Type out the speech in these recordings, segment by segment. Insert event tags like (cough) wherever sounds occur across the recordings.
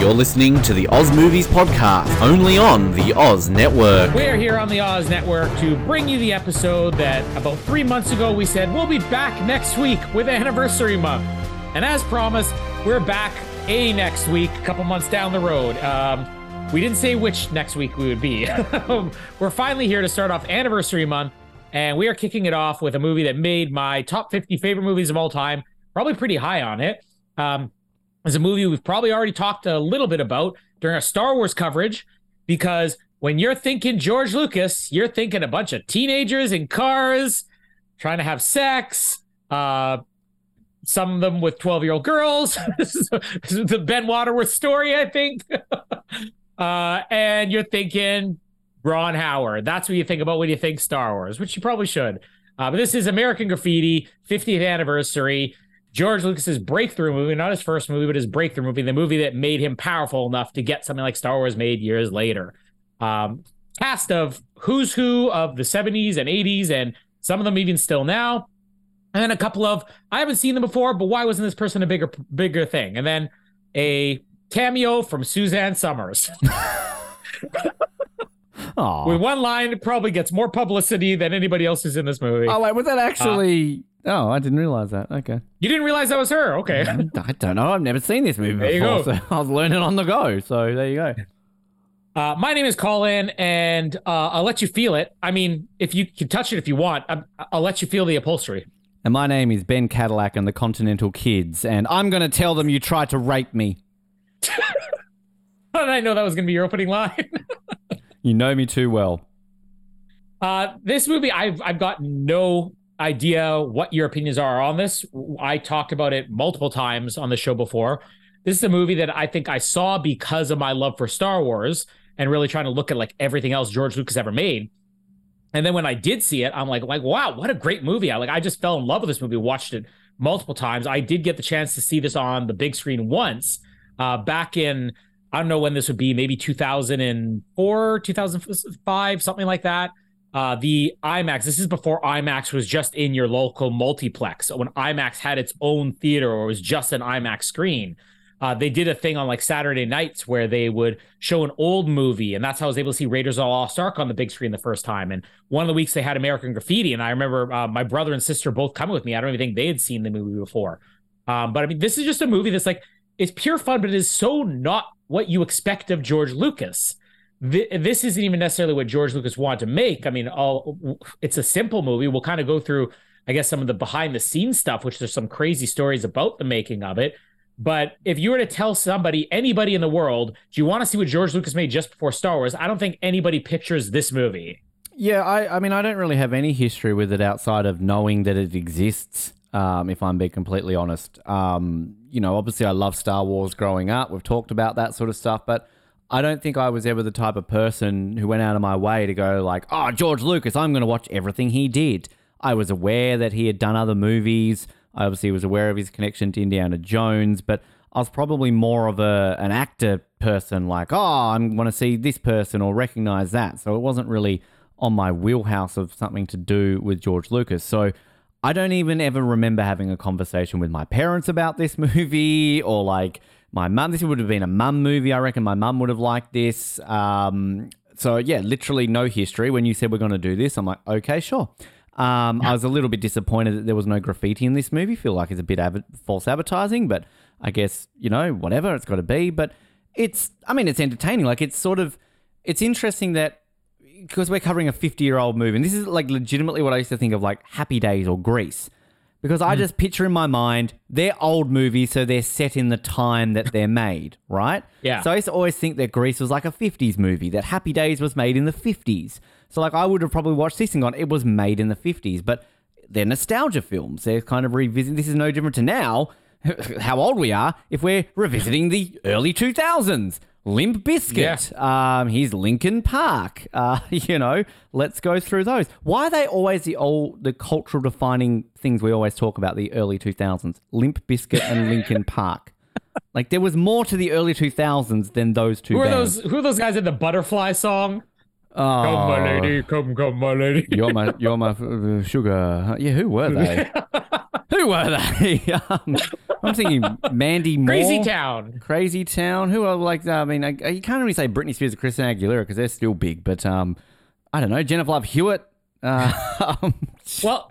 You're listening to the Oz Movies Podcast, only on the Oz Network. We're here on the Oz Network to bring you the episode that about three months ago we said we'll be back next week with Anniversary Month. And as promised, we're back a next week, a couple months down the road. Um, we didn't say which next week we would be. (laughs) we're finally here to start off Anniversary Month, and we are kicking it off with a movie that made my top 50 favorite movies of all time, probably pretty high on it. Um, is a movie we've probably already talked a little bit about during our Star Wars coverage because when you're thinking George Lucas, you're thinking a bunch of teenagers in cars trying to have sex. Uh, some of them with 12 year old girls. (laughs) this, is, the Ben Waterworth story, I think. (laughs) uh, and you're thinking Ron Howard. That's what you think about when you think Star Wars, which you probably should. Uh, but this is American Graffiti, 50th anniversary. George Lucas's breakthrough movie, not his first movie, but his breakthrough movie, the movie that made him powerful enough to get something like Star Wars made years later. Um, cast of who's who of the 70s and 80s, and some of them even still now. And then a couple of I haven't seen them before, but why wasn't this person a bigger bigger thing? And then a cameo from Suzanne Somers. (laughs) (laughs) With one line, it probably gets more publicity than anybody else is in this movie. Oh, wait, was that actually? Oh, I didn't realize that. Okay. You didn't realize that was her. Okay. I don't know. I've never seen this movie There you before, go. so (laughs) I was learning on the go. So there you go. Uh, my name is Colin, and uh, I'll let you feel it. I mean, if you can touch it if you want, I'm, I'll let you feel the upholstery. And my name is Ben Cadillac and the Continental Kids, and I'm going to tell them you tried to rape me. (laughs) How did I know that was going to be your opening line? (laughs) You know me too well. uh, this movie, I've I've got no idea what your opinions are on this. I talked about it multiple times on the show before. This is a movie that I think I saw because of my love for Star Wars and really trying to look at like everything else George Lucas ever made. And then when I did see it, I'm like, like, wow, what a great movie. I like I just fell in love with this movie, watched it multiple times. I did get the chance to see this on the big screen once, uh, back in I don't know when this would be, maybe 2004, 2005, something like that. Uh, the IMAX, this is before IMAX was just in your local multiplex. When IMAX had its own theater or was just an IMAX screen, uh, they did a thing on like Saturday nights where they would show an old movie, and that's how I was able to see Raiders of the Lost Ark on the big screen the first time. And one of the weeks they had American Graffiti, and I remember uh, my brother and sister both coming with me. I don't even think they had seen the movie before. Um, but I mean, this is just a movie that's like it's pure fun, but it is so not what you expect of George Lucas. Th- This isn't even necessarily what George Lucas wanted to make. I mean, all it's a simple movie. We'll kind of go through, I guess, some of the behind the scenes stuff, which there's some crazy stories about the making of it. But if you were to tell somebody, anybody in the world, do you want to see what George Lucas made just before Star Wars? I don't think anybody pictures this movie. Yeah, I, I mean, I don't really have any history with it outside of knowing that it exists. Um, if I'm being completely honest, um, you know, obviously I love Star Wars growing up. We've talked about that sort of stuff, but I don't think I was ever the type of person who went out of my way to go like, "Oh, George Lucas, I'm going to watch everything he did." I was aware that he had done other movies. I obviously was aware of his connection to Indiana Jones, but I was probably more of a an actor person, like, "Oh, I want to see this person or recognize that." So it wasn't really on my wheelhouse of something to do with George Lucas. So I don't even ever remember having a conversation with my parents about this (laughs) movie or like my mum. This would have been a mum movie. I reckon my mum would have liked this. Um, so yeah, literally no history. When you said we're going to do this, I'm like, okay, sure. Um, I was a little bit disappointed that there was no graffiti in this movie. Feel like it's a bit av- false advertising, but I guess you know whatever it's got to be. But it's, I mean, it's entertaining. Like it's sort of, it's interesting that because we're covering a 50 year old movie, and this is like legitimately what I used to think of like Happy Days or Grease. Because Hmm. I just picture in my mind, they're old movies, so they're set in the time that they're made, right? Yeah. So I used to always think that Grease was like a 50s movie, that Happy Days was made in the 50s. So, like, I would have probably watched this and gone, it was made in the 50s. But they're nostalgia films. They're kind of revisiting. This is no different to now, (laughs) how old we are, if we're revisiting the early 2000s. Limp Bizkit. Um, here's Linkin Park. (laughs) Uh, you know, let's go through those. Why are they always the old, the cultural defining things we always talk about the early 2000s? Limp Bizkit and Linkin Park. (laughs) Like there was more to the early 2000s than those two Who are bands. those? Who are those guys in the Butterfly song? Oh, Come, my lady, come, come, my lady. You're my, you're my uh, (laughs) sugar. Yeah, who were they? who were they? um, I'm thinking Mandy (laughs) Moore. Crazy Town. Crazy Town. Who are like? I mean, I, you can't really say Britney Spears or Christina Aguilera because they're still big. But um, I don't know. Jennifer Love Hewitt. Uh, (laughs) um, Well,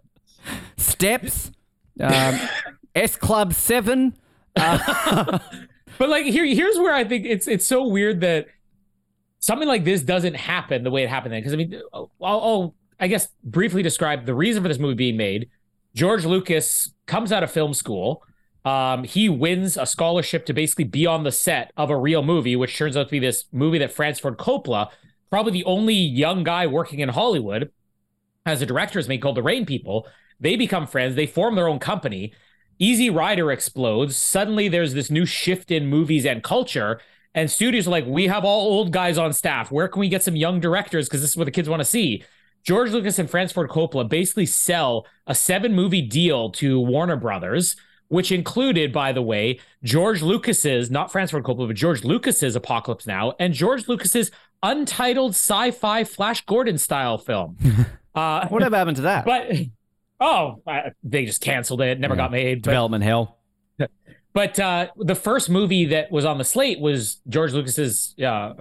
Steps. Um, (laughs) S Club Seven. but like here, here's where I think it's it's so weird that something like this doesn't happen the way it happened then. Because I mean, I'll, I'll I guess briefly describe the reason for this movie being made. George Lucas comes out of film school. Um, he wins a scholarship to basically be on the set of a real movie, which turns out to be this movie that Francis Ford Coppola, probably the only young guy working in Hollywood, as a director is made called The Rain People. They become friends. They form their own company. Easy Rider explodes. Suddenly, there's this new shift in movies and culture. And studios are like, we have all old guys on staff. Where can we get some young directors? Because this is what the kids want to see. George Lucas and Francis Ford Coppola basically sell a seven movie deal to Warner Brothers, which included, by the way, George Lucas's, not Francis Ford Coppola, but George Lucas's Apocalypse Now and George Lucas's untitled sci fi Flash Gordon style film. (laughs) uh, (laughs) Whatever happened to that? but oh, I, they just canceled it. Never Yeah. got made. But, Development hell. (laughs) but uh, the first movie that was on the slate was George Lucas's uh,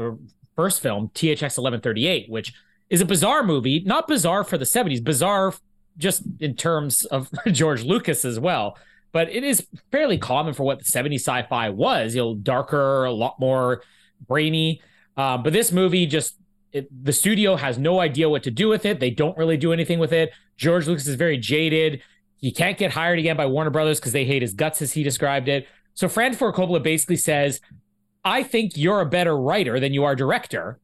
first film, THX 1138, which is a bizarre movie. Not bizarre for the 70s, bizarre just in terms of George Lucas as well. But it is fairly common for what the 70s sci-fi was. You know, darker, a lot more brainy. Um, but this movie just it, the studio has no idea what to do with it. They don't really do anything with it. George Lucas is very jaded. He can't get hired again by Warner Brothers because they hate his guts, as he described it. So Francis Ford Coppola basically says, "I think you're a better writer than you are director.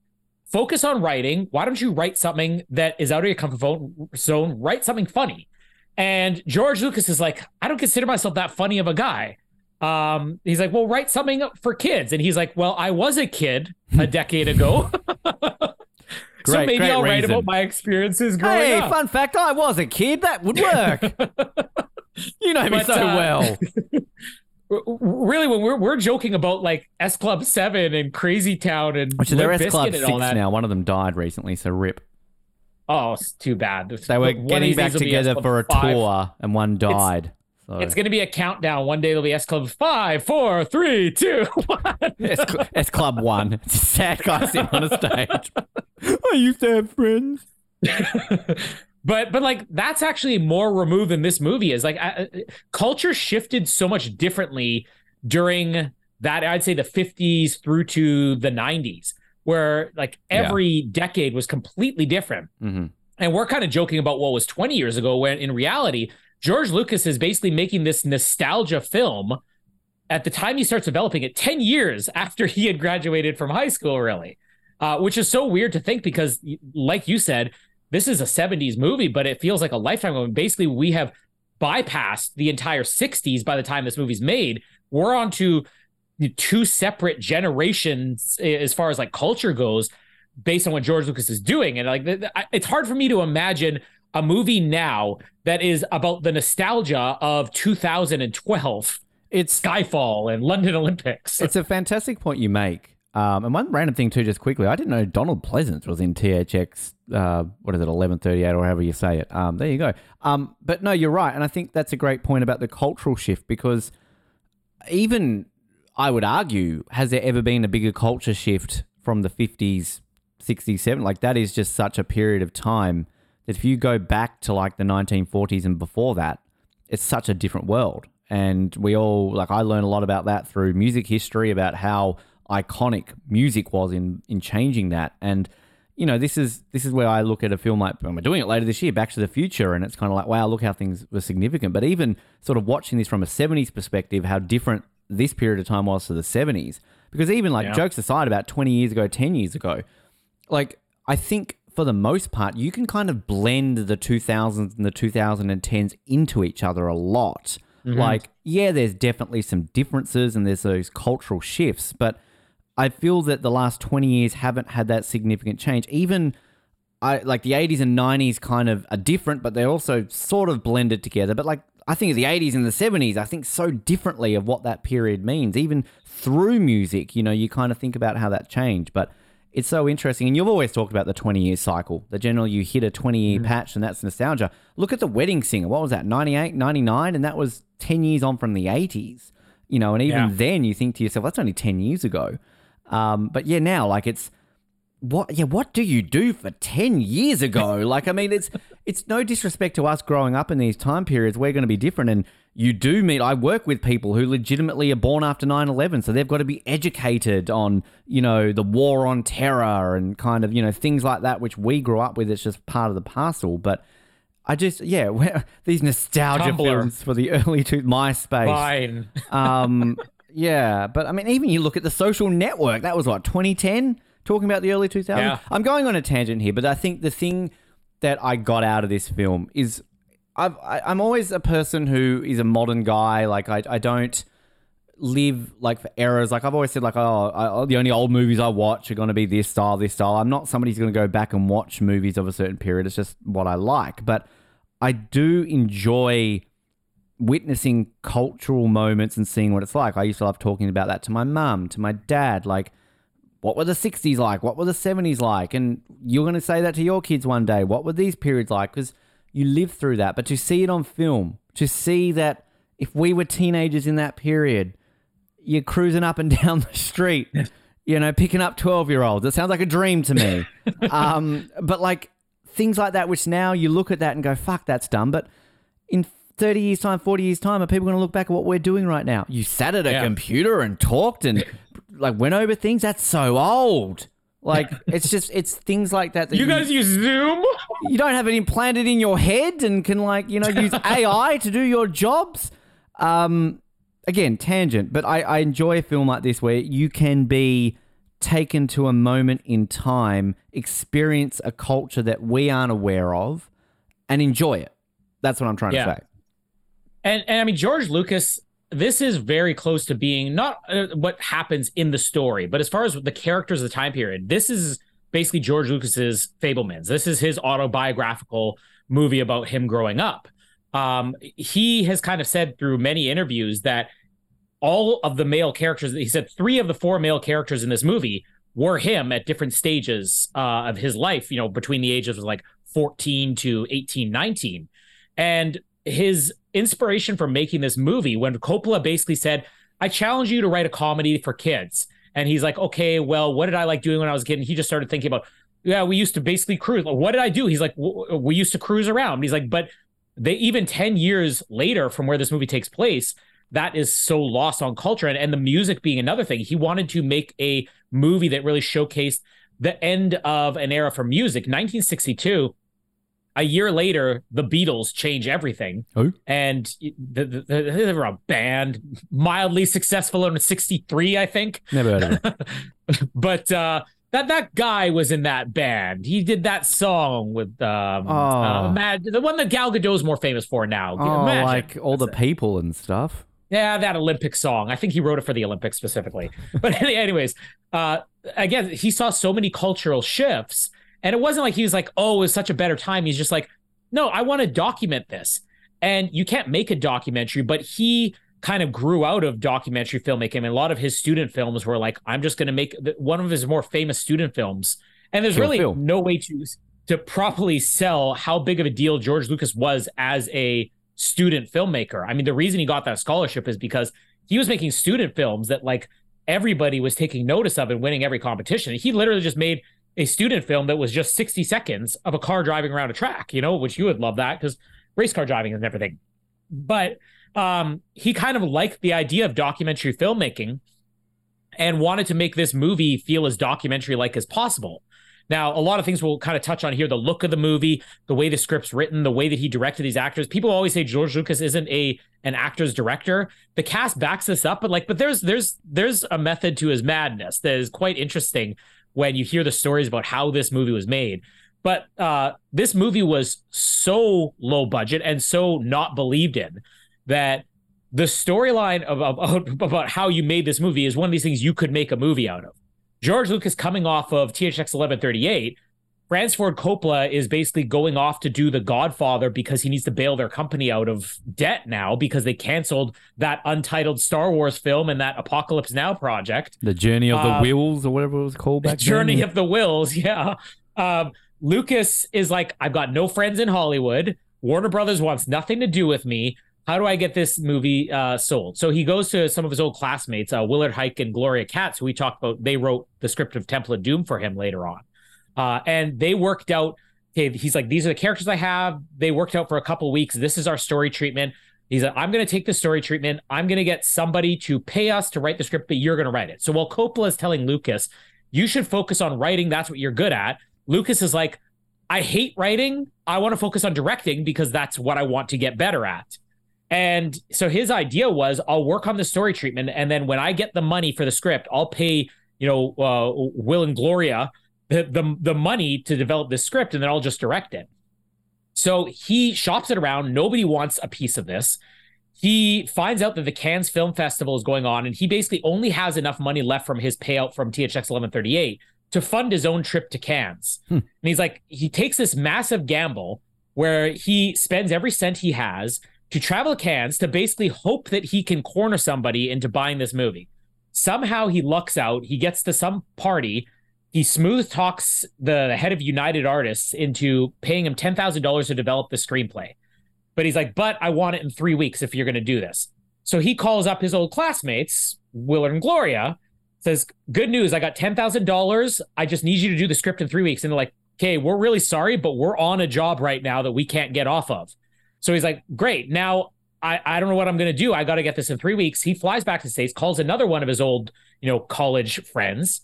Focus on writing. Why don't you write something that is out of your comfort zone? Write something funny." And George Lucas is like, "I don't consider myself that funny of a guy." Um, he's like, "Well, write something for kids." And he's like, "Well, I was a kid a (laughs) decade ago." (laughs) so Great- maybe great I'll write about my experiences growing Hey, up. fun fact: I was a kid. That would work. (laughs) you know me But, so uh, well. Really when we're we're joking about like S Club Seven and Crazy Town and Which they're S Club Six and all that. now. One of them died recently, so rip. Oh, it's too bad. They were One getting back days will be together for a five. tour, and one died. So It's going to be a countdown. One day there'll be S Club Five, Four, Three, Two, One. S, Cl- (laughs) S Club One. It's a sad guy sitting on a stage. (laughs) I used to have friends. (laughs) but but like that's actually more removed than this movie is. Like I- uh, culture shifted so much differently during that. I'd say the 50s through to the 90s, where like Yeah. every decade was completely different. hmm And we're kind of joking about what was 20 years ago, when in reality, George Lucas is basically making this nostalgia film at the time he starts developing it 10 years after he had graduated from high school, really. Uh, which is so weird to think because, like you said, this is a 70s movie, but it feels like a lifetime ago. Basically, we have bypassed the entire 60s by the time this movie's made. We're on to two separate generations as far as like culture goes based on what George Lucas is doing. And like, th- th- I- it's hard for me to imagine a movie now that is about the nostalgia of 2012, It's Skyfall, and London Olympics. it's a fantastic point you make. Um, and one random thing too, just quickly, I didn't know Donald Pleasence was in THX. Uh, what is it, eleven thirty eight, or however you say it. Um, there you go. Um, but no, you're right, and I think that's a great point about the cultural shift because even I would argue, has there ever been a bigger culture shift from the fifties, sixties, seventies? Like that is just such a period of time that if you go back to like the nineteen forties and before that, it's such a different world. And we all like I learned a lot about that through music history about how iconic music was in in changing that. And you know, this is this is where I look at a film like we're doing it later this year, Back to the Future, and it's kind of like, wow, look how things were significant. But even sort of watching this from a '70s perspective, how different this period of time was to the '70s. Because even like Yeah. jokes aside, about 20 years ago, 10 years ago, like I think for the most part, you can kind of blend the 2000s and the 2010s into each other a lot. Mm-hmm. Like, yeah, there's definitely some differences and there's those cultural shifts, but I feel that the last 20 years haven't had that significant change. Even I like the 80s and 90s kind of are different, but they're also sort of blended together. But like I think of the 80s and the 70s, I think so differently of what that period means. Even through music, you know, you kind of think about how that changed. But it's so interesting. And you've always talked about the 20 year cycle. That generally you hit a 20 year patch and that's nostalgia. Look at the wedding singer. What was that? 98, 99? And that was 10 years on from the 80s. You know, and even Yeah. then you think to yourself, that's only 10 years ago. Um, but yeah, now like it's what yeah what do you do for 10 years ago like i mean it's it's no disrespect to us growing up in these time periods we're going to be different and you do meet i work with people who legitimately are born after 9-11 so they've got to be educated on you know the war on terror and kind of you know things like that which we grew up with it's just part of the parcel but i just yeah (laughs) these nostalgia Tumblr. films for the (laughs) early two myspace Fine. (laughs) um, yeah, but I mean, even you look at the social network. That was what 2010. Talking about the early 2000s. Yeah. I'm going on a tangent here, but I think the thing that I got out of this film is I've, I, I'm always a person who is a modern guy. Like I, I don't live like for errors. Like I've always said, like oh, I, oh, the only old movies I watch are going to be this style, this style. I'm not somebody who's going to go back and watch movies of a certain period. It's just what I like. But I do enjoy witnessing cultural moments and seeing what it's like. I used to love talking about that to my mum, to my dad. Like, what were the 60s like? What were the 70s like? And you're going to say that to your kids one day. What were these periods like? Because you lived through that. But to see it on film, to see that if we were teenagers in that period, you're cruising up and (laughs) down the street, you know, picking up 12 year olds. It sounds like a dream to me. (laughs) um, but like things like that, which now you look at that and go, fuck, that's dumb. But in 30 years' time, 40 years' time, are people going to look back at what we're doing right now? You sat at a Yeah. computer and talked and (laughs) like went over things. That's so old. Like it's just it's things like that that You guys use Zoom? you don't have it implanted in your head and can like you know (laughs) use AI to do your jobs. Um, again, tangent, but I, I enjoy a film like this where you can be taken to a moment in time, experience a culture that we aren't aware of, and enjoy it. That's what I'm trying Yeah. to say. And and I mean George Lucas, this is very close to being not uh, what happens in the story, but as far as the characters of the time period, this is basically George Lucas's Fabelmans. This is his autobiographical movie about him growing up. Um, he has kind of said through many interviews that all of the male characters, he said three of the four male characters in this movie were him at different stages uh, of his life, you know, between the ages of like 14 to 18, 19. And his inspiration for making this movie when Coppola basically said, I challenge you to write a comedy for kids. And he's like, okay, well, what did I like doing when I was a kid? And he just started thinking about, yeah, we used to basically cruise. What did I do? He's like, we used to cruise around. He's like, but they even 10 years later from where this movie takes place, that is so lost on culture. And, and the music being another thing. He wanted to make a movie that really showcased the end of an era for music. 1962, a year later, the Beatles change everything. Who? And the, the, the, they were a band mildly successful in 63, I think. Never heard of it. (laughs) but uh, that that guy was in that band. He did that song with um, Oh. uh, Mad, the one that Gal Gadot's more famous for now. Oh, like all the it. people and stuff. Yeah, that Olympic song. I think he wrote it for the Olympics specifically. (laughs) But (laughs) anyways, uh, again, he saw so many cultural shifts, and it wasn't like he was like, "Oh, it was such a better time." He's just like, "No, I want to document this." And you can't make a documentary, but he kind of grew out of documentary filmmaking. And a lot of his student films were like, "I'm just going to make the, one of his more famous student films." And there's really no way to to properly sell how big of a deal George Lucas was as a student filmmaker. I mean, the reason he got that scholarship is because he was making student films that like everybody was taking notice of and winning every competition. He literally just made a student film that was just 60 seconds of a car driving around a track, you know, which you would love that because race car driving and everything. But um, he kind of liked the idea of documentary filmmaking and wanted to make this movie feel as documentary like as possible. Now, a lot of things we'll kind of touch on here the look of the movie, the way the script's written, the way that he directed these actors. People always say George Lucas isn't a an actor's director. The cast backs this up, but like, but there's there's there's a method to his madness that is quite interesting when you hear the stories about how this movie was made. But uh, this movie was so low budget and so not believed in that the storyline (laughs) about how you made this movie is one of these things you could make a movie out of. George Lucas coming off of THX 1138, Francis Ford Coppola is basically going off to do The Godfather because he needs to bail their company out of debt now because they canceled that untitled Star Wars film and that Apocalypse Now project. The Journey of the Whills or whatever it was called back Journey then. of the Whills, (laughs) yeah. Um, Lucas is like, I've got no friends in Hollywood. Warner Brothers wants nothing to do with me how do I get this movie uh, sold? So he goes to some of his old classmates, uh, Willard Huyck and Gloria Katz, who we talked about. They wrote the script of Temple of Doom for him later on. Uh, and they worked out, okay, he's like, these are the characters I have. They worked out for a couple weeks. This is our story treatment. He's like, I'm going to take the story treatment. I'm going to get somebody to pay us to write the script, but you're going to write it. So while Coppola is telling Lucas, you should focus on writing, that's what you're good at. Lucas is like, I hate writing. I want to focus on directing because that's what I want to get better at. And so his idea was I'll work on the story treatment. And then when I get the money for the script, I'll pay, you know, uh, Will and Gloria the, the, the money to develop this script and then I'll just direct it. So he shops it around. Nobody wants a piece of this. He finds out that the Cannes Film Festival is going on, and he basically only has enough money left from his payout from THX 1138 to fund his own trip to Cannes. Hmm. And he's like, he takes this massive gamble where he spends every cent he has to travel to Cannes to basically hope that he can corner somebody into buying this movie. Somehow he lucks out. He gets to some party. He smooth talks the head of United Artists into paying him $10,000 to develop the screenplay. But he's like, but I want it in three weeks if you're going to do this. So he calls up his old classmates, Willard and Gloria, says, Good news. I got $10,000. I just need you to do the script in three weeks. And they're like, Okay, we're really sorry, but we're on a job right now that we can't get off of. So he's like, great. Now I, I don't know what I'm going to do. I got to get this in three weeks. He flies back to the States, calls another one of his old, you know, college friends,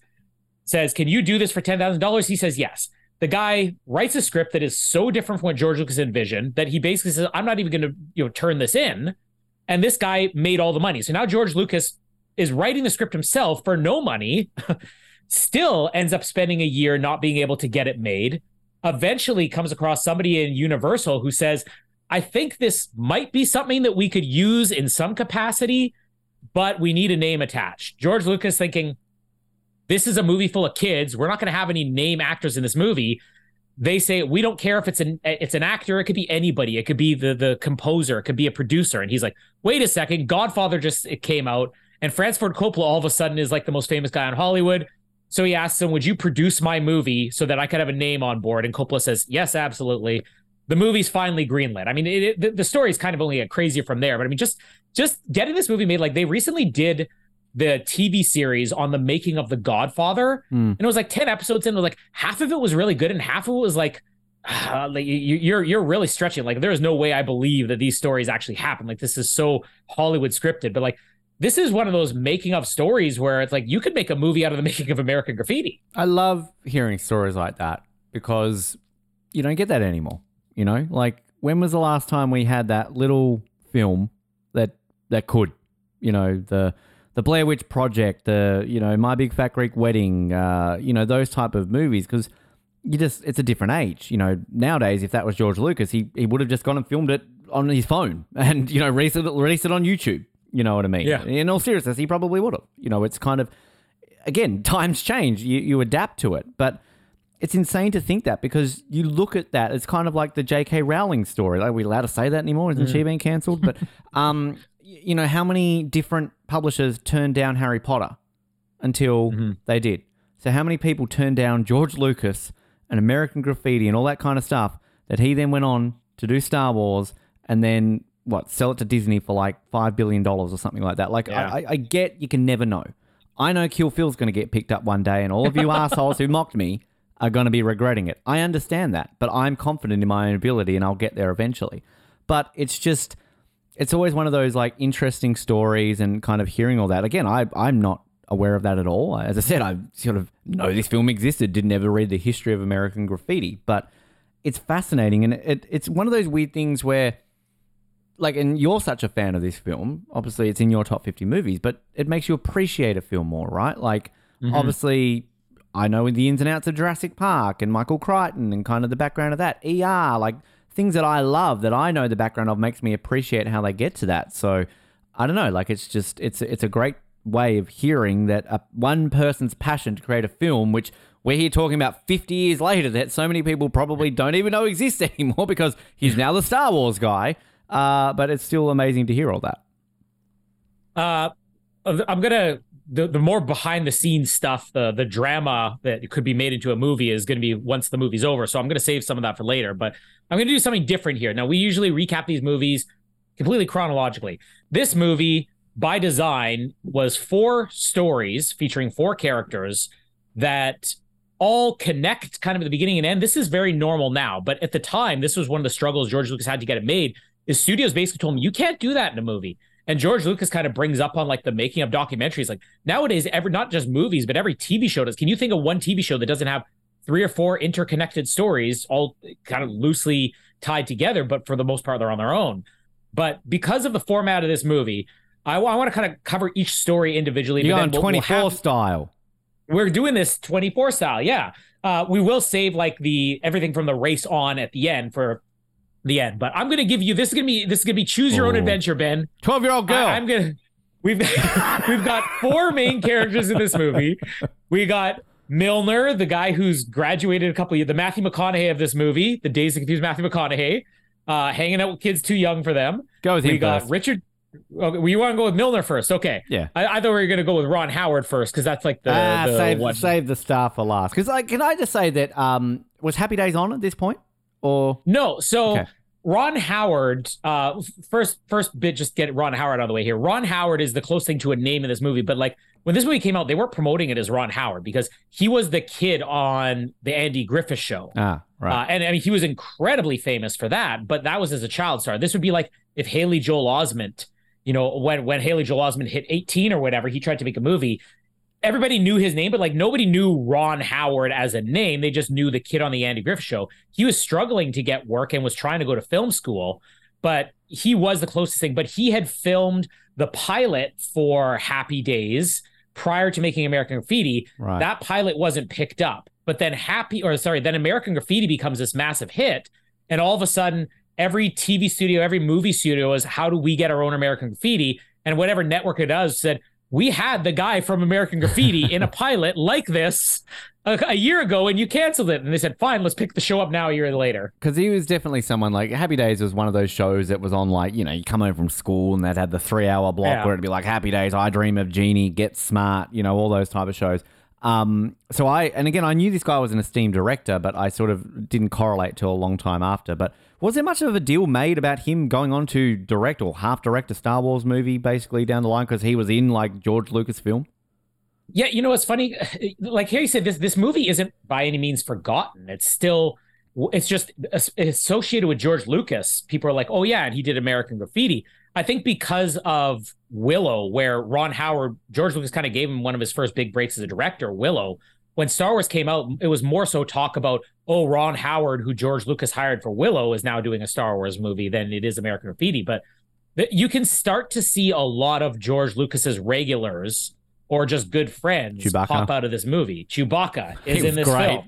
says, can you do this for $10,000? He says, yes. The guy writes a script that is so different from what George Lucas envisioned that he basically says, I'm not even going to, you know, turn this in. And this guy made all the money. So now George Lucas is writing the script himself for no money, (laughs) still ends up spending a year not being able to get it made. Eventually comes across somebody in Universal who says, I think this might be something that we could use in some capacity, but we need a name attached. George Lucas thinking, this is a movie full of kids. We're not going to have any name actors in this movie. They say we don't care if it's an it's an actor. It could be anybody. It could be the the composer. It could be a producer. And he's like, wait a second, Godfather just it came out, and Francis Ford Coppola all of a sudden is like the most famous guy in Hollywood. So he asks him, "Would you produce my movie so that I could have a name on board?" And Coppola says, "Yes, absolutely." the movie's finally greenlit. I mean, it, it, the, the story is kind of only crazier from there, but I mean, just just getting this movie made, like they recently did the TV series on the making of The Godfather, mm. and it was like ten episodes in. It was like half of it was really good, and half of it was like. Uh, like you, you're you're really stretching. Like there is no way I believe that these stories actually happen. Like this is so Hollywood scripted. But like this is one of those making of stories where it's like you could make a movie out of the (laughs) making of American Graffiti. I love hearing stories like that because you don't get that anymore. You know, like when was the last time we had that little film that that could, you know, the the Blair Witch Project, the you know My Big Fat Greek Wedding, uh, you know those type of movies because you just it's a different age. You know, nowadays if that was George Lucas, he he would have just gone and filmed it on his phone (laughs) and you know released it released it on YouTube. You know what I mean? Yeah. In all seriousness, he probably would have. You know, it's kind of again (laughs) times change. You you adapt to it, but it's insane to think that because you look at that, it's kind of like the J.K. Rowling story. Are we allowed to say that anymore? Isn't mm. she being cancelled? But, (laughs) um, you know, how many different publishers turned down Harry Potter until mm-hmm. they did? So, how many people turned down George Lucas and American Graffiti and all that kind of stuff that he then went on to do Star Wars and then what sell it to Disney for like five billion dollars or something like that? Like, yeah. I, I get you can never know. I know Kill Phil's going to get picked up one day, and all of you (laughs) assholes who mocked me are going to be regretting it. I understand that, but I'm confident in my own ability and I'll get there eventually. But it's just, it's always one of those like interesting stories and kind of hearing all that. Again, I, I'm not aware of that at all. As I said, I sort of know this film existed, didn't ever read the history of American graffiti, but it's fascinating, and it, it's one of those weird things where, like, and you're such a fan of this film. Obviously, it's in your top fifty movies, but it makes you appreciate a film more, right? Like, obviously. I know the ins and outs of Jurassic Park and Michael Crichton and kind of the background of that. ER, like things that I love that I know the background of makes me appreciate how they get to that. So I don't know, like it's just it's it's a great way of hearing that a, one person's passion to create a film, which we're here talking about 50 years later, that so many people probably don't even know exists (laughs) anymore because he's now the Star Wars guy. Uh, but it's still amazing to hear all that. Uh, I'm gonna the the more behind the scenes stuff, the the drama that could be made into a movie is going to be once the movie's over. So I'm going to save some of that for later. But I'm going to do something different here. Now we usually recap these movies completely chronologically. This movie, by design, was four stories featuring four characters that all connect kind of at the beginning and end. This is very normal now, but at the time, this was one of the struggles George Lucas had to get it made. Is studios basically told him you can't do that in a movie. And George Lucas kind of brings up on like the making of documentaries. Like nowadays, every not just movies, but every TV show does. Can you think of one TV show that doesn't have three or four interconnected stories, all kind of loosely tied together, but for the most part, they're on their own. But because of the format of this movie, I, I want to kind of cover each story individually. You're on we'll- we'll 24 have- style. we're doing this 24 style yeah uh, we will save like the everything from the race on at the end for the end but i'm gonna give you this is gonna be this is gonna be choose your own adventure ben 12 year old girl. I, am gonna we've (laughs) we've got four main characters in this movie we got milner the guy who's graduated a couple years the matthew mcconaughey of this movie the days of confused matthew mcconaughey uh, hanging out with kids too young for them Go with him we got first. richard okay well, you want to go with milner first okay Yeah. I, I thought we were gonna go with ron howard first because that's like the, ah, the save, one- save the star for last. Because, like, can I just say that um, was Happy Days on at this point? Or No, so Okay. Ron Howard, uh, first first bit, just get Ron Howard out of the way here. Ron Howard is the closest thing to a name in this movie, but like when this movie came out, they weren't promoting it as Ron Howard because he was the kid on the Andy Griffith show. ah, right. Uh, and I mean, he was incredibly famous for that, but that was as a child star. This would be like if Haley Joel Osment, you know, when when Haley Joel Osment hit 18 or whatever, he tried to make a movie. Everybody knew his name, but like nobody knew Ron Howard as a name. They just knew the kid on the Andy Griffith show. He was struggling to get work and was trying to go to film school, but he was the closest thing. But he had filmed the pilot for Happy Days prior to making American Graffiti. Right. That pilot wasn't picked up. But then Happy, or sorry, then American Graffiti becomes this massive hit. And all of a sudden, every TV studio, every movie studio is how do we get our own American Graffiti? And whatever network it does said, we had the guy from American Graffiti in a (laughs) pilot like this a, a year ago and you canceled it. And they said, fine, let's pick the show up now a year later. Because he was definitely someone like Happy Days was one of those shows that was on like you know you come home from school and they'd had the three hour block Yeah. where it'd be like Happy Days, I Dream of Jeannie, Get Smart, you know all those type of shows. Um, so I and again I knew this guy was an esteemed director, but I sort of didn't correlate till a long time after. But was there much of a deal made about him going on to direct or half direct a Star Wars movie basically down the line because he was in like George Lucas film? Yeah, you know what's funny? (laughs) Like Harry said, this this movie isn't by any means forgotten. It's still, it's just associated with George Lucas. People are like, oh yeah, and he did American Graffiti. I think because of Willow, where Ron Howard, George Lucas kind of gave him one of his first big breaks as a director. Willow, when Star Wars came out, it was more so talk about, oh, Ron Howard, who George Lucas hired for Willow, is now doing a Star Wars movie than it is American Graffiti. But th- you can start to see a lot of George Lucas's regulars or just good friends Chewbacca. pop out of this movie. Chewbacca is in this great.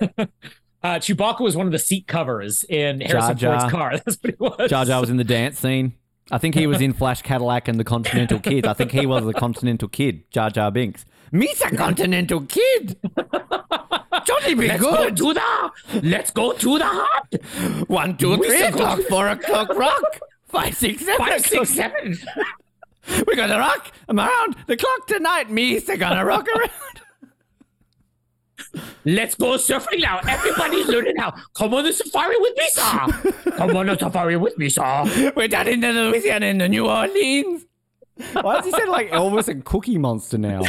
film. (laughs) (laughs) Uh, Chewbacca was one of the seat covers in Harrison Jar Jar. Ford's car. (laughs) That's what he was. Jar Jar was in the dance scene. I think he was in Flash Cadillac and the Continental Kid. I think he was the Continental Kid, Jar Jar Binks. Me's a Continental Kid. (laughs) Johnny be Let's go good. to the let's go to the hut. One, two, We three still go- o'clock, four o'clock, rock. Five, six, seven. Five, six, seven. (laughs) We're gonna rock around the clock tonight. Me's a gonna rock around. (laughs) Let's go surfing now. Everybody's learning now. Come on the safari with me, sir. Come on the safari with me, sir. We're down in the Louisiana in the New Orleans. Why does he sound like Elvis and Cookie Monster now?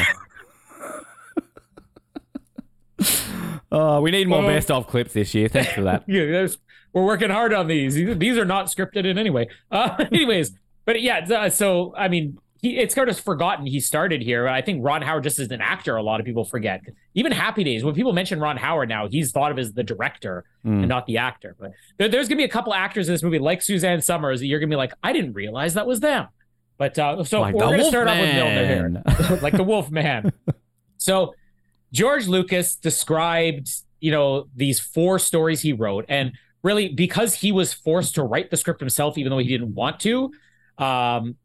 Oh, we need more best of clips this year. Thanks for that. (laughs) Yeah, we're working hard on these. These these are not scripted in any way. Uh, (laughs) anyways, but yeah, so I mean, he it's kind of forgotten he started here. I think Ron Howard just as an actor, a lot of people forget. Even Happy Days, when people mention Ron Howard now, he's thought of as the director Mm. and not the actor. But there, there's gonna be a couple actors in this movie, like Suzanne Somers, that you're gonna be like, I didn't realize that was them. But uh, so Like we're gonna start off with Milner here, (laughs) like the Wolf Man. So George Lucas described, you know, these four stories he wrote, and really because he was forced to write the script himself, even though he didn't want to. Um,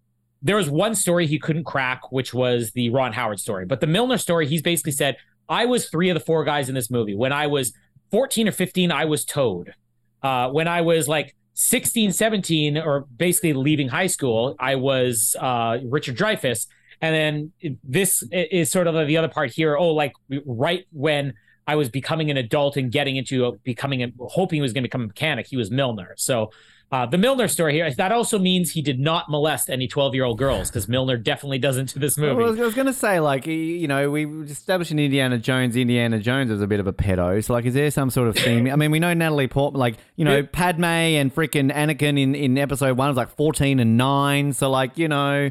there was one story he couldn't crack, which was the Ron Howard story. But the Milner story, he's basically said, I was three of the four guys in this movie. When I was 14 or 15, I was Toad. Uh, when I was like 16, 17, or basically leaving high school, I was uh, Richard Dreyfuss. And then this is sort of the other part here. Oh, like right when I was becoming an adult and getting into becoming, a, hoping he was going to become a mechanic, he was Milner. So uh, the Milner story here, that also means he did not molest any 12 year old girls because Milner definitely doesn't to this movie. Well, I was, was going to say, like, you know, we established in Indiana Jones, Indiana Jones was a bit of a pedo. So, like, is there some sort of theme? I mean, we know Natalie Portman, like, you know, Yeah. Padme and freaking Anakin in, in episode one was like 14 and 9. So, like, you know,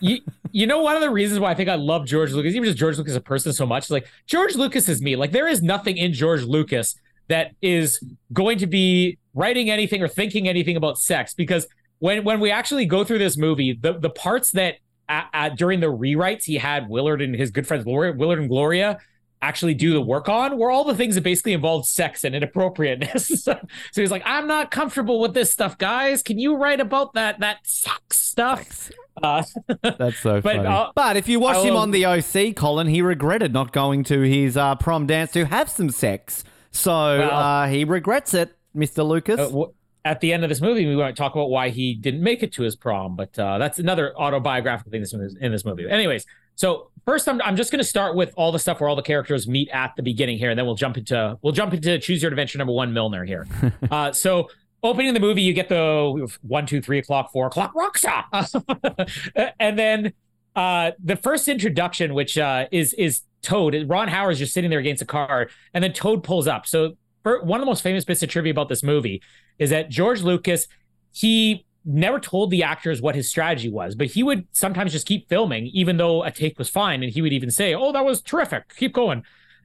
you, (laughs) you know, one of the reasons why I think I love George Lucas, even just George Lucas as a person so much, is like George Lucas is me. Like there is nothing in George Lucas that is going to be writing anything or thinking anything about sex because when when we actually go through this movie, the the parts that uh, uh, during the rewrites he had Willard and his good friends Gloria, Willard and Gloria actually do the work on were all the things that basically involved sex and inappropriateness. (laughs) so he's like, I'm not comfortable with this stuff, guys. Can you write about that that sex stuff? Uh, (laughs) that's so (laughs) But, funny. uh, but if you watch him on the OC, Colin, he regretted not going to his uh, prom dance to have some sex. So, Well- uh, he regrets it, Mr. Lucas. Uh, w- at the end of this movie, we want to talk about why he didn't make it to his prom, but uh, that's another autobiographical thing in this, movie. Anyways, so first, I'm, I'm just going to start with all the stuff where all the characters meet at the beginning here, and then we'll jump into we'll jump into Choose Your Adventure number one, Milner here. (laughs) uh, so opening the movie, you get the one, two, three o'clock, four o'clock, Roxa, (laughs) and then uh, the first introduction, which uh, is is Toad. Ron Howard's just sitting there against a car, and then Toad pulls up. So one of the most famous bits of trivia about this movie is that George Lucas he never told the actors what his strategy was, but he would sometimes just keep filming, even though a take was fine, and he would even say, "Oh, that was terrific. Keep going."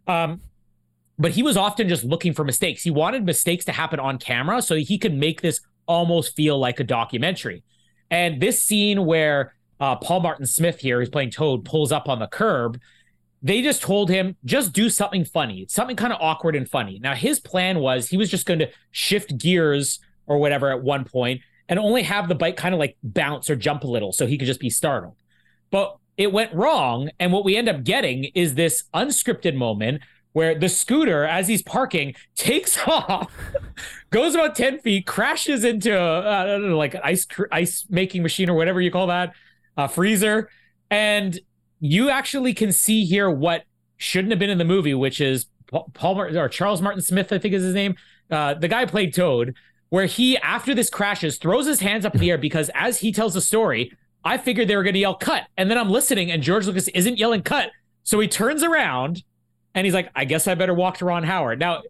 Um, but he was often just looking for mistakes. He wanted mistakes to happen on camera so he could make this almost feel like a documentary. And this scene where uh, Paul Martin Smith here, who's playing Toad, pulls up on the curb, they just told him just do something funny, something kind of awkward and funny. Now his plan was he was just going to shift gears or whatever at one point and only have the bike kind of like bounce or jump a little so he could just be startled. But it went wrong, and what we end up getting is this unscripted moment where the scooter, as he's parking, takes (laughs) off, goes about ten feet, crashes into uh, I don't know, like ice ice making machine or whatever you call that, uh, freezer, and you actually can see here what shouldn't have been in the movie, which is Paul Martin or Charles Martin Smith, I think is his name. Uh, the guy played Toad, where he, after this crashes, throws his hands up in the air because as he tells the story, I figured they were going to yell cut. And then I'm listening and George Lucas isn't yelling cut. So he turns around and he's like, I guess I better walk to Ron Howard. Now,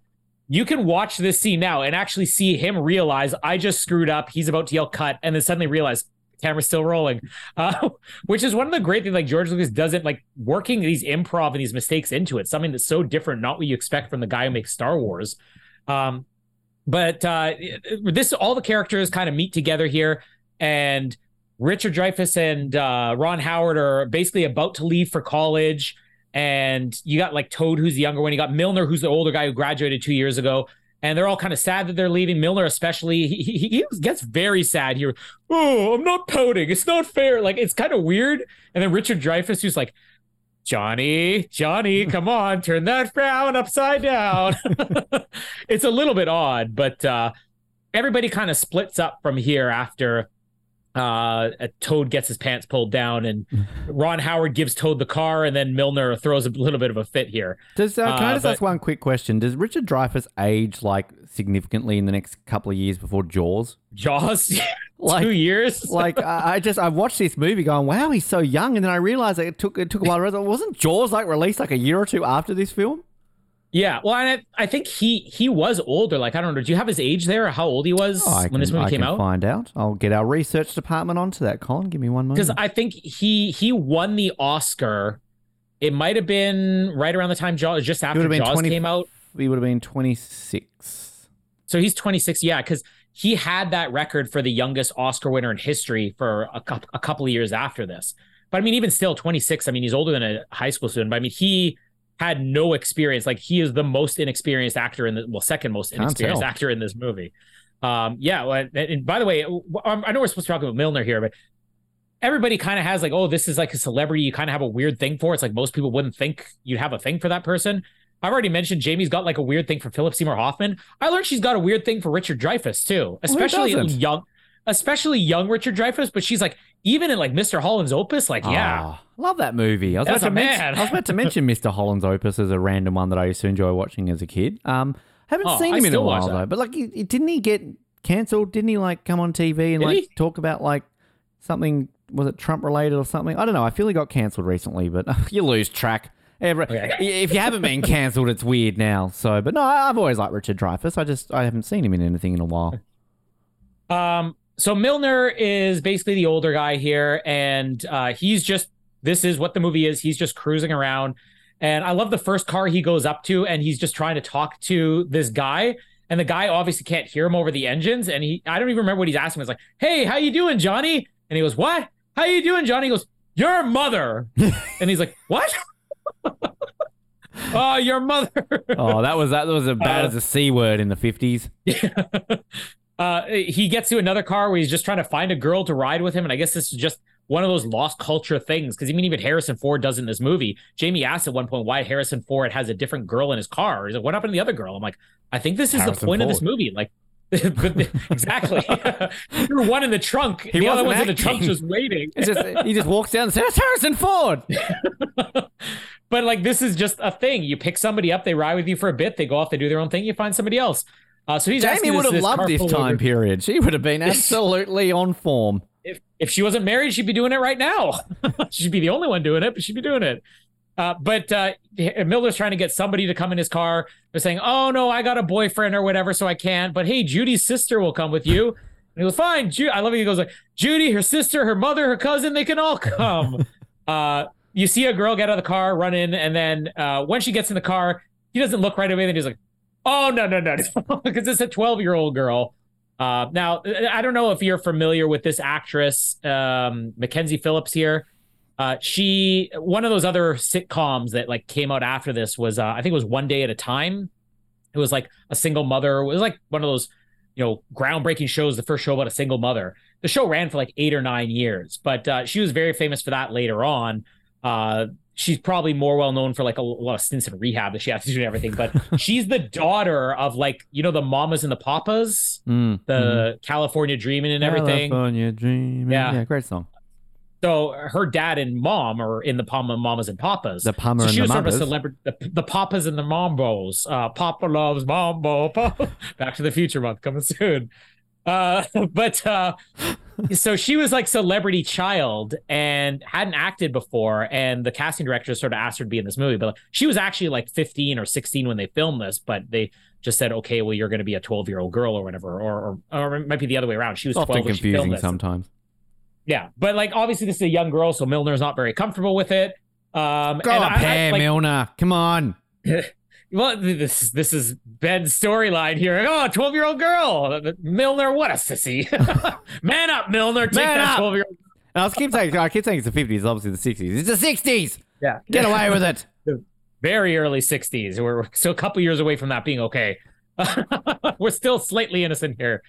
you can watch this scene now and actually see him realize I just screwed up. He's about to yell cut and then suddenly realize camera's still rolling, uh, (laughs) which is one of the great things. Like George Lucas doesn't like working these improv and these mistakes into it. Something that's so different, not what you expect from the guy who makes Star Wars. Um, but uh, this all the characters kind of meet together here, and Richard Dreyfuss and uh, Ron Howard are basically about to leave for college. And you got like Toad, who's the younger one. You got Milner, who's the older guy who graduated two years ago. And they're all kind of sad that they're leaving. Milner, especially, he, he, he gets very sad here. Oh, I'm not pouting. It's not fair. Like, it's kind of weird. And then Richard Dreyfuss, who's like, Johnny, Johnny, (laughs) come on, turn that frown upside down. (laughs) it's a little bit odd, but uh, everybody kind of splits up from here after uh, a Toad gets his pants pulled down, and Ron Howard gives Toad the car, and then Milner throws a little bit of a fit here. Does uh, can I Uh, just but- ask one quick question? Does Richard Dreyfuss age like significantly in the next couple of years before Jaws? Jaws, (laughs) Like- two years. Like I I just I watched this movie going, wow, he's so young, and then I realized that it took it took a while. to realize, Wasn't Jaws like released like a year or two after this film? Yeah, well, I, I think he he was older. Like I don't know. Do you have his age there? Or how old he was Oh, when this can- movie I came can out? find out. I'll get our research department onto that, Colin. Give me one moment. Because I think he he won the Oscar. It might have been right around the time Jaws, just after Jaws 20 came out. he would have been 26. So he's 26. Yeah, because he had that record for the youngest Oscar winner in history for a, a couple of years after this. But I mean, even still, 26. I mean, he's older than a high school student. But I mean, he had no experience. Like he is the most inexperienced actor in the well, second most inexperienced actor in this movie. Um, yeah. Well, and, and by the way, um, I know we're supposed to talk about Milner here, but everybody kind of has like, oh, this is like a celebrity you kind of have a weird thing for. It's like most people wouldn't think you'd have a thing for that person. I've already mentioned Jamie's got like a weird thing for Philip Seymour Hoffman. I learned she's got a weird thing for Richard Dreyfuss too, especially doesn't? young, especially young Richard Dreyfuss. But she's like, even in like Mr. Holland's Opus, like, yeah, Ah, love that movie. I was, That's about to a mention, man. I was about to mention (laughs) Mr. Holland's Opus as a random one that I used to enjoy watching as a kid. Um, haven't Oh, seen I him in a still watch while that. though. But like, he- he- didn't he get cancelled? Didn't he like come on TV and Did like he? talk about like something? Was it Trump related or something? I don't know. I feel he got cancelled recently, but (laughs) you lose track. Every, Okay. If you haven't been cancelled, it's weird now. So, but no, I- I've always liked Richard Dreyfuss. I just I haven't seen him in anything in a while. Um, so Milner is basically the older guy here, and uh, he's just this is what the movie is. He's just cruising around, and I love the first car he goes up to, and he's just trying to talk to this guy, and the guy obviously can't hear him over the engines, and he I don't even remember what he's asking. He's like, "Hey, how you doing, Johnny?" And he goes, "What? How you doing, Johnny?" He goes, "Your mother," (laughs) and he's like, "What?" oh, your mother. Oh, that was that was as bad Uh, as a c word in the fifties. (laughs) uh, he gets to another car where he's just trying to find a girl to ride with him, and I guess this is just one of those lost culture things because I mean, even Harrison Ford does in this movie. Jamie asked at one point why Harrison Ford has a different girl in his car. He's like, "What happened to the other girl?" I'm like, "I think this is Harrison the point of this movie." Like, (laughs) exactly, (laughs) (laughs) you're one in the trunk, the other one's in the trunk acting. just waiting. It's just he just walks down and says, "That's Harrison Ford." but like this is just a thing. You pick somebody up, they ride with you for a bit, they go off, they do their own thing, you find somebody else. Uh, so he's Jamie would have loved this time period. She would have been absolutely on form. If she wasn't married, she'd be doing it right now. (laughs) she'd be the only one doing it, but she'd be doing it. Uh, but uh, Milner's trying to get somebody to come in his car. They're saying, "Oh no, I got a boyfriend or whatever, so I can't." But hey, Judy's sister will come with you. And he goes, "Fine." Ju- I love it. He goes like, "Judy, her sister, her mother, her cousin, they can all come." (laughs) uh, you see a girl get out of the car, run in, and then uh, when she gets in the car, he doesn't look right away. Then he's like, "Oh no, no, no," because (laughs) it's a twelve-year-old girl. Uh, now, I don't know if you're familiar with this actress, um, Mackenzie Phillips here. Uh, she one of those other sitcoms that like came out after this was uh, I think it was One Day at a Time. It was like a single mother. It was like one of those you know groundbreaking shows. The first show about a single mother. The show ran for like eight or nine years, but uh, she was very famous for that later on. She's probably more well known for like a, lot of stints in rehab that she has to do and everything. But (laughs) she's the daughter of like you know the mamas and the papas Mm, the California Dreaming and everything. California dreaming. Yeah. yeah, great song. So her dad and mom are in the Palma Mamas and Papas. The Palmer so and she was sort of a celebrity, the, the Papas and the Mambos. Uh, Papa loves Mambo. Papa. (laughs) Back to the Future month coming soon. Uh, (laughs) but uh, so she was like celebrity child and hadn't acted before, and the casting director sort of asked her to be in this movie. But she was actually like 15 or 16 when they filmed this, but they just said, "Okay, well, you're going to be a 12 year old girl or whatever," or, or or it might be the other way around. She was 12 often when she filmed confusing this. sometimes. Yeah, but like obviously this is a young girl, so Milner's not very comfortable with it. Um, Go and up I- like, Milner. Come on. (laughs) Well, this this is Ben's storyline here. Oh, 12 year old girl, Milner, what a sissy! (laughs) Man up, Milner. Take Man that up. 12 year old. I was keep saying I keep saying it's the fifties, obviously the sixties. It's the sixties. Yeah, Get away with it. (laughs) very early 60s. We're still a couple years away from that being okay. (laughs) We're still slightly innocent here.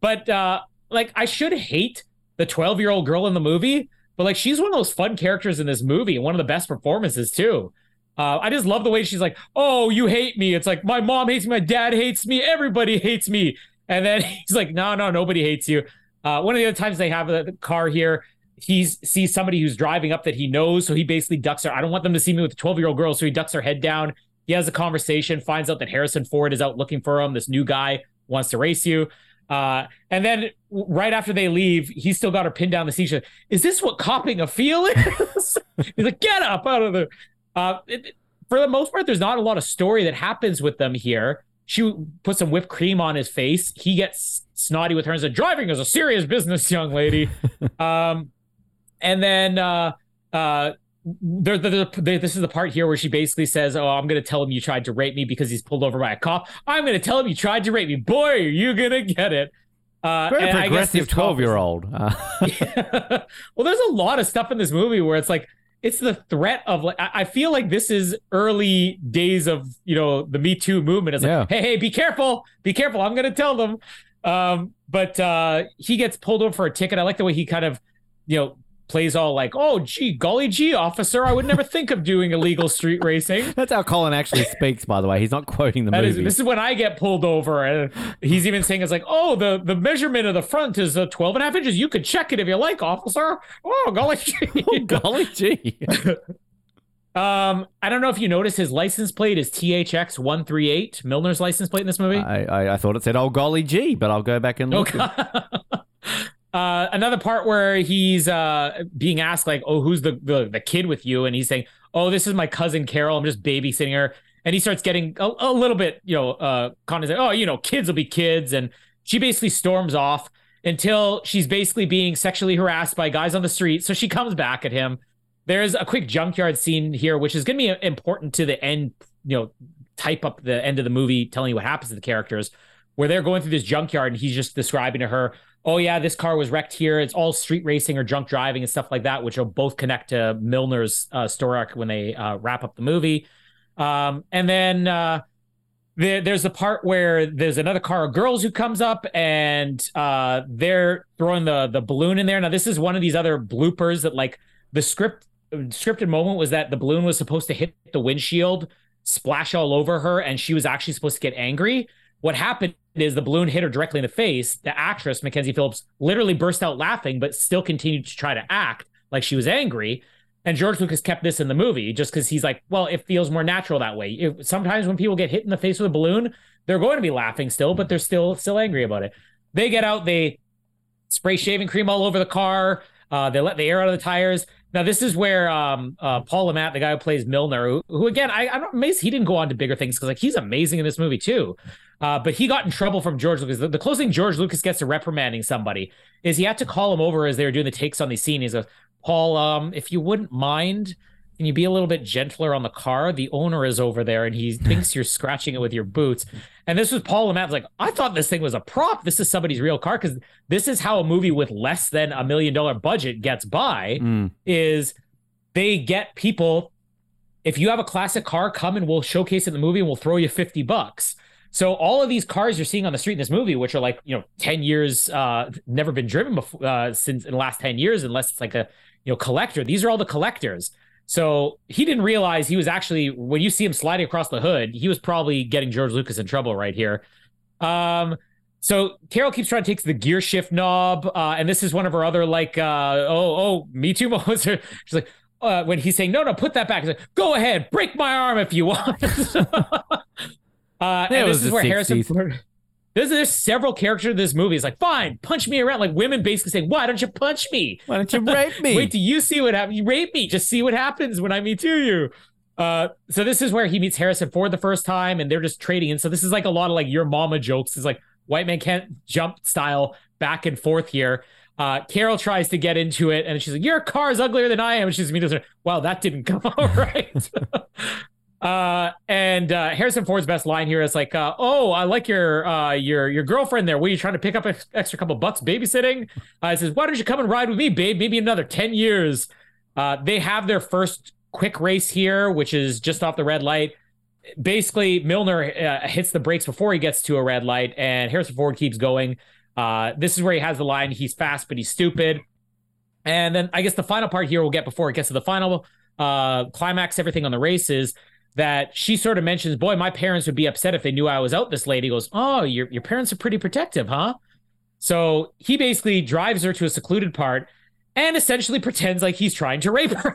But uh like I should hate the 12-year-old girl in the movie, but like she's one of those fun characters in this movie and one of the best performances too. Uh, I just love the way she's like, "Oh, you hate me." It's like my mom hates me, my dad hates me, everybody (laughs) hates me. And then (laughs) he's like, "No, no, nobody hates you." Uh, one of the other times they have the car here, he sees somebody who's driving up that he knows, so he basically ducks her. I don't want them to see me with a 12 year old girl, so he ducks her head down. He has a conversation, finds out that Harrison Ford is out looking for him. This new guy wants to race you. Uh, and then right after they leave, he's still got her pinned down the seat. Is this what copping a feel is? (laughs) he's like, Get up out of there. Uh, it, for the most part, there's not a lot of story that happens with them here. She puts some whipped cream on his face. He gets snotty with her and says, "Driving is a serious business, young lady." (laughs) um, and then uh, uh, there, there, there, this is the part here where she basically says, "Oh, I'm going to tell him you tried to rape me because he's pulled over by a cop. I'm going to tell him you tried to rape me. Boy, are you going to get it." Uh, Very progressive twelve-year-old. Uh. (laughs) yeah. (laughs) Well, there's a lot of stuff in this movie where it's like it's the threat of like I feel like this is early days of you know the Me Too movement. It's like, hey, hey, be careful, be careful. I'm going to tell them. Um, but uh, he gets pulled over for a ticket. I like the way he kind of you know plays all like, oh, gee, golly gee, officer, I would never think of doing illegal street racing. (laughs) That's how Colin actually speaks, by the way. He's not quoting the that movie. Is, this is when I get pulled over. And he's even saying, it's like, oh, the, the measurement of the front is uh, 12 and a half inches. You could check it if you like, officer. Oh, golly gee. (laughs) oh, golly gee. (laughs) Um, I don't know if you noticed his license plate is THX one three eight. Milner's license plate in this movie. I, I, I thought it said "Oh golly gee," but I'll go back and look. Uh, another part where he's uh, being asked like, "Oh, who's the, the, the kid with you?" And he's saying, "Oh, this is my cousin Carol. I'm just babysitting her." And he starts getting a, a little bit, you know, uh, condescending. Oh, you know, kids will be kids, and she basically storms off until she's basically being sexually harassed by guys on the street. So she comes back at him. There's a quick junkyard scene here, which is going to be important to the end. You know, type up the end of the movie, telling you what happens to the characters. Where they're going through this junkyard, and he's just describing to her, oh yeah, this car was wrecked here. It's all street racing or drunk driving and stuff like that, which will both connect to Milner's uh, story arc when they uh, wrap up the movie. Um, and then uh, there, there's the part where there's another car of girls who comes up and uh, they're throwing the the balloon in there. Now this is one of these other bloopers that like the script scripted moment was that the balloon was supposed to hit the windshield, splash all over her, and she was actually supposed to get angry. What happened is the balloon hit her directly in the face. The actress, Mackenzie Phillips, literally burst out laughing, but still continued to try to act like she was angry. And George Lucas kept this in the movie just because he's like, well, it feels more natural that way. If, sometimes when people get hit in the face with a balloon, they're going to be laughing still, but they're still still angry about it. They get out, they spray shaving cream all over the car. Uh, they let the air out of the tires. Now this is where um, uh, Paul Le Mat, the guy who plays Milner, who, who again I, I'm amazed he didn't go on to bigger things because like he's amazing in this movie too. Uh, but he got in trouble from George Lucas. The, the closest thing George Lucas gets to reprimanding somebody is he had to call him over as they were doing the takes on the scene. He's like, Paul, um, if you wouldn't mind, can you be a little bit gentler on the car? The owner is over there and he (laughs) thinks you're scratching it with your boots. And this was Paul Le Mat like, I thought this thing was a prop. This is somebody's real car because this is how a movie with less than a million dollar budget gets by. Mm. Is they get people. If you have a classic car, come and we'll showcase it in the movie and we'll throw you fifty bucks. So all of these cars you're seeing on the street in this movie, which are like you know ten years, uh, never been driven before uh, since in the last ten years, unless it's like a you know collector. These are all the collectors. So he didn't realize he was actually when you see him sliding across the hood, he was probably getting George Lucas in trouble right here. Um, so Carol keeps trying to take the gear shift knob, uh, and this is one of her other like, uh, oh, oh, me too (laughs) moments. She's like, uh, when he's saying, no, no, put that back. He's like, go ahead, break my arm if you want. (laughs) Uh, and this is where 60s. Harrison Ford. (laughs) There's, there's several characters in this movie. It's like, fine, punch me around. Like women basically saying, why don't you punch me? Why don't you rape (laughs) me? Wait till you see what happens. You rape me. Just see what happens when I meet you. Uh, so this is where he meets Harrison Ford the first time, and they're just trading. And so this is like a lot of like your mama jokes. It's like white man can't jump style back and forth here. Uh, Carol tries to get into it, and she's like, "Your car is uglier than I am." And she's me, "Wow, that didn't come (laughs) out right." Uh, and uh, Harrison Ford's best line here is like, uh, "Oh, I like your uh, your your girlfriend there. Were you trying to pick up an extra couple bucks babysitting?" Uh, he says, "Why don't you come and ride with me, babe? Maybe another ten years." Uh, they have their first quick race here, which is just off the red light. Basically, Milner uh, hits the brakes before he gets to a red light, and Harrison Ford keeps going. Uh, this is where he has the line, "He's fast, but he's stupid." And then I guess the final part here we'll get before it gets to the final uh, climax, everything on the races that she sort of mentions, boy, my parents would be upset if they knew I was out this late. He goes, Oh, your, your parents are pretty protective, huh? So he basically drives her to a secluded part and essentially pretends like he's trying to rape her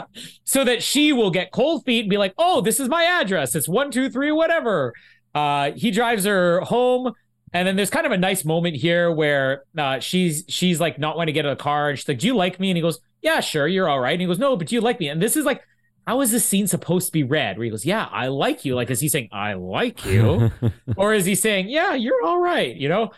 (laughs) so that she will get cold feet and be like, Oh, this is my address. It's one, two, three, whatever. Uh, he drives her home. And then there's kind of a nice moment here where uh, she's she's like not wanting to get in the car and she's like, "Do you like me?" And he goes, "Yeah, sure, you're all right." And he goes, "No, but do you like me?" And this is like how is this scene supposed to be read? Where he goes, Yeah, I like you. Like, is he saying, I like you? (laughs) or is he saying, Yeah, you're all right? You know?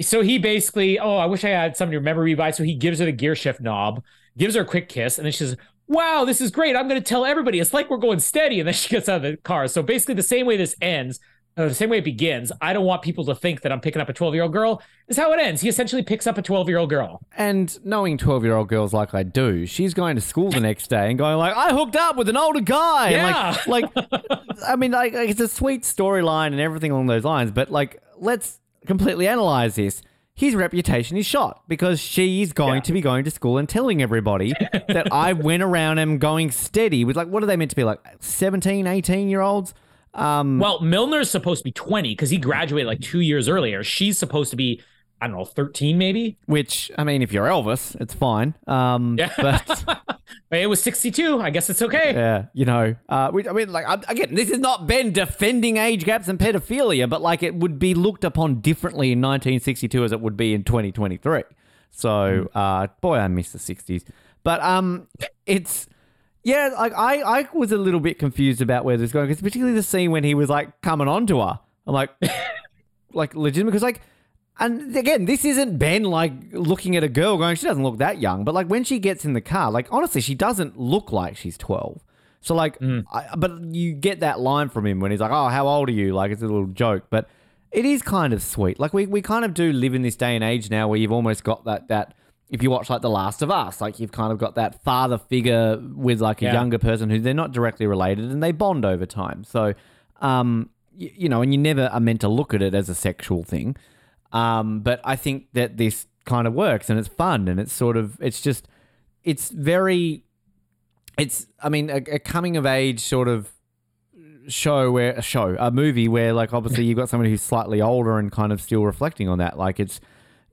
So he basically, oh, I wish I had something to remember me by. So he gives her the gear shift knob, gives her a quick kiss, and then she says, Wow, this is great. I'm going to tell everybody. It's like we're going steady. And then she gets out of the car. So basically, the same way this ends, the same way it begins, I don't want people to think that I'm picking up a 12 year old girl, is how it ends. He essentially picks up a 12 year old girl. And knowing 12 year old girls like I do, she's going to school the next day and going like, I hooked up with an older guy. Yeah. And (laughs) like, like, I mean, like, it's a sweet storyline and everything along those lines, but like, let's completely analyze this. His reputation is shot because she's going Yeah. to be going to school and telling everybody that I went around and going steady with like, what are they meant to be like 17, 18 year olds? Um, Well, Milner's supposed to be 20 because he graduated like two years earlier. She's supposed to be, I don't know, 13 maybe. which, I mean, if you're Elvis, it's fine. Um, Yeah. but. (laughs) It was 62. I guess it's okay. Yeah, you know, uh, we, I mean, like I- again, this is not Ben defending age gaps and pedophilia, but like it would be looked upon differently in 1962 as it would be in 2023. So, uh, boy, I miss the 60s. But um, it's yeah, like I, I was a little bit confused about where this is going, because particularly the scene when he was like coming on to her. I'm like, (laughs) like legitimate, because like. And again, this isn't Ben like looking at a girl going, she doesn't look that young. But like when she gets in the car, like honestly, she doesn't look like she's 12. So like, hmm. I, but you get that line from him when he's like, oh, how old are you? Like it's a little joke. But it is kind of sweet. Like we, we kind of do live in this day and age now where you've almost got that, that if you watch like The Last of Us, like you've kind of got that father figure with like a Yeah. younger person who they're not directly related and they bond over time. So, um, y- you know, and you never are meant to look at it as a sexual thing. Um, but I think that this kind of works and it's fun and it's sort of, it's just, it's very, it's, I mean, a, a coming of age sort of show where, a show, a movie where like obviously you've got somebody who's slightly older and kind of still reflecting on that. Like it's,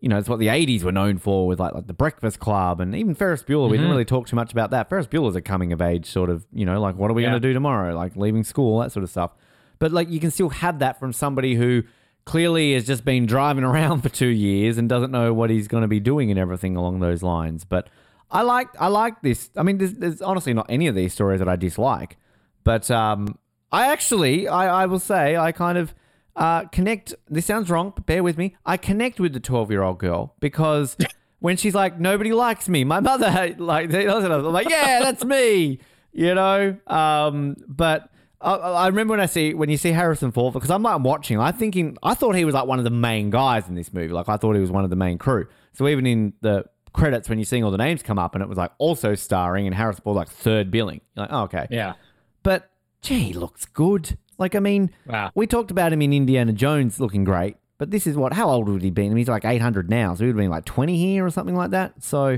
you know, it's what the 80s were known for with like, like the Breakfast Club and even Ferris Bueller. We didn't really talk too much about that. Ferris Bueller's a coming of age sort of, you know, like what are we Yeah. going to do tomorrow? Like leaving school, that sort of stuff. But like you can still have that from somebody who clearly has just been driving (laughs) around for two years and doesn't know what he's going to be doing and everything along those lines. But I like I like this. I mean, there's, there's honestly not any of these stories that I dislike, but um, I actually I, I will say I kind of uh, connect. This sounds wrong, but bear with me. I connect with the 12 year old girl because (laughs) when she's like, nobody likes me. My mother (laughs) like, I'm like, yeah, that's me. (laughs) You know. Um, but I, I remember when I see when you see Harrison Ford because I'm like watching. I'm thinking I thought he was like one of the main guys in this movie. Like I thought he was one of the main crew. So even in the credits when you're seeing all the names come up and it was like also starring and Harrison Ford like third billing. You're like, oh, okay. Yeah. But gee, he looks good. Like I mean, Wow. we talked about him in Indiana Jones looking great, but this is what? How old would he be? I mean, he's like 800 now, so he would have been like 20 here or something like that. So,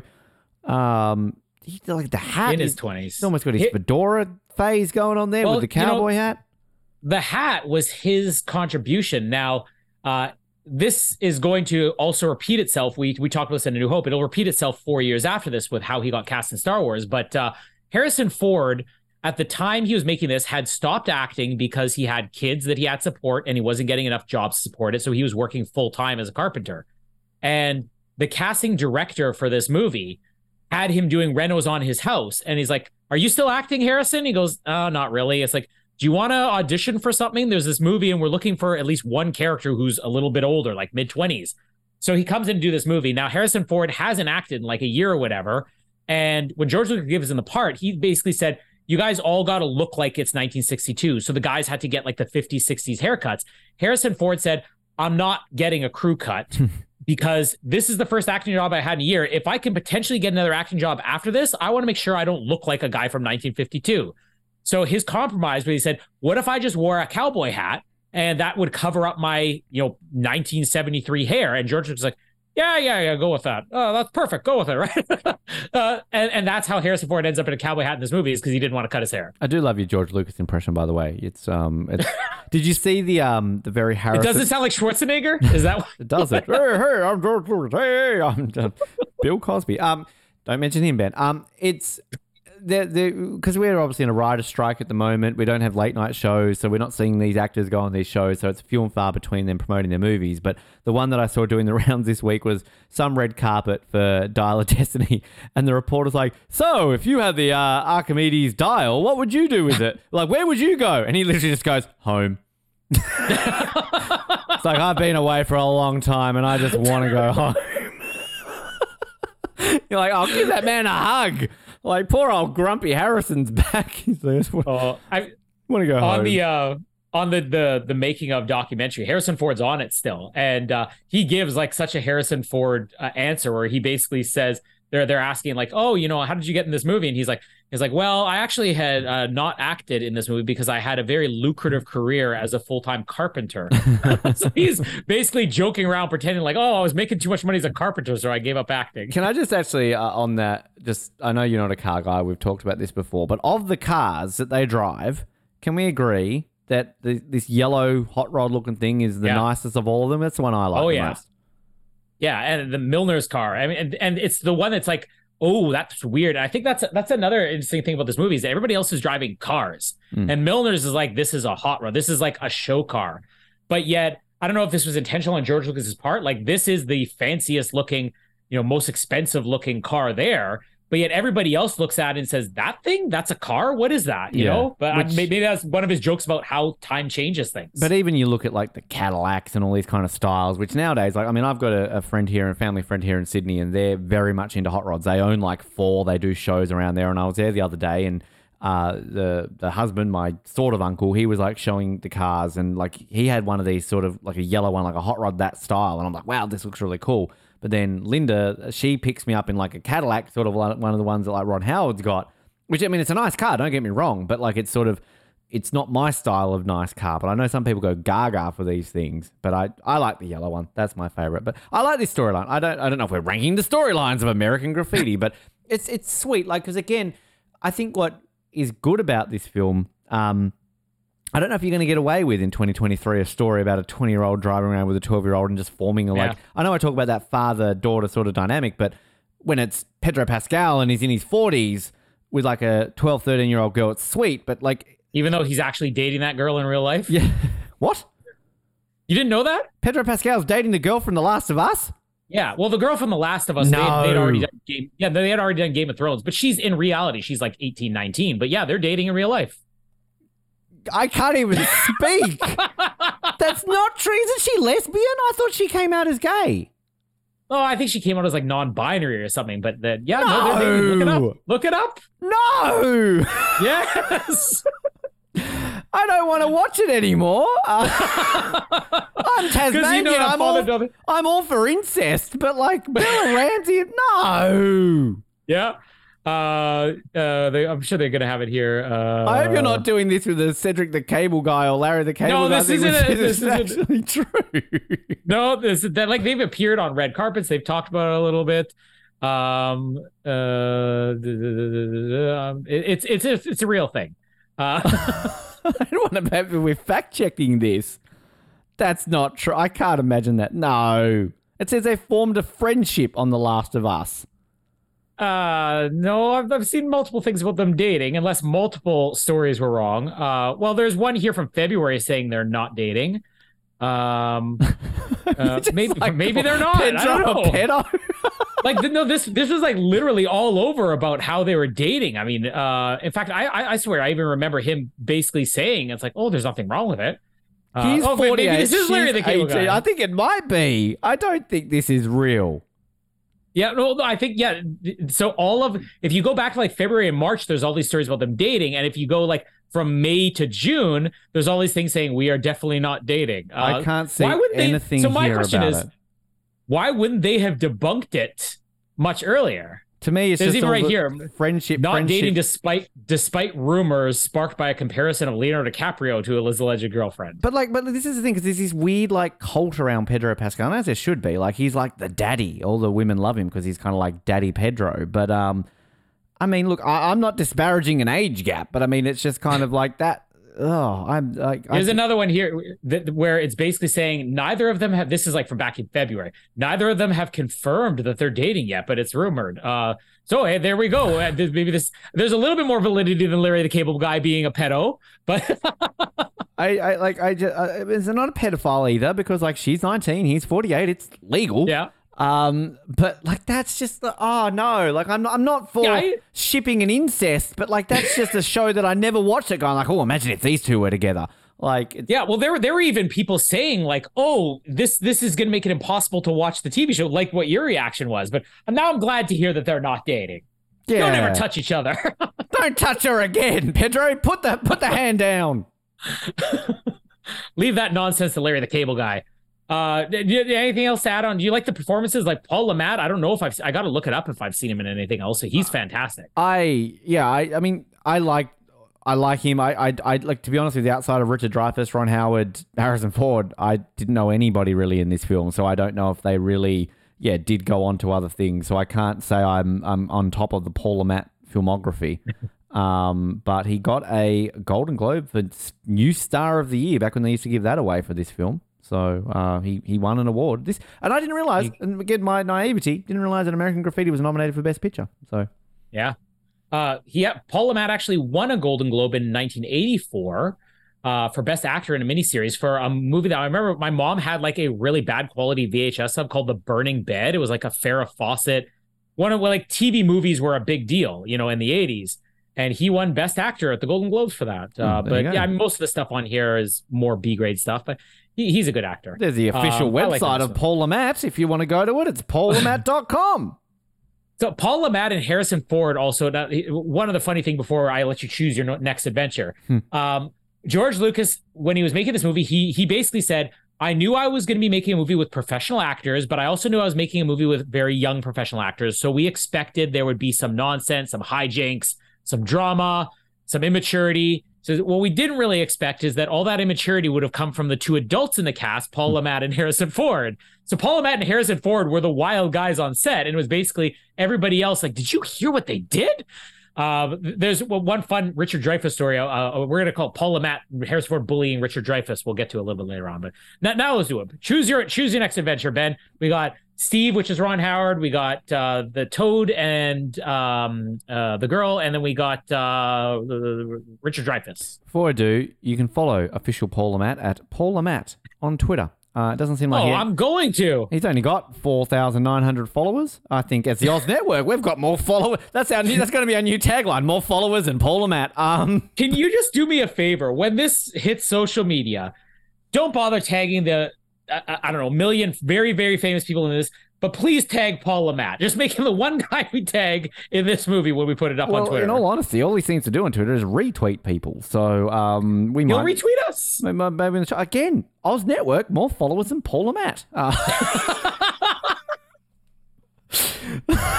um, he like the hat. In his is- 20s. He's almost got his fedora phase going on there Well, with the you know- cowboy hat. the hat was his contribution. Now, uh, this is going to also repeat itself. We we talked about this in A New Hope. It'll repeat itself four years after this with how he got cast in Star Wars. But uh, Harrison Ford, at the time he was making this, had stopped acting because he had kids that he had support and he wasn't getting enough jobs to support it. So he was working full time as a carpenter. And the casting director for this movie had him doing renos on his house. And he's like, Are you still acting, Harrison? He goes, Oh, not really. It's like, do you want to audition for something? There's this movie, and we're looking for at least one character who's a little bit older, like mid 20s. So he comes in to do this movie. Now, Harrison Ford hasn't acted in like a year or whatever. And when George Lucas gives him the part, he basically said, You guys all got to look like it's 1962. So the guys had to get like the 50s, 60s haircuts. Harrison Ford said, I'm not getting a crew cut (laughs) because this is the first acting job I had in a year. If I can potentially get another acting job after this, I want to make sure I don't look like a guy from 1952. So his compromise, but he said, "What if I just wore a cowboy hat and that would cover up my, you know, 1973 hair?" And George was like, "Yeah, yeah, yeah, go with that. Oh, that's perfect. Go with it, (laughs) right?" uh, and and that's how Harrison Ford ends up in a cowboy hat in this movie is because he didn't want to cut his hair. I do love your George Lucas impression, by the way. It's um, it's, (laughs) did you see the um, the very Harrison? It doesn't sound like Schwarzenegger. Is that? What? It does it. (laughs) hey, hey, I'm George Lucas. Hey, I'm uh, Bill Cosby. Um, don't mention him, Ben. Um, it's because we're obviously in a writer strike at the moment. We don't have late night shows, so we're not seeing these actors go on these shows. So it's few and far between them promoting their movies. But the one that I saw doing the (laughs) rounds this week was some red carpet for Dial of Destiny, (laughs) and the reporter's like, "So, if you had the uh, Archimedes dial, what would you do with it? (laughs) like, where would you go?" And he literally just goes, "Home." it's like I've been away for a long time, and I just want to go home. You're like, I'll give that man a hug. Like poor old grumpy Harrison's (laughs) back. He's like, Oh, I want to go on home. the uh on the the the making of documentary harrison ford's on it still and uh he gives like such a harrison ford uh, answer where he basically says they're they're asking like oh you know how did you get in this movie and he's like he's like well i actually had uh, not acted in this movie because i had a very lucrative career as a full-time carpenter (laughs) (laughs) so he's basically joking around pretending like oh i was making too much money as a carpenter so i gave up acting Can I just actually uh, on that? Just I know you're not a car guy. We've talked about this before, but of the cars that they drive, can we agree that the, this yellow hot rod looking thing is the Yeah. nicest of all of them? That's the one I like. Oh, the yeah. most. Yeah, and the Milner's car. I mean, and, and it's the one that's like, oh, that's weird. I think that's that's another interesting thing about this movie is that everybody else is driving cars, Mm. and Milner's is like, this is a hot rod. This is like a show car, but yet I don't know if this was intentional on George Lucas's part. Like, this is the fanciest looking, you know, most expensive looking car there. But yet everybody else looks at it and says, "That thing? That's a car? What is that?" You Yeah, know. But I- maybe that's one of his jokes about how time changes things. But even you look at like the Cadillacs and all these kind of styles, which nowadays, like, I mean, I've got a, a friend here, a family friend here in Sydney, and they're very much into hot rods. They own like four. They do shows around there, and I was there the other day, and uh, the the husband, my sort of uncle, he was like showing the cars, and like he had one of these sort of like a yellow one, like a hot rod that style, and I'm like, wow, this looks really cool. But then Linda, she picks me up in like a Cadillac, sort of like one of the ones that like Ron Howard's got, which I mean, it's a nice car. Don't get me wrong, but like it's sort of it's not my style of nice car, but I know some people go gaga for these things. But I, I like the yellow one. That's my favorite. But I like this storyline. I don't I don't know if we're ranking the storylines of American Graffiti, but it's it's sweet. Like because again, I think what is good about this film, um, I don't know if you're going to get away with in 2023 a story about a 20 year old driving around with a 12 year old and just forming a Yeah. like. I know I talk about that father daughter sort of dynamic, but when it's Pedro Pascal and he's in his 40s with like a 12, 13 year old girl, it's sweet. But like, even though he's actually dating that girl in real life, yeah, (laughs) what? you didn't know that? Pedro Pascal's dating the girl from The Last of Us? Yeah, well, the girl from The Last of Us, No. they, they'd already done game. Yeah, they had already done Game of Thrones, but she's in reality, she's like 18, 19. But yeah, they're dating in real life. I can't even speak. That's not true. Isn't she lesbian? I thought she came out as gay. Oh, I think she came out as like non-binary or something. But then, yeah, no, they're dating. Look it up. Look it up. No, Yes. I don't want to watch it anymore. (laughs) Uh, I'm (laughs) Tasmanian. you know I'm, all, I'm all for incest, but like Bella (laughs) Ramsey, no. yeah. Uh, uh, they, I'm sure they're gonna have it here. Uh, I hope you're not doing this with the Cedric the Cable Guy or Larry the Cable No, Guy. this thing, isn't This isn't- actually true. No, this that like they've appeared on red carpets. They've talked about it a little bit. Um, uh, um, it- it's it's it's it's a real thing. Uh, (laughs) I don't want to bet we're fact checking this. That's not true. I can't imagine that. No. It says they formed a friendship on The Last of Us. Uh, no, I've, I've seen multiple things about them dating, unless multiple stories were wrong. Uh, well, there's one here from February saying they're not dating. Um, (laughs) uh, maybe like maybe they're not. I don't know. (laughs) like no this this was like literally all over about how they were dating i mean uh in fact i i, I swear i even remember him basically saying it's like oh there's nothing wrong with it uh, He's oh, wait, maybe this is larry the cable guy I think it might be. I don't think this is real. Yeah no, i think yeah so all of if you go back to like february and march there's all these stories about them dating and if you go like from may to june there's all these things saying we are definitely not dating uh, I can't say why would they- anything so my here question is, it. why wouldn't they have debunked it much earlier To me, it's There's just even right here, friendship. not friendship. dating despite despite rumors sparked by a comparison of Leonardo DiCaprio to his alleged girlfriend. But like, but this is the thing because there's this weird like cult around Pedro Pascal, and as there should be. Like, he's like the daddy. All the women love him because he's kind of like Daddy Pedro. But um, I mean, look, I, I'm not disparaging an age gap, but I mean, it's just kind (laughs) of like that. Oh, I'm like, I, There's another one here that, where it's basically saying neither of them have. This is like from back in February. Neither of them have confirmed that they're dating yet, but it's rumored. Uh, so hey, there we go. Uh, Maybe this there's a little bit more validity than Larry the Cable Guy being a pedo, but (laughs) I, I like, I just, uh, it's not a pedophile either because like she's 19, he's 48, it's legal. yeah. Um, but like that's just the oh no, like I'm not, I'm not for Yeah, shipping and incest, but like that's just a show that I never watched it. Going like, oh, imagine if these two were together. Like, Yeah, well, there were there were even people saying like, "Oh, this this is going to make it impossible to watch the TV show," like what your reaction was. But now I'm glad to hear that they're not dating. yeah, Don't ever touch each other. (laughs) don't touch her again, Pedro. Put the put the hand down. (laughs) Leave that nonsense to Larry the Cable Guy. Uh, anything else to add on? Do you like the performances like Paul Le Mat? I don't know if I've I got to look it up if I've seen him in anything else. He's fantastic. I yeah, I I mean, I like I like him. I I I like to be honest with you, outside of Richard Dreyfuss, Ron Howard, (laughs) Harrison Ford, I didn't know anybody really in this film, so I don't know if they really yeah did go on to other things. So I can't say I'm I'm on top of the Paul Lamont filmography. (laughs) Um, but he got a Golden Globe for New Star of the Year back when they used to give that away for this film. So uh, he he won an award. This and I didn't realize, and again my naivety, didn't realize that American Graffiti was nominated for Best Picture. So Yeah. Uh, he Paul Le Mat actually won a Golden Globe in 1984 uh, for Best Actor in a miniseries for a movie that I remember my mom had like a really bad quality VHS of called The Burning Bed. It was like a Farrah Fawcett. One of like TV movies were a big deal, you know, in the 80s. And he won Best Actor at the Golden Globes for that. Uh, Hmm, but yeah, I mean, most of the stuff on here is more B grade stuff, but he, he's a good actor. There's the official Um, I like website of. Paul Lamont. If you want to go to it, it's paulamat.com. So Paul Le Mat and Harrison Ford also. One of the funny thing before I let you choose your next adventure, Hmm. um, George Lucas, when he was making this movie, he he basically said, "I knew I was going to be making a movie with professional actors, but I also knew I was making a movie with very young professional actors. So we expected there would be some nonsense, some hijinks, some drama, some immaturity." So what we didn't really expect is that all that immaturity would have come from the two adults in the cast, Paul Le Mat and Harrison Ford. So Paul Le Mat and Harrison Ford were the wild guys on set, and it was basically everybody else like, "Did you hear what they did?" Uh, there's one fun Richard Dreyfuss story. Uh, uh, we're gonna call it Paul Le Mat, Harrison Ford bullying Richard Dreyfuss. We'll get to a little bit later on, but now, now let's do it. Choose your choose your next adventure, Ben. We got Steve, which is Ron Howard. We got uh, the Toad and um, uh, the girl, and then we got uh, Richard Dreyfuss. Before I do, you can follow official Paul Lamont at Paul Lamont on Twitter. Uh, it doesn't seem like Oh, he- I'm going to. he's only got 4,900 followers. I think as the Oz (laughs) Network, we've got more followers. That's our new, that's going to be our new tagline, more followers than Paul Lamont. Um, Can you just do me a favor when this hits social media? Don't bother tagging the I, I don't know million very very famous people in this, but please tag Paul Lamont. Just make him the one (laughs) guy we tag in this movie when we put it up on Twitter. in all honesty, all he seems to do on Twitter is retweet people. So um, we He'll might retweet us. Maybe, maybe in the show. Again, Oz Network, more followers than Paul Lamont. Uh, (laughs) (laughs)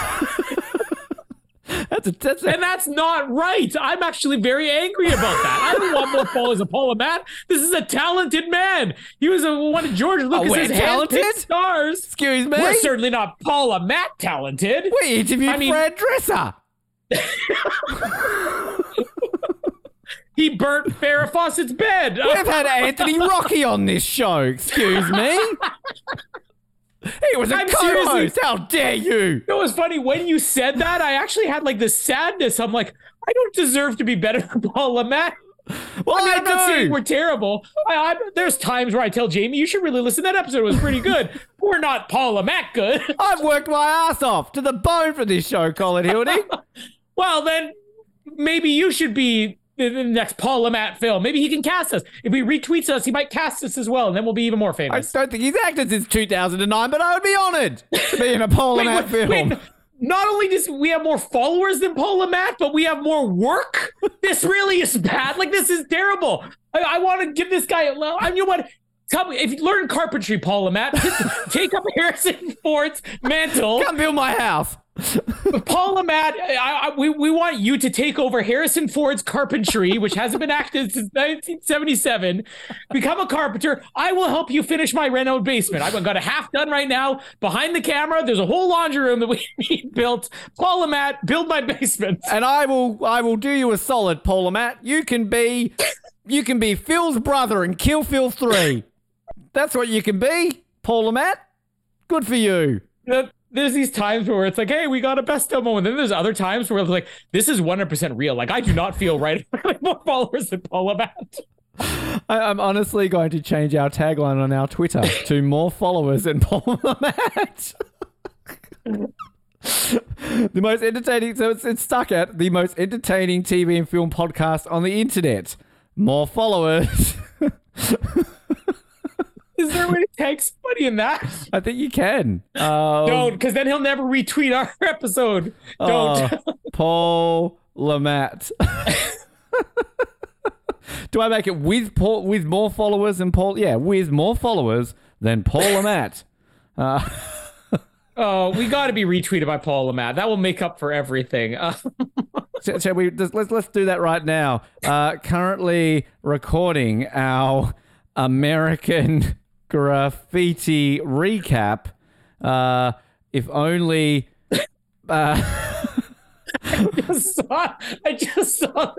that's a, that's a, And that's not right. I'm actually very angry about that. I don't want more followers of Paul Lamont. This is a talented man. He was a, one of George oh, Lucas's Oh, talented? stars. excuse me. We're certainly not Paul Matt talented. we interviewed I mean- Fred Dresser. (laughs) He burnt Farrah Fawcett's bed. We've had Anthony Rocky on this show. Excuse me. (laughs) He was a I'm co-host. How dare you? It was funny when you said that. I actually had like this sadness. I'm like, I don't deserve to be better than Paul Lamont. Well, I mean, I, I'm not saying we're terrible. I, I, there's times where I tell Jamie, you should really listen. That episode was pretty good. (laughs) we're not Paul Lamont good. (laughs) I've worked my ass off to the bone for this show, Colin Hildy. (laughs) well, then maybe you should be the, the next Paul Lamont film. Maybe he can cast us. If he retweets us, he might cast us as well, and then we'll be even more famous. I don't think he's acted since 2009, but I would be honoured to be in a Paul (laughs) Wait, Lamont wait, film. wait. Not only does we have more followers than Paul Lamont, but we have more work. this really is bad. Like this is terrible. I, I want to give this guy. a I mean, you know what? Tell me if you learn carpentry, Paul Lamont, (laughs) take up Harrison Ford's mantle. Come build my house. (laughs) Paul Lamont, I, I, we, we want you to take over Harrison Ford's carpentry, which hasn't been active since 1977. Become a carpenter. I will help you finish my reno basement. I've got a half done right now. Behind the camera, there's a whole laundry room that we (laughs) need built. Paul Lamont, build my basement. And I will I will do you a solid, Paul Lamont. You can be You can be Phil's brother and kill Phil 3. That's what you can be, Paul Lamont. Good for you. That- There's these times where it's like, hey, we got a best of moment. Then there's other times where it's like, this is 100% real. Like, I do not feel right. (laughs) more followers than Paul Lamont. I, I'm honestly going to change our tagline on our Twitter to more followers than Paul (laughs) Lamont. (laughs) the most entertaining, so it's, it's stuck at the most entertaining TV and film podcast on the internet. More followers. Is there a way to tag somebody in that? (laughs) I think you can. Um, Don't, because then he'll never retweet our (laughs) episode. Don't. Oh, (laughs) Paul Lamont. Do I make it with Paul with more followers than Paul? Yeah, with more followers than Paul Lamont. Uh, oh, we got to be retweeted by Paul Lamont. That will make up for everything. Uh, shall, shall we? Let's let's do that right now. Uh, currently recording our American graffiti recap. Uh, if only. Uh, (laughs) I just saw, I just saw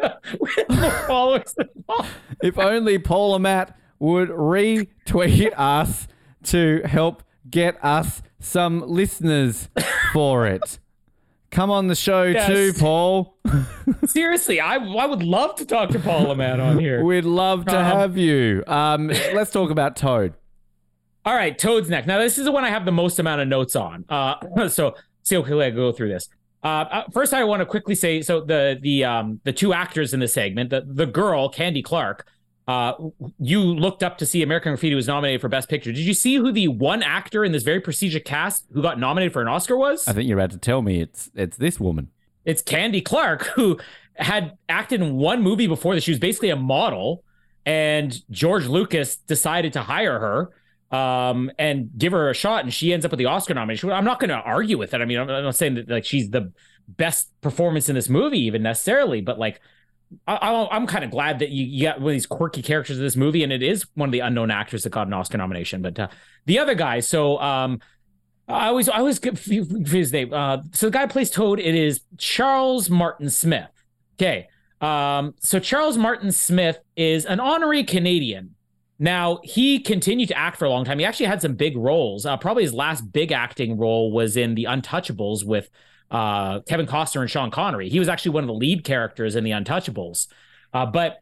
more followers (laughs) if only Paul Lamont would retweet us to help get us some listeners for it. Come on the show Yes. too, Paul. (laughs) Seriously, I, I would love to talk to Paul Lamont on here. We'd love to Um, have you. Um, let's talk about Toad. All right, Toad's next. Now, this is the one I have the most amount of notes on. Uh, (clears throat) so, see how quickly I go through this. Uh, uh, first, I want to quickly say so the the um the two actors in the segment, the the girl Candy Clark. Uh, you looked up to see American Graffiti was nominated for Best Picture. Did you see who the one actor in this very prestigious cast who got nominated for an Oscar was? I think you're about to tell me it's it's this woman. It's Candy Clark, who had acted in one movie before this. She was basically a model, and George Lucas decided to hire her um, and give her a shot, and she ends up with the Oscar nomination. I'm not going to argue with it. I mean, I'm not saying that like she's the best performance in this movie, even necessarily, but like. I, I'm kind of glad that you, got one of these quirky characters in this movie, and it is one of the unknown actors that got an Oscar nomination. But uh, the other guy, so um, I always I always get confused his name. Uh, so the guy who plays Toad. It is Charles Martin Smith. Okay. Um, so Charles Martin Smith is an honorary Canadian. Now he continued to act for a long time. He actually had some big roles. Uh, probably his last big acting role was in The Untouchables with uh, Kevin Costner and Sean Connery. He was actually one of the lead characters in The Untouchables. Uh, but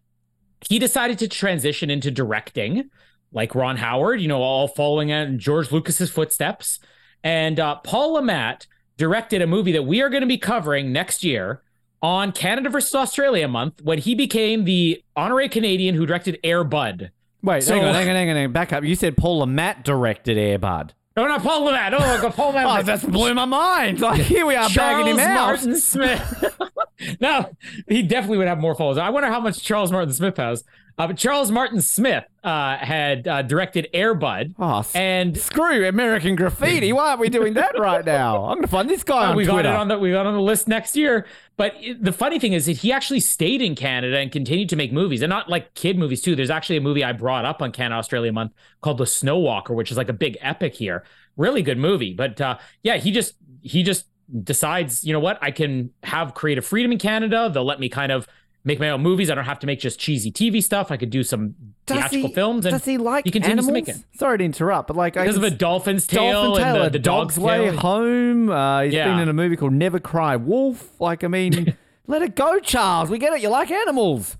he decided to transition into directing, like Ron Howard. You know, all following in George Lucas's footsteps. And uh, Paul Lamont directed a movie that we are going to be covering next year on Canada versus Australia month when he became the honorary Canadian who directed Air Bud. Wait, So- hang on, hang on, hang on, hang on. Back up. You said Paul Lamont directed Airbud. Oh no, not Paul Lamont. Oh, go Paul Oh, Lamont. that blew my mind. (laughs) Like here we are bagging him Charles out. Martin Smith. (laughs) (laughs) no, he definitely would have more followers. I wonder how much Charles Martin Smith has. Uh, but Charles Martin Smith uh, had uh, directed Air Bud. Oh, and screw American Graffiti. Why aren't we doing that right now? (laughs) I'm gonna find this guy on we got it on the we got on the list next year. But it- the funny thing is that he actually stayed in Canada and continued to make movies, and not like kid movies too. There's actually a movie I brought up on Canada Australia Month called The Snow Walker, which is like a big epic here. Really good movie. But uh, yeah, he just he just decides, you know what, I can have creative freedom in Canada. They'll let me kind of make my own movies. I don't have to make just cheesy TV stuff. I could do some theatrical films. And does he like he continues animals? to make it. Sorry to interrupt, but like I because of a dolphin's tail Dolphin and Tail, the, the Dog's dog's Way tail. Home. Uh, he's Yeah. been in a movie called Never Cry Wolf. Like, I mean, (laughs) let it go, Charles. We get it. You like animals.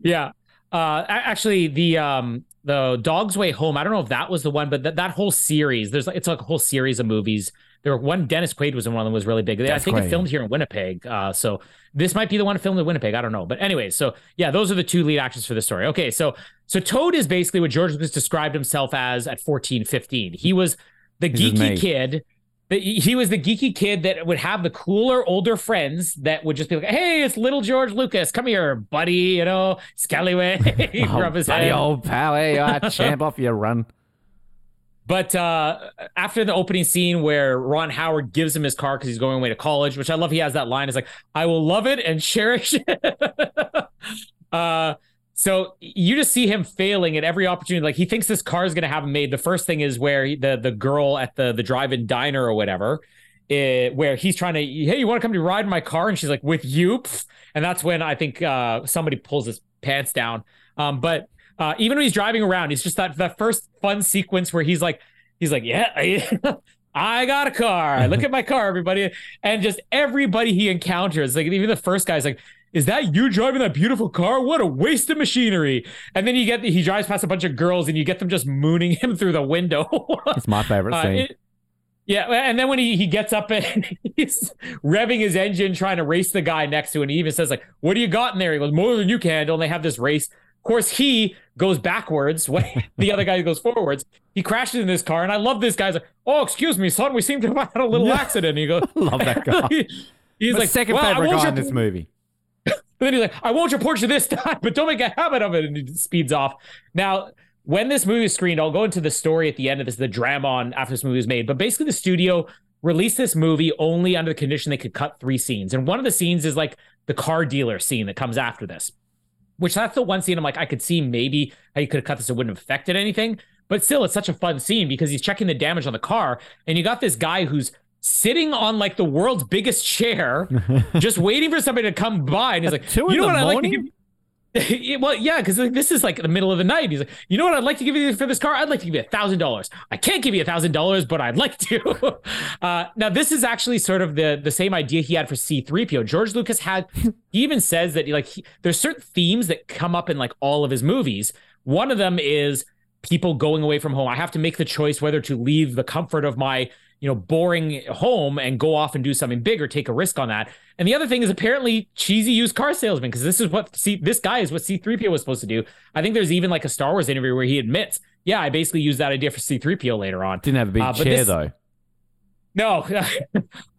Yeah. Uh, actually, the um the Dog's Way Home. I don't know if that was the one, but that that whole series. There's like it's like a whole series of movies. There were one Dennis Quaid was in one of them was really big. I think Quaid. it filmed here in Winnipeg. Uh, so this might be the one filmed in Winnipeg. I don't know, but anyways, so yeah, those are the two lead actors for the story. Okay, so so Toad is basically what George Lucas described himself as at 14, 15. He was the me. geeky kid. He was the geeky kid that would have the cooler older friends that would just be like, "Hey, it's little George Lucas. Come here, buddy. You know, scallywag." (laughs) Oh, rub his buddy, head. old pal. Hey, uh, (laughs) champ off your run. But uh, after the opening scene where Ron Howard gives him his car because he's going away to college, which I love, he has that line. It's like, "I will love it and cherish it." (laughs) uh, so you just see him failing at every opportunity. Like he thinks this car is going to have him made. The first thing is where he- the the girl at the the drive-in diner or whatever, eh, where he's trying to, hey, you want to come to ride in my car? And she's like, with you? And that's when I think uh, somebody pulls his pants down. Um, but uh, even when he's driving around, he's just that that first fun sequence where he's like, he's like, yeah. (laughs) I got a car. Look at my car, everybody. And just everybody he encounters, like even the first guy's like, is that you driving that beautiful car? What a waste of machinery. And then you get he drives past a bunch of girls and you get them just mooning him (laughs) through the window. it's my favorite Uh, scene. it- yeah, and then when he, he gets up and (laughs) he's revving his engine, trying to race the guy next to him, and he even says, like, what do you got in there? He goes, more than you can. And they have this race. Of course, he goes backwards when (laughs) the other guy goes forwards. He crashes in this car, and I love this guy's like, oh, excuse me, son, we seem to have had a little (laughs) Yeah. accident. And he goes, (laughs) Love that guy. he's my like, second well, favorite guy in this movie. and then he's like, I won't report you this time, but don't make a habit of it. And he speeds off. Now, when this movie is screened, I'll go into the story at the end of this, the drama on after this movie was made. But basically, the studio released this movie only under the condition they could cut three scenes. And one of the scenes is like the car dealer scene that comes after this, which that's the one scene I'm like, I could see maybe how you could have cut this, it wouldn't have affected anything. But still, it's such a fun scene because he's checking the damage on the car. And you got this guy who's sitting on like the world's biggest chair, (laughs) just waiting for somebody to come by. And he's like, you know what I like to give (laughs) Well, yeah, because this is like the middle of the night. He's like, you know what I'd like to give you for this car? I'd like to give you a thousand dollars. I can't give you a thousand dollars, but I'd like to. (laughs) uh, now, this is actually sort of the the same idea he had for C-3PO. George Lucas had. (laughs) He even says that like he, there's certain themes that come up in like all of his movies. One of them is people going away from home. I have to make the choice whether to leave the comfort of my you know boring home and go off and do something big or take a risk on that. And the other thing is apparently cheesy used car salesman because this is what C this guy is what C3PO was supposed to do. I think there's even like a Star Wars interview where he admits, yeah, I basically used that idea for C3PO later on. Didn't have a big Uh, chair this- though. No,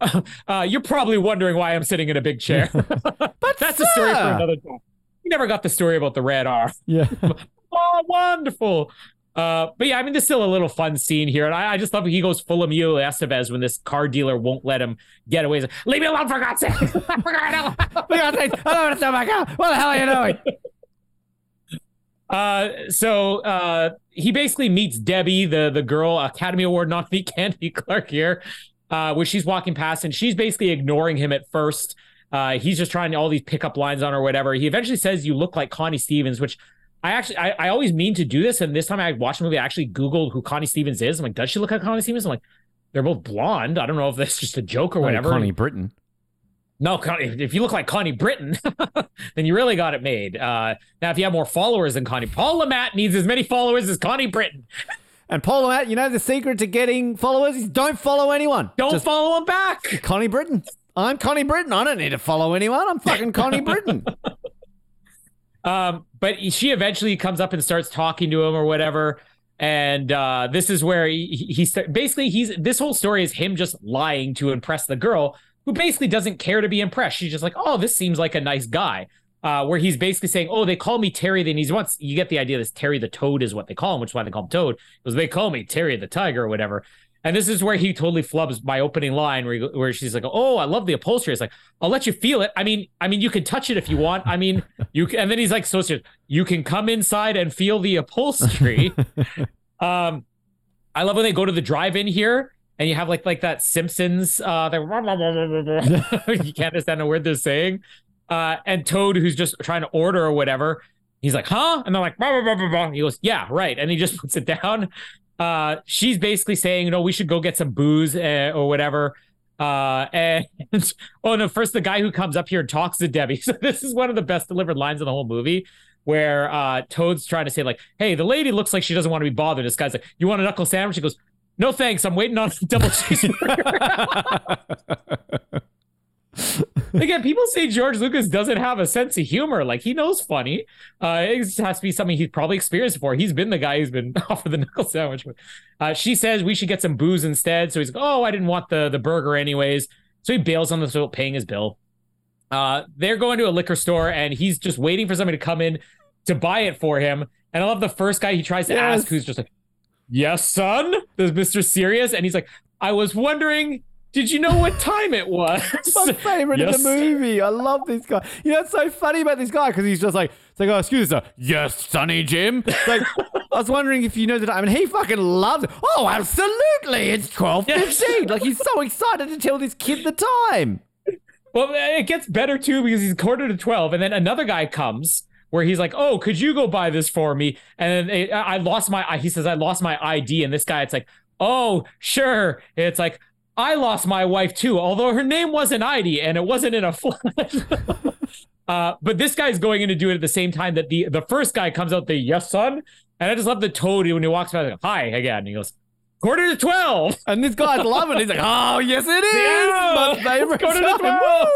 (laughs) uh, you're probably wondering why I'm sitting in a big chair. (laughs) but that's a story for sir. another time. You never got the story about the red R. Yeah. (laughs) Oh, wonderful. Uh, but yeah, I mean, there's still a little fun scene here, and I, I just love he goes full Emilio Estevez when this car dealer won't let him get away. Like, Leave me alone, for God's sake! For God's sake." For God's sake, I don't want to sell my car. What the hell are you doing? (laughs) Uh, so uh, he basically meets Debbie, the the girl, Academy Award nominee (laughs) Candy Clark here, uh, where she's walking past, and she's basically ignoring him at first. Uh, he's just trying all these pickup lines on her, or whatever. He eventually says, "You look like Connie Stevens," which I actually I, I always mean to do this, and this time I watched the movie, I actually googled who Connie Stevens is. I'm like, does she look like Connie Stevens? I'm like, they're both blonde. I don't know if that's just a joke or whatever. Connie Britton. No, if you look like Connie Britton, (laughs) then you really got it made. Uh, now, if you have more followers than Connie, Paul Le Mat needs as many followers as Connie Britton. And Paul Le Mat, you know the secret to getting followers is don't follow anyone. Don't Just follow him back. Connie Britton. I'm Connie Britton. I don't need to follow anyone. I'm fucking Connie Britton. (laughs) Um, but she eventually comes up and starts talking to him or whatever. And uh, this is where he, he start, basically he's this whole story is him just lying to impress the girl who basically doesn't care to be impressed. She's just like, oh, this seems like a nice guy. Uh, where he's basically saying, oh, they call me Terry. Then he's once you get the idea this Terry the Toad is what they call him, which is why they call him Toad. Because they call me Terry the Tiger or whatever. And this is where he totally flubs my opening line, where he, where she's like, "Oh, I love the upholstery." It's like, "I'll let you feel it." I mean, I mean, you can touch it if you want. I mean, (laughs) you can, and then he's like, "So serious. You can come inside and feel the upholstery." (laughs) um, I love when they go to the drive-in here, and you have like like that Simpsons. Uh, that (laughs) you can't understand a word they're saying. Uh, and Toad, who's just trying to order or whatever, he's like, "Huh?" And they're like, blah, blah, blah. He goes, "Yeah, right." And he just puts it down uh, she's basically saying, you know, we should go get some booze uh, or whatever. Uh, and (laughs) oh no, first the guy who comes up here and talks to Debbie. (laughs) So this is one of the best delivered lines in the whole movie, where uh, Toad's trying to say like, "Hey, the lady looks like she doesn't want to be bothered." This guy's like, "You want a knuckle sandwich?" He goes, "No thanks, I'm waiting on a double (laughs) cheeseburger." (laughs) Again, people say George Lucas doesn't have a sense of humor. Like he knows funny. Uh, it has to be something he's probably experienced before. He's been the guy who's been (laughs) offered the knuckle sandwich. Uh, she says we should get some booze instead. So he's like, oh, I didn't want the the burger anyways. So he bails on this without paying his bill. Uh, they're going to a liquor store and he's just waiting for somebody to come in to buy it for him. And I love the first guy he tries to Yes. ask, who's just like, "Yes, son." There's Mr. Serious, and he's like, "I was wondering." Did you know what time it was? (laughs) my favorite Yes. in the movie. I love this guy. You know, it's so funny about this guy because he's just like, it's like, oh, excuse me, sir. Yes, Sonny Jim. It's like, I was wondering if you know the time, and he fucking loves it. Oh, absolutely. It's twelve fifteen. like he's so excited to tell this kid the time. Well, it gets better too because he's quarter to 12, and then another guy comes where he's like, "Oh, could you go buy this for me?" And then it, I lost my. He says, "I lost my ID," and this guy, it's like, "Oh, sure." It's like. I lost my wife too, although her name wasn't Heidi and it wasn't in a flood. (laughs) uh, but this guy's going in to do it at the same time that the the first guy comes out the yes son, and I just love the toad when he walks by like hi again. And he goes quarter to twelve, and this guy's (laughs) loving. it. He's like, oh yes, it is Yeah. my favorite. Quarter to 12.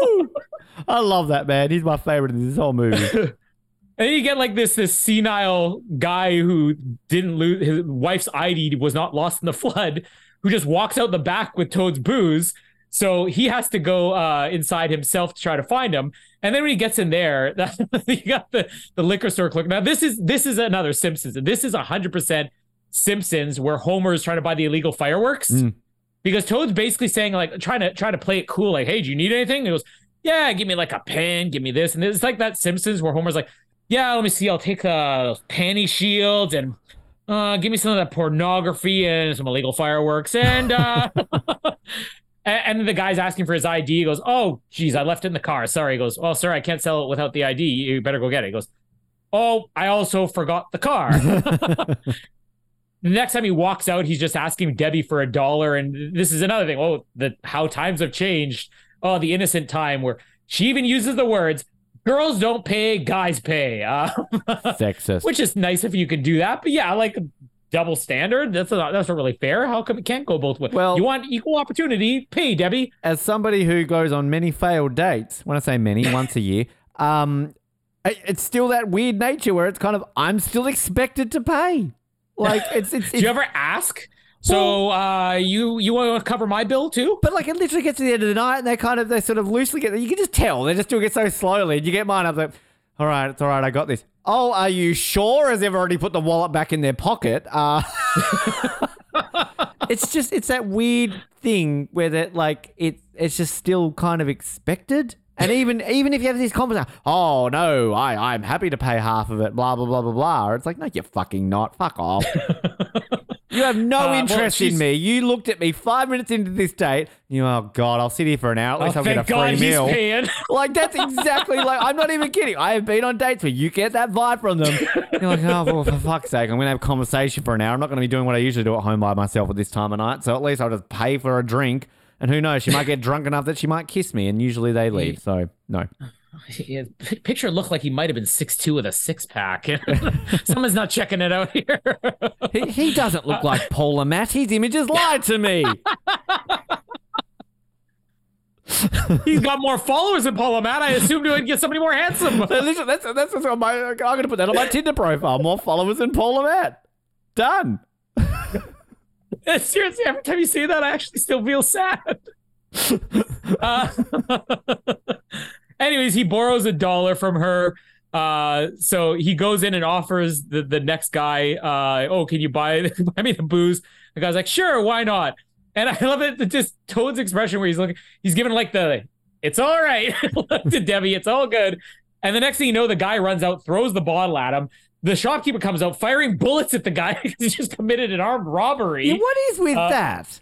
(laughs) I love that man. He's my favorite in this whole movie. And you get like this this senile guy who didn't lose his wife's ID was not lost in the flood, who just walks out the back with Toad's booze. So he has to go uh, inside himself to try to find him. And then when he gets in there, (laughs) you got the, the liquor store clerk. Now this is this is another Simpsons, this is hundred percent Simpsons where Homer is trying to buy the illegal fireworks Mm. because Toad's basically saying like trying to trying to play it cool, like, "Hey, do you need anything?" And he goes, "Yeah, give me like a pen, give me this," and it's like that Simpsons where Homer's like, "Yeah, let me see, I'll take the panty shields and uh give me some of that pornography and some illegal fireworks and uh." (laughs) And the guy's asking for his ID. He goes, "Oh, geez, I left it in the car. Sorry." He goes, "Oh, sir, I can't sell it without the ID. You better go get it." He goes, "Oh, I also forgot the car." (laughs) the next time he walks out, he's just asking Debbie for a dollar. And this is another thing. Oh, the how times have changed. Oh, the innocent time where she even uses the words "girls don't pay, guys pay," uh, (laughs) Sexist. which is nice if you can do that. But yeah, like double standard. That's not that's not really fair. How come it can't go both ways? Well- you want equal opportunity? Pay, Debbie. As somebody who goes on many failed dates, when I say many, (laughs) once a year, um, it- it's still that weird nature where it's kind of I'm still expected to pay. Like it's it's, Do you ever ask? So uh, you you want to cover my bill too? But like it literally gets to the end of the night and they kind of they sort of loosely get you can just tell they're just doing it so slowly. And you get mine up like, all right, it's all right, I got this. Oh, are you sure? As they've already put the wallet back in their pocket. Uh (laughs) It's just it's that weird thing where that like it it's just still kind of expected. And even even if you have these conversations, oh no, I I'm happy to pay half of it, blah blah blah blah blah. It's like no, you're fucking not. Fuck off. (laughs) You have no Uh, well, interest in she's- me. You looked at me five minutes into this date. You, oh god, I'll sit here for an hour. At least Oh, I'll get a thank God free he's meal. paying. (laughs) Like that's exactly like I'm not even kidding. I have been on dates where you get that vibe from them. You're like, oh, well, for fuck's sake, I'm gonna have a conversation for an hour. I'm not gonna be doing what I usually do at home by myself at this time of night. So at least I'll just pay for a drink. And who knows, she might get (laughs) drunk enough that she might kiss me. And usually they leave. So no. Picture looked like he might have been six two with a six pack. (laughs) Someone's not checking it out here. He, he doesn't look like (laughs) Paul Le Mat. His images lied to me. (laughs) He's got more followers than Paul Matt. I assumed he would get somebody more handsome. Listen, that's that's what's on my. I'm gonna put that on my Tinder profile. More followers than Paul Le Mat. Done. Seriously, every time you say that, I actually still feel sad. uh, anyways, he borrows a dollar from her. Uh, so he goes in and offers the, the next guy, uh, oh, can you buy, (laughs) buy me the booze? The guy's like, sure, why not? And I love it, just Toad's expression where he's looking, he's giving like the, it's all right (laughs) to Debbie, it's all good. And the next thing you know, the guy runs out, throws the bottle at him. The shopkeeper comes out firing bullets at the guy (laughs) because he just committed an armed robbery. Yeah, what is with Uh, that?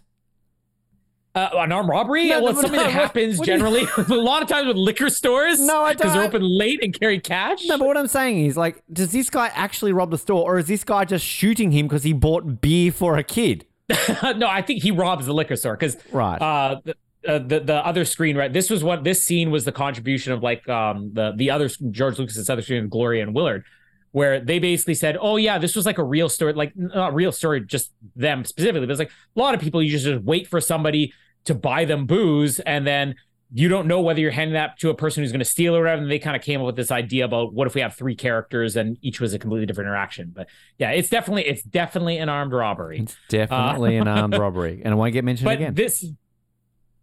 Uh, an armed robbery? No, well, no, something no, that what- happens what you- generally (laughs) a lot of times with liquor stores. No, I don't. because they're open late and carry cash. No, but what I'm saying is, like, does this guy actually rob the store, or is this guy just shooting him because he bought beer for a kid? (laughs) no, I think he robs the liquor store because Right. uh, the, uh, the the other screen right. This was what this scene was the contribution of like um the the other George Lucas's other screen, Gloria and Willard, where they basically said, oh yeah, this was like a real story, like not real story, just them specifically, but it's like a lot of people you just just wait for somebody to buy them booze and then you don't know whether you're handing that to a person who's going to steal or whatever. And they kind of came up with this idea about what if we have three characters and each was a completely different interaction. But yeah, it's definitely it's definitely an armed robbery. It's definitely uh, an armed (laughs) robbery, and it won't get mentioned But again. this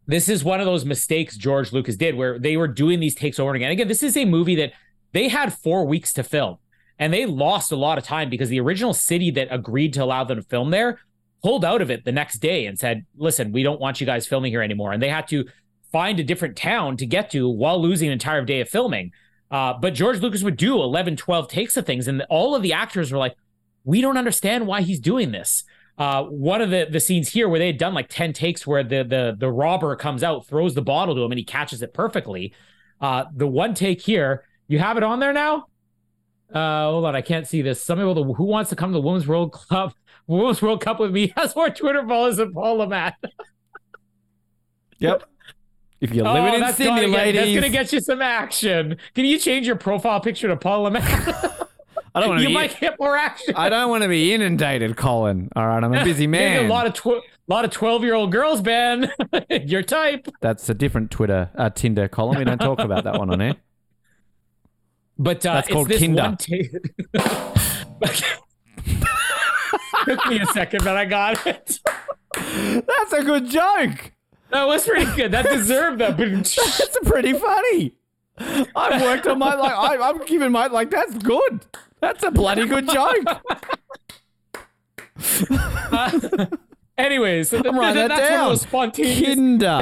this is one of those mistakes George Lucas did where they were doing these takes over and again. Again, this is a movie that they had four weeks to film and they lost a lot of time because the original city that agreed to allow them to film there pulled out of it the next day and said, listen, we don't want you guys filming here anymore. And they had to find a different town to get to while losing an entire day of filming. Uh, but George Lucas would do 11, 12 takes of things. And all of the actors were like, we don't understand why he's doing this. Uh, one of the, the scenes here where they had done like 10 takes where the, the, the robber comes out, throws the bottle to him, and he catches it perfectly. Uh, the one take here, you have it on there now? Uh, hold on, I can't see this. Some people who wants to come to the Women's World Club, Women's World Cup with me (laughs) has more Twitter followers than Paul Le Mat. Yep. If you're living oh, in that's Sydney, gonna get, ladies, that's gonna get you some action. Can you change your profile picture to Paul Le Mat? (laughs) (laughs) I don't want to. you might get more action. I don't want to be inundated, Colin. All right, I'm a busy man. a lot of tw- lot of twelve year old girls, Ben. Your type. That's a different Twitter, uh, Tinder column. We don't talk about that one on air. But uh, That's it's called this Kinder. (laughs) Took me a second, but I got it. That's a good joke. That was pretty good. That deserved that. That's pretty funny. I've worked on my like. I, I'm giving my like. That's good. That's a bloody good joke. (laughs) Anyways, so th- th- that that's one of down. those spontaneous. Kinder.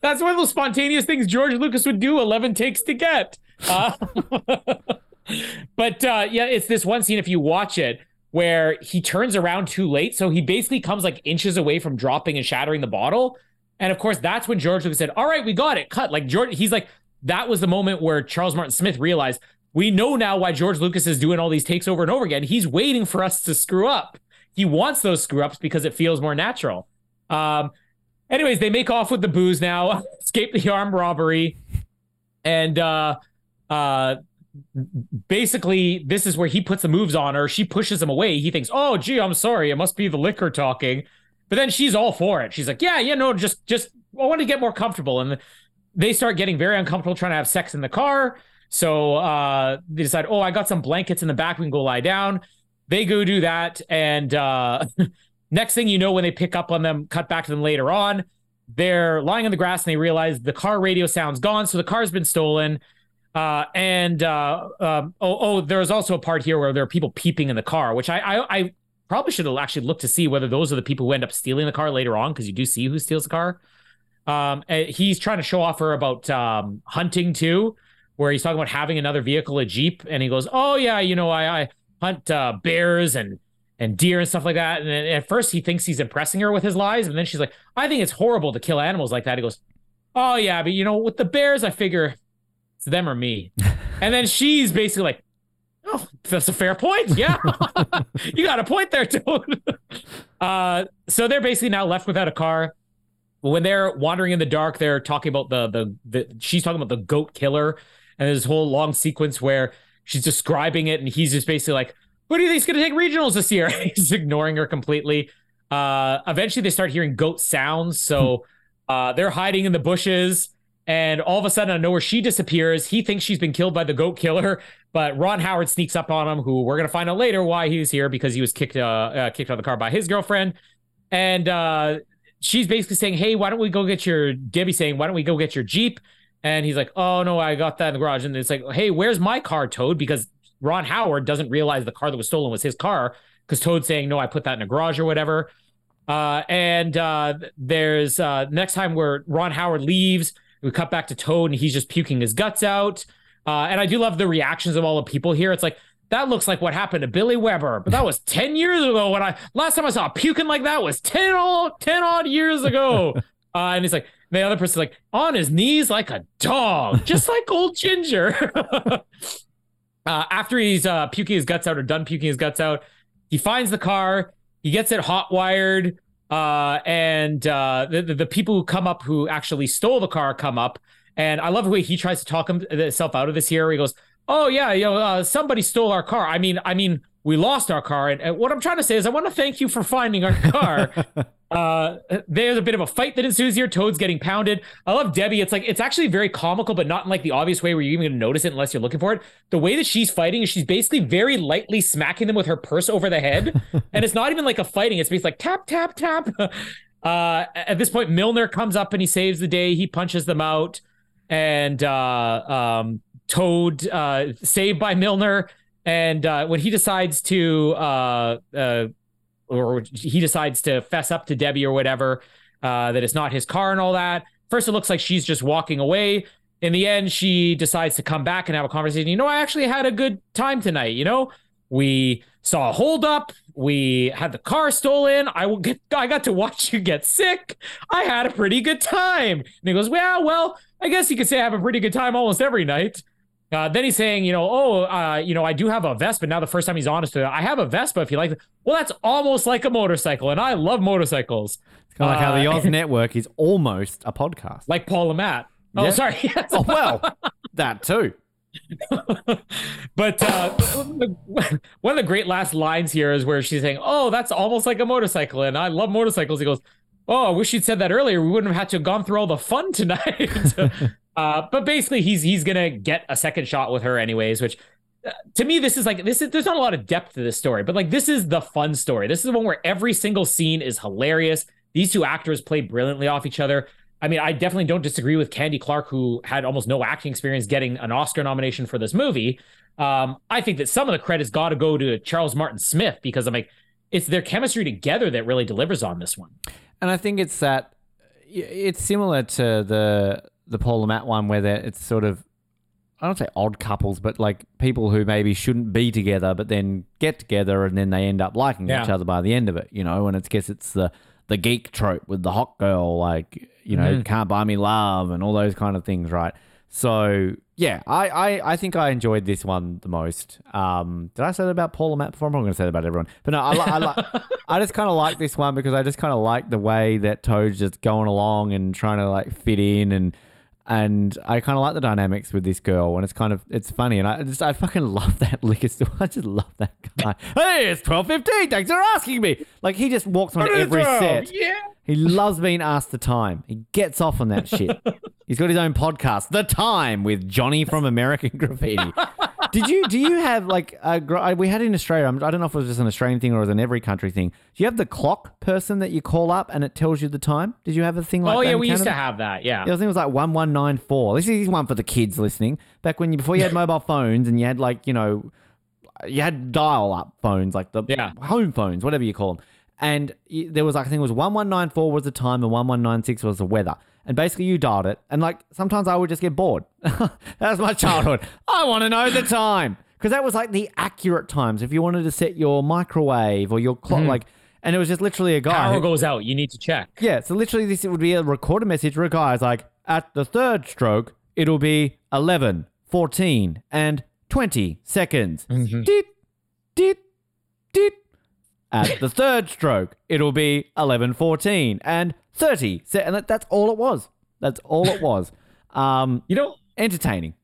That's one of those spontaneous things George Lucas would do. Eleven takes to get. Uh, (laughs) but uh, yeah, it's this one scene. If you watch it, where he turns around too late, so he basically comes like inches away from dropping and shattering the bottle. And of course, that's when George Lucas said, "All right, we got it. Cut." Like George, he's like, that was the moment where Charles Martin Smith realized we know now why George Lucas is doing all these takes over and over again. He's waiting for us to screw up. He wants those screw ups because it feels more natural. Um, anyways, they make off with the booze now, (laughs) escape the armed robbery, and uh, uh, basically, this is where he puts the moves on her. She pushes him away. He thinks, "Oh, gee, I'm sorry. It must be the liquor talking." But then she's all for it. She's like, "Yeah, yeah, no, just, just, I want to get more comfortable." And they start getting very uncomfortable trying to have sex in the car. So uh, they decide, "Oh, I got some blankets in the back. We can go lie down." They go do that, and uh, (laughs) next thing you know, when they pick up on them, cut back to them later on, they're lying on the grass and they realize the car radio sound's gone, so the car's been stolen. Uh, and uh, um, oh, oh, there's also a part here where there are people peeping in the car, which I, I, I probably should have actually looked to see whether those are the people who end up stealing the car later on, because you do see who steals the car. Um, he's trying to show off her about um, hunting too, where he's talking about having another vehicle, a jeep, and he goes, "Oh yeah, you know, I, I hunt uh, bears and and deer and stuff like that." And then at first he thinks he's impressing her with his lies, and then she's like, "I think it's horrible to kill animals like that." He goes, "Oh yeah, but you know, with the bears, I figure it's them or me." (laughs) and then she's basically like, "Oh, that's a fair point. Yeah, (laughs) you got a point there, Toad." uh, so they're basically now left without a car when they're wandering in the dark, they're talking about the, the the she's talking about the goat killer, and this whole long sequence where she's describing it, and he's just basically like, "What do you think's going to take regionals this year?" (laughs) he's ignoring her completely. Uh, eventually, they start hearing goat sounds, so uh, they're hiding in the bushes, and all of a sudden, out of nowhere, she disappears. He thinks she's been killed by the goat killer, but Ron Howard sneaks up on him. Who we're going to find out later why he was here because he was kicked uh, uh, kicked out of the car by his girlfriend, and uh, she's basically saying, "Hey, why don't we go get your?" Debbie saying, "Why don't we go get your Jeep?" And he's like, "Oh no, I got that in the garage." And it's like, "Hey, where's my car, Toad?" Because Ron Howard doesn't realize the car that was stolen was his car because Toad's saying, "No, I put that in a garage or whatever." Uh, and uh, there's uh, next time where Ron Howard leaves, we cut back to Toad and he's just puking his guts out. Uh, and I do love the reactions of all the people here. It's like that looks like what happened to Billy Weber, but that was (laughs) 10 years ago when I last time I saw puking like that was 10 all 10 odd years ago. (laughs) uh, and he's like, the other person's like on his knees like a dog, just (laughs) like old Ginger. uh, after he's uh, puking his guts out or done puking his guts out, he finds the car, he gets it hot wired. Uh, and uh, the, the people who come up who actually stole the car come up, and I love the way he tries to talk himself out of this here. He goes, "Oh yeah, you know, uh, somebody stole our car. I mean, I mean, we lost our car. And, and what I'm trying to say is, I want to thank you for finding our car. (laughs) uh, there's a bit of a fight that ensues here. Toad's getting pounded. I love Debbie. It's like it's actually very comical, but not in like the obvious way where you're even going to notice it unless you're looking for it. The way that she's fighting is she's basically very lightly smacking them with her purse over the head, (laughs) and it's not even like a fighting. It's basically like tap tap tap. (laughs) Uh, at this point, Milner comes up and he saves the day. He punches them out, and uh, um, Toad uh, saved by Milner. And uh, when he decides to, uh, uh, or he decides to fess up to Debbie or whatever, uh, that it's not his car and all that. First, it looks like she's just walking away. In the end, she decides to come back and have a conversation. You know, I actually had a good time tonight. You know, we saw a holdup. We had the car stolen. I will get. I got to watch you get sick. I had a pretty good time. And he goes, "Well, well, I guess you could say I have a pretty good time almost every night." Uh, then he's saying, you know, oh, uh, you know, I do have a Vespa. Now the first time he's honest with it, I have a Vespa. If you like, well, that's almost like a motorcycle, and I love motorcycles. It's kind of like how the Uh, Oz (laughs) Network is almost a podcast. like Paul Le Mat. Oh, Yeah. sorry. (laughs) Oh well, that too. (laughs) but uh, one of the great last lines here is where she's saying, "Oh, that's almost like a motorcycle," and I love motorcycles. He goes, "Oh, I wish you'd said that earlier. We wouldn't have had to have gone through all the fun tonight." Uh, but basically, he's he's gonna get a second shot with her anyways, which. uh, To me, this is like this is there's not a lot of depth to this story, but like this is the fun story. This is the one where every single scene is hilarious. These two actors play brilliantly off each other. I mean, I definitely don't disagree with Candy Clark, who had almost no acting experience, getting an Oscar nomination for this movie. Um, I think that some of the credit's got to go to Charles Martin Smith because I'm like, it's their chemistry together that really delivers on this one. And I think it's that it's similar to the the Paul Le Mat one where it's sort of I don't say odd couples, but like people who maybe shouldn't be together, but then get together and then they end up liking Yeah. each other by the end of it, you know. And it's guess it's the the geek trope with the hot girl, like you know, Mhm. can't buy me love and all those kind of things, right? So yeah, I, I, I think I enjoyed this one the most. Um, did I say that about Paul Le Mat before? I'm not going to say that about everyone, but no, I, li- I, li- (laughs) I just kind of like this one because I just kind of like the way that Toad's just going along and trying to like fit in and and I kind of like the dynamics with this girl and it's kind of it's funny and I just I fucking (laughs) love that liquor store. I just love that guy. hey, it's twelve fifteen. Thanks for asking me. Like he just walks on every set. Yeah. He loves being asked the time. He gets off on that shit. (laughs) He's got his own podcast, The Time, with Johnny from American Graffiti. Did you? Do you have like a, uh, we had in Australia? I'm- don't know if it was just an Australian thing or it was an every country thing. Do you have the clock person that you call up and it tells you the time? Did you have a thing like oh that? yeah, we used to have that. Yeah. Yeah, I think it was like one one nine four. This is one for the kids listening. Back when you before you had mobile phones and you had like you know, you had dial up phones like the Yeah. home phones, whatever you call them. And there was like I think it was one one nine four was the time and one one nine six was the weather. And basically you dialed it. And like sometimes I would just get bored. (laughs) that was my childhood. I want to know the time because that was like the accurate times. If you wanted to set your microwave or your clock, mm-hmm. like, and it was just literally a guy. Power who- goes out. You need to check. yeah, so literally this would be a recorded message where a guy is like, at the third stroke, it'll be 11, 14, and 20 seconds. Dit, dit, dit. At the third stroke, it'll be 11, 14, and 30. Se- And that, that's all it was. That's all it was. (laughs) Um, You know, entertaining.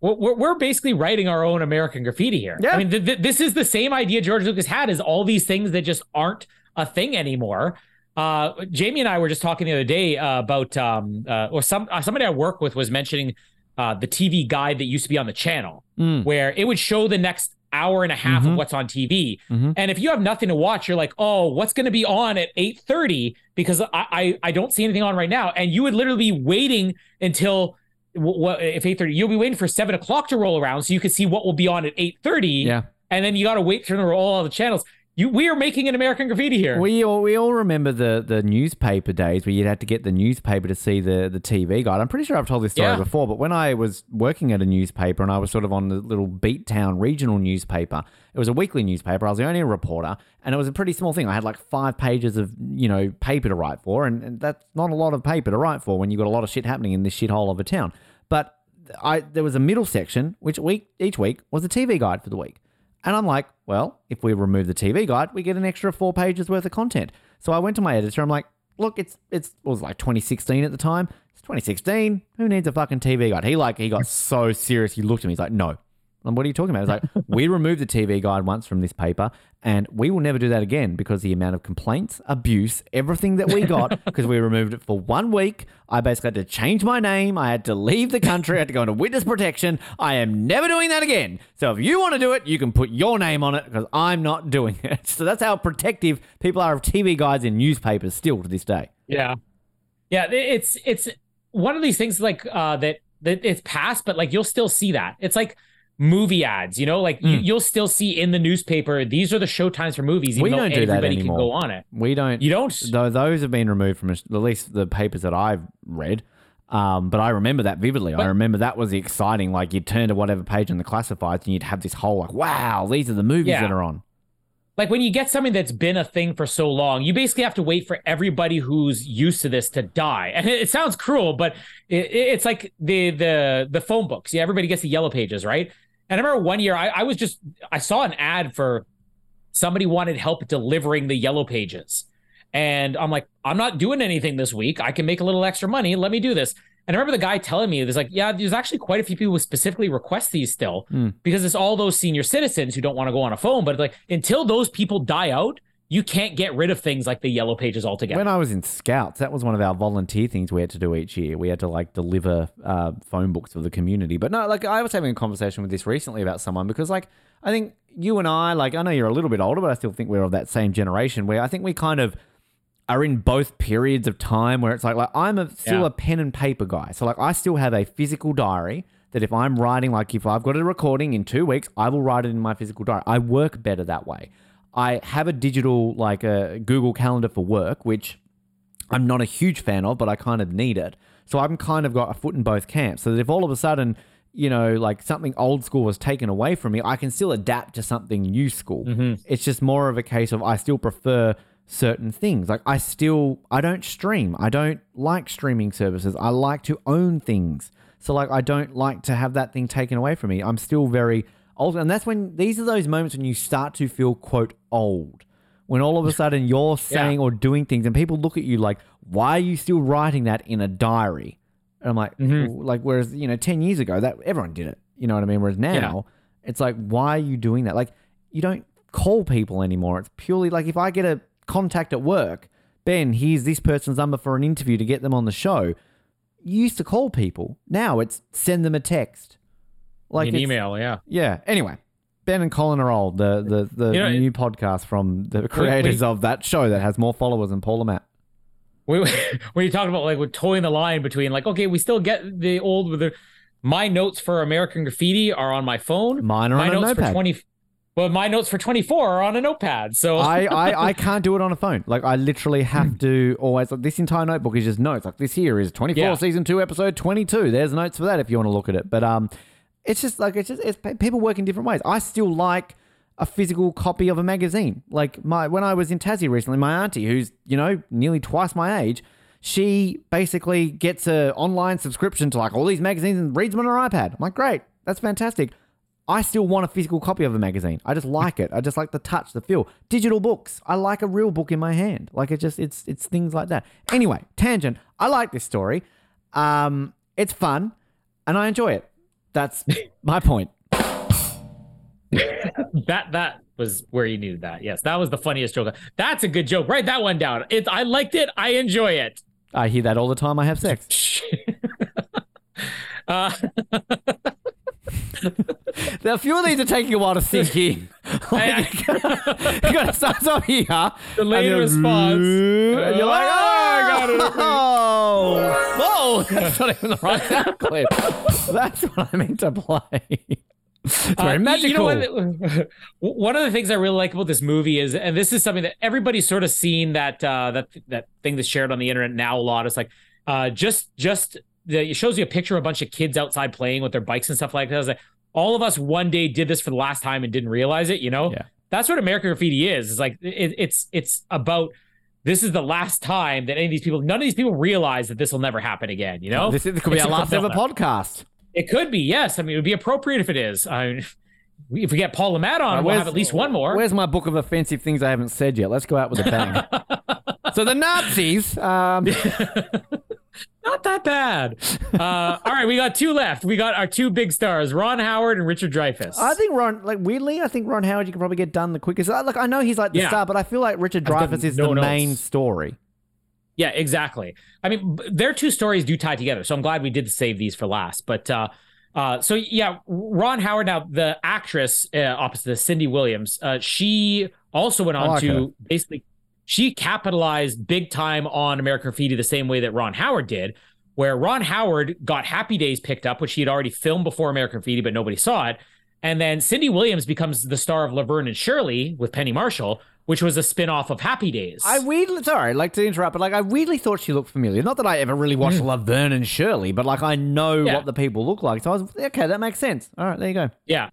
we're- we're, we're basically writing our own American graffiti here. Yeah. I mean, th- th- this is the same idea George Lucas had is all these things that just aren't a thing anymore. Uh, Jamie and I were just talking the other day uh, about, um, uh, or some uh, somebody I work with was mentioning uh, the TV guide that used to be on the channel, Mm. where it would show the next hour and a half Mhm. of what's on TV. Mhm. And if you have nothing to watch, you're like, oh, what's going to be on at 8:30? Because I, I I don't see anything on right now. And you would literally be waiting until what if 8:30? You'll be waiting for seven o'clock to roll around so you can see what will be on at 8:30. Yeah. And then you got to wait to all the channels. You we are making an American graffiti here. We all we all remember the the newspaper days where you'd have to get the newspaper to see the the TV guide. I'm pretty sure I've told this story Yeah. before, but when I was working at a newspaper and I was sort of on the little beat town regional newspaper, it was a weekly newspaper. I was the only reporter, and it was a pretty small thing. I had like five pages of you know paper to write for, and, and that's not a lot of paper to write for when you've got a lot of shit happening in this shithole of a town. But I there was a middle section which week each week was a TV guide for the week. And I'm like, well, if we remove the TV guide, we get an extra four pages worth of content. So I went to my editor. I'm like, look, it's it's it was like 2016 at the time. It's 2016. Who needs a fucking TV guide? He like he got so serious. He looked at me. He's like, no. And what are you talking about? It's like (laughs) we removed the TV guide once from this paper, and we will never do that again because the amount of complaints, abuse, everything that we got (laughs) because we removed it for one week. I basically had to change my name. I had to leave the country. I had to go into witness protection. I am never doing that again. So if you want to do it, you can put your name on it because I'm not doing (laughs) it. So that's how protective people are of TV guides in newspapers still to this day. Yeah. Yeah, it's it's one of these things like uh that that it's past, but like you'll still see that. It's like movie ads, you know, like you, Mm. you'll still see in the newspaper, these are the show times for movies, even We don't do that everybody can anymore. go on it. We don't. You don't? Though those have been removed from at least the papers that I've read. Um, but I remember that vividly. I remember that was the exciting. Like you'd turn to whatever page in the classifieds and you'd have this whole like, wow, these are the movies Yeah. that are on. like when you get something that's been a thing for so long, you basically have to wait for everybody who's used to this to die. And it, it sounds cruel, but it, it's like the the the phone books. Yeah, everybody gets the yellow pages, right? And I remember one year I, I was just I saw an ad for somebody wanted help delivering the yellow pages. And I'm like, I'm not doing anything this week. I can make a little extra money. Let me do this. And I remember the guy telling me, there's like, yeah, there's actually quite a few people who specifically request these still Mm. because it's all those senior citizens who don't want to go on a phone. But like, until those people die out, you can't get rid of things like the yellow pages altogether. When I was in Scouts, that was one of our volunteer things we had to do each year. We had to like deliver uh, phone books for the community. But no, like I was having a conversation with this recently about someone because like I think you and I, like I know you're a little bit older, but I still think we're of that same generation where I think we kind of are in both periods of time where it's like like I'm a, still Yeah. a pen and paper guy. So like I still have a physical diary that if I'm writing like if I've got a recording in 2 weeks, I will write it in my physical diary. I work better that way. I have a digital like a Google Calendar for work which I'm not a huge fan of, but I kind of need it. So I'm kind of got a foot in both camps. So that if all of a sudden, you know, like something old school was taken away from me, I can still adapt to something new school. Mm-hmm. It's just more of a case of I still prefer certain things. Like I still I don't stream. I don't like streaming services. I like to own things. So like I don't like to have that thing taken away from me. I'm still very old and that's when these are those moments when you start to feel quote old when all of a sudden you're (laughs) saying or doing things and people look at you like, why are you still writing that in a diary? And I'm like, mm-hmm. like, whereas, you know, 10 years ago, that everyone did it. You know what I mean? Whereas now, it's like, why are you doing that? Like, you don't call people anymore. It's purely like if I get a contact at work, Ben, here's this person's number for an interview to get them on the show. You used to call people. Now it's send them a text. Like An email, yeah. yeah. Anyway, Ben and Colin are old. The the the You know, new podcast from the creators wait. of that show that has more followers than Paul Matt. when (laughs) when you talk about like we're towing the line between like okay we still get the old with the my notes for American Graffiti are on my phone. Mine are my on a notes notepad. for twenty. Well, my notes for twenty four are on a notepad. So I, I (laughs) I can't do it on a phone. Like I literally have to always like this entire notebook is just notes. Like this here is 24 Yeah. season 2 episode 22. There's notes for that if you want to look at it. But um it's just like it's just it's people work in different ways. I still like a physical copy of a magazine. Like my when I was in Tassie recently, my auntie who's, you know, nearly twice my age, she basically gets a online subscription to like all these magazines and reads them on her iPad. I'm like, great, that's fantastic. I still want a physical copy of a magazine. I just like it. I just like the touch, the feel. Digital books. I like a real book in my hand. Like it just it's it's things like that. Anyway, tangent. I like this story. Um it's fun and I enjoy it. That's my point. (laughs) that that was where you needed that. Yes, that was the funniest joke. That's a good joke. Write that one down. It I liked it. I enjoy it. I hear that all the time I have sex. (laughs) uh, (laughs) A few of these are taking a while to sink (laughs) in. (laughs) Like, (laughs) you gotta start off here. Delayed and then- response. And you're like, Oh, I got it. oh, whoa, that's not even the right sound clip. That's what I meant to play. It's very Uh, magical. You know what? One of the things I really like about this movie is, and this is something that everybody's sort of seen that uh, that that thing that's shared on the internet now a lot. It's like uh, just just the, it shows you a picture of a bunch of kids outside playing with their bikes and stuff like that. Like all of us one day did this for the last time and didn't realize it. You know, Yeah. that's what American Graffiti is. It's like it, it's it's about. This is the last time that any of these people, none of these people realize that this will never happen again. You know, this, this could be It's our a last ever fulfillment. podcast. It could be, yes. I mean, it would be appropriate if it is. I mean, (laughs) if we get Paul Le Mat on, we'll have at least one more. Where's my book of offensive things I haven't said yet? Let's go out with a bang. (laughs) so the Nazis. Um, (laughs) Not that bad. Uh, all right, we got two left. We got our two big stars, Ron Howard and Richard Dreyfuss. I think Ron, like weirdly, I think Ron Howard you can probably get done the quickest. Uh, Look, I know he's like the Yeah. star, but I feel like Richard Dreyfuss is no the notes. main story. Yeah, exactly. I mean, their two stories do tie together, so I'm glad we did save these for last. But uh, uh, so yeah, Ron Howard. Now the actress uh, opposite Cindy Williams, uh, she also went on like to her. basically she capitalized big time on American Graffiti the same way that Ron Howard did. Where Ron Howard got Happy Days picked up, which he had already filmed before American Graffiti, but nobody saw it. And then Cindy Williams becomes the star of Laverne and Shirley with Penny Marshall, which was a spin-off of Happy Days. I weirdly, sorry, like to interrupt, but like I weirdly thought she looked familiar. Not that I ever really watched Laverne and Shirley, but like I know Mm. Yeah. what the people look like. So I was okay. That makes sense. All right, there you go. Yeah.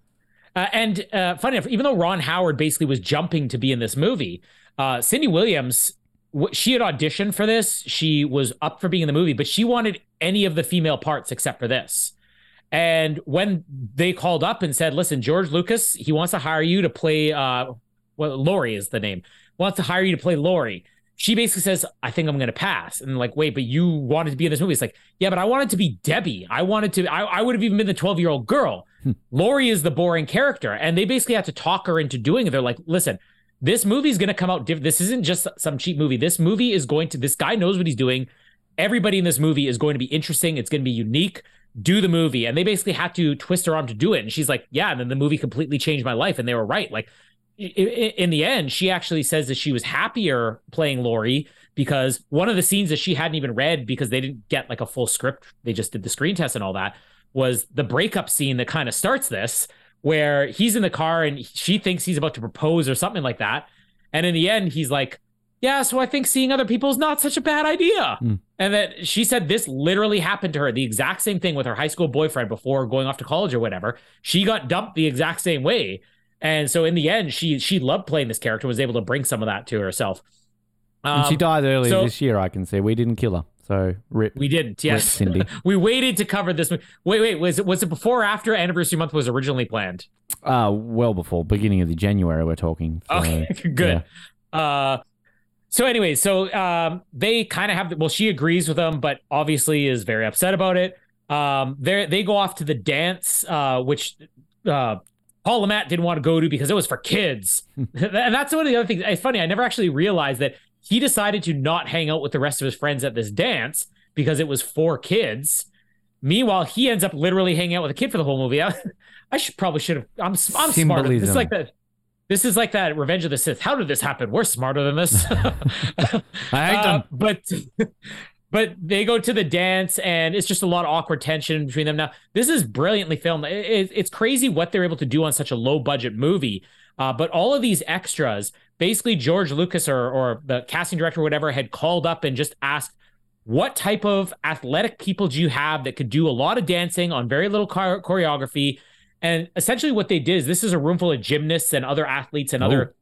Uh, and uh, funny enough, even though Ron Howard basically was jumping to be in this movie, uh, Cindy Williams, she had auditioned for this. She was up for being in the movie, but she wanted any of the female parts except for this. And when they called up and said, "Listen, George Lucas, he wants to hire you to play," uh, well, Laurie is the name, wants to hire you to play Laurie she basically says, I think I'm going to pass. And like, wait, but you wanted to be in this movie. It's like, yeah, but I wanted to be Debbie. I wanted to, I, I would have even been the 12 year old girl. Hmm. Laurie is the boring character. And they basically had to talk her into doing it. They're like, listen, this movie is going to come out different. This isn't just some cheap movie. This movie is going to, this guy knows what he's doing. Everybody in this movie is going to be interesting. It's going to be unique. Do the movie. And they basically had to twist her arm to do it. And she's like, yeah. And then the movie completely changed my life. And they were right. Like, in the end, she actually says that she was happier playing Laurie because one of the scenes that she hadn't even read because they didn't get like a full script, they just did the screen test and all that, was the breakup scene that kind of starts this, where he's in the car and she thinks he's about to propose or something like that. And in the end, he's like, Yeah, so I think seeing other people is not such a bad idea. Mm. And that she said this literally happened to her, the exact same thing with her high school boyfriend before going off to college or whatever. She got dumped the exact same way and so in the end, she she loved playing this character, was able to bring some of that to herself. Um, and she um, died earlier so, this year. I can see we didn't kill her, so rip. We didn't. Yes, Cindy. (laughs) we waited to cover this. Wait, wait. Was it was it before or after anniversary month was originally planned? Uh, well before beginning of the January. We're talking. So, okay, (laughs) good. Yeah. Uh, so anyway, so um, they kind of have. Well, she agrees with them, but obviously is very upset about it. Um, they they go off to the dance, uh, which uh, Paul Le Mat didn't want to go to because it was for kids. (laughs) and that's one of the other things. It's funny, I never actually realized that he decided to not hang out with the rest of his friends at this dance because it was for kids. Meanwhile, he ends up literally hanging out with a kid for the whole movie. (laughs) I, I should probably should have. I'm I'm smart. This is like that. This is like that Revenge of the Sith. How did this happen? We're smarter than this. (laughs) (laughs) I hate uh, them. But but they go to the dance and it's just a lot of awkward tension between them now this is brilliantly filmed it, it's crazy what they're able to do on such a low budget movie uh, but all of these extras basically george lucas or, or the casting director or whatever had called up and just asked what type of athletic people do you have that could do a lot of dancing on very little choreography and essentially what they did is this is a room full of gymnasts and other athletes and other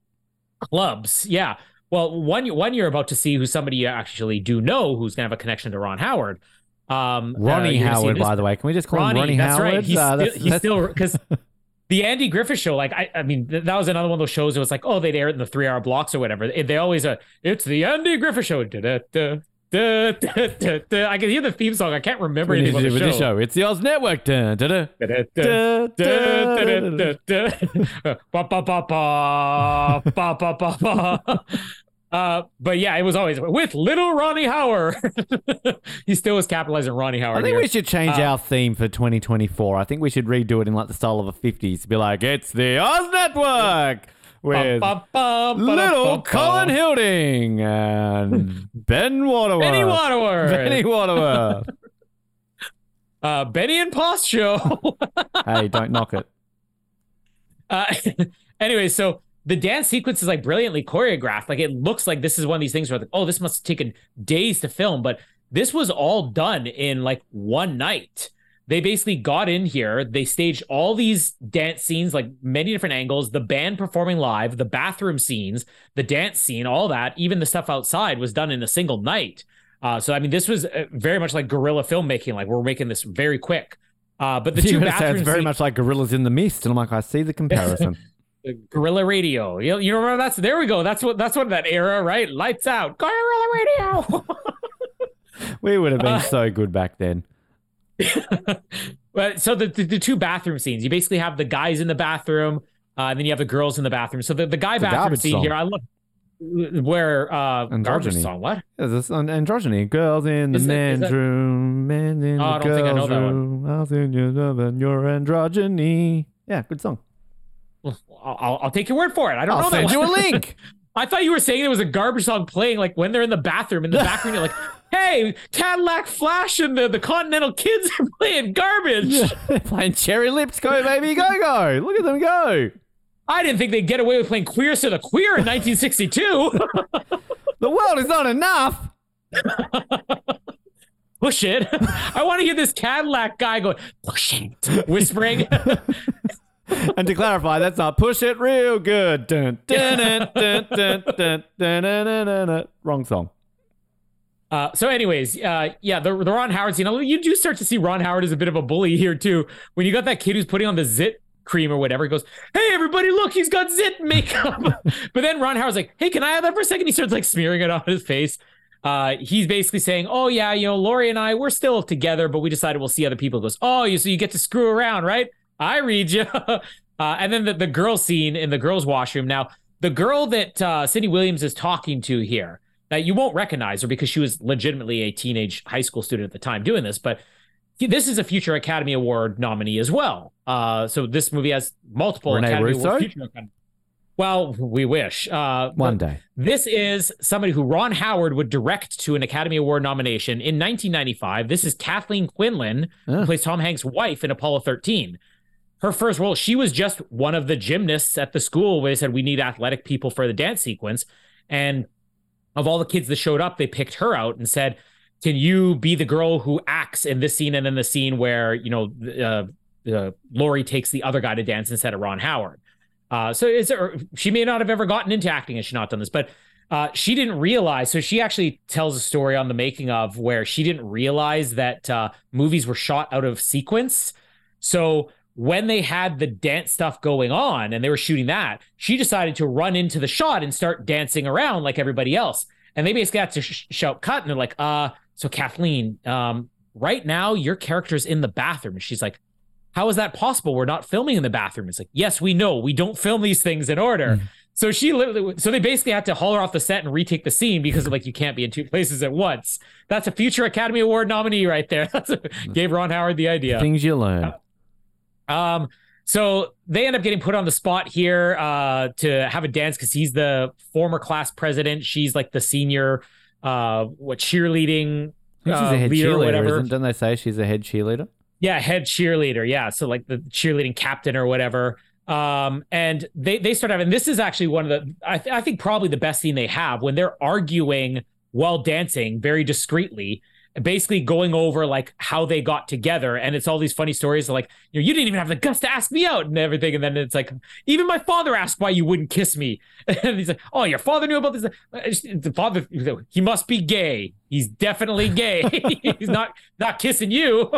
clubs yeah well, one one you're about to see who somebody you actually do know who's gonna have a connection to Ron Howard. Um, Ronnie uh, Howard, by the way. Can we just call Ronnie, him Ronnie that's Howard? Right. He's, uh, that's, he's that's... still because the Andy Griffith show, like I, I mean, th- that was another one of those shows. It was like, oh, they'd air it in the three hour blocks or whatever. They, they always, uh, it's the Andy Griffith show. Da, da, da. I can hear the theme song. I can't remember anything about the show. show. It's the Oz Network. Uh, but yeah, it was always with little Ronnie Howard. (laughs) he still was capitalizing Ronnie Howard. I think here. we should change uh, our theme for 2024. I think we should redo it in like the style of the 50s. Be like, it's the Oz Network with little Colin Hilding and (laughs) Ben Waterworth. Benny Waterworth. Benny Waterworth. (laughs) uh, Benny and Post show. hey, don't knock it. Uh, anyway, so the dance sequence is like brilliantly choreographed. Like it looks like this is one of these things where like, oh, this must have taken days to film, but this was all done in like one night. They basically got in here, they staged all these dance scenes, like many different angles, the band performing live, the bathroom scenes, the dance scene, all that, even the stuff outside was done in a single night. Uh, so I mean, this was uh, very much like guerrilla filmmaking. Like we're making this very quick. Uh, but the (laughs) two bathrooms, it's very much like Gorillas in the Mist, and I'm like, I see the comparison. (laughs) Guerrilla Radio. You, you remember that's there we go. That's what that's what that era, right? Lights out. Guerrilla Radio. (laughs) we would have been uh, so good back then. (laughs) but so the, the, the two bathroom scenes, you basically have the guys in the bathroom, uh, and then you have the girls in the bathroom. So the, the guy bathroom scene song. here, I love where uh androgyny song what this on androgyny girls in the men's that... room men in the room. oh, the girls room I'll send you love and your androgyny yeah good song I'll, I'll take your word for it. I don't I'll know. Send that you a link. (laughs) I thought you were saying it was a garbage song playing like when they're in the bathroom in the background. You're like, (laughs) hey, Cadillac Flash and the, the Continental Kids are playing garbage. Yeah. (laughs) playing Cherry Lips, go baby, go go. Look at them go. I didn't think they'd get away with playing Queer to the Queer in 1962. the world is not enough. push it. I want to hear this Cadillac guy going, push it, whispering and to clarify, that's not push it real good. Dun, dun, dun, Wrong song. Uh, so, anyways, uh, yeah, the, the Ron Howard scene. You do start to see Ron Howard is a bit of a bully here too. When you got that kid who's putting on the zit cream or whatever, he goes, "Hey, everybody, look, he's got zit makeup." but then Ron Howard's like, "Hey, can I have that for a second? He starts like smearing it on his face. Uh, he's basically saying, "Oh yeah, you know, Laurie and I, we're still together, but we decided we'll see other people." He goes, "Oh, you so you get to screw around, right?" I read you." (laughs) uh, and then the the girl scene in the girls' washroom. Now, the girl that uh, Cindy Williams is talking to here that you won't recognize her because she was legitimately a teenage high school student at the time doing this, but this is a future Academy Award nominee as well. Uh, so this movie has multiple Renee Academy Russo? Award. Future Academy- Well, we wish. Uh, One day. This is somebody who Ron Howard would direct to an Academy Award nomination in 1995. This is Kathleen Quinlan, who plays Tom Hanks' wife in Apollo 13. Her first role, she was just one of the gymnasts at the school where they said we need athletic people for the dance sequence. And of all the kids that showed up, they picked her out and said, "Can you be the girl who acts in this scene and then the scene where you know uh, uh, Laurie takes the other guy to dance instead of Ron Howard?" Uh, so is there, she may not have ever gotten into acting had she not done this, but uh, she didn't realize. So she actually tells a story on the making of where she didn't realize that uh, movies were shot out of sequence. So when they had the dance stuff going on and they were shooting that, she decided to run into the shot and start dancing around like everybody else. And they basically had to sh- shout cut, and they're like, "Uh, so Kathleen, um, right now your character's in the bathroom." And she's like, "How is that possible? We're not filming in the bathroom." It's like, "Yes, we know. We don't film these things in order." So she literally, so they basically had to haul her off the set and retake the scene because of like you can't be in two (laughs) places at once. That's a future Academy Award nominee right there. (laughs) That's a, gave Ron Howard the idea. Things you learn. Um, so they end up getting put on the spot here uh, to have a dance because he's the former class president. She's like the senior, uh, what cheerleading uh, a head leader or whatever. isn't? Don't they say she's a head cheerleader? Yeah, head cheerleader. Yeah, so like the cheerleading captain or whatever. Um, and they they start having this is actually one of the I, th- I think probably the best scene they have when they're arguing while dancing very discreetly, basically going over like how they got together, and it's all these funny stories like you know you didn't even have the guts to ask me out and everything, and then it's like even my father asked why you wouldn't kiss me, (laughs) and he's like oh your father knew about this. The father he must be gay. He's definitely gay. (laughs) (laughs) he's not not kissing you.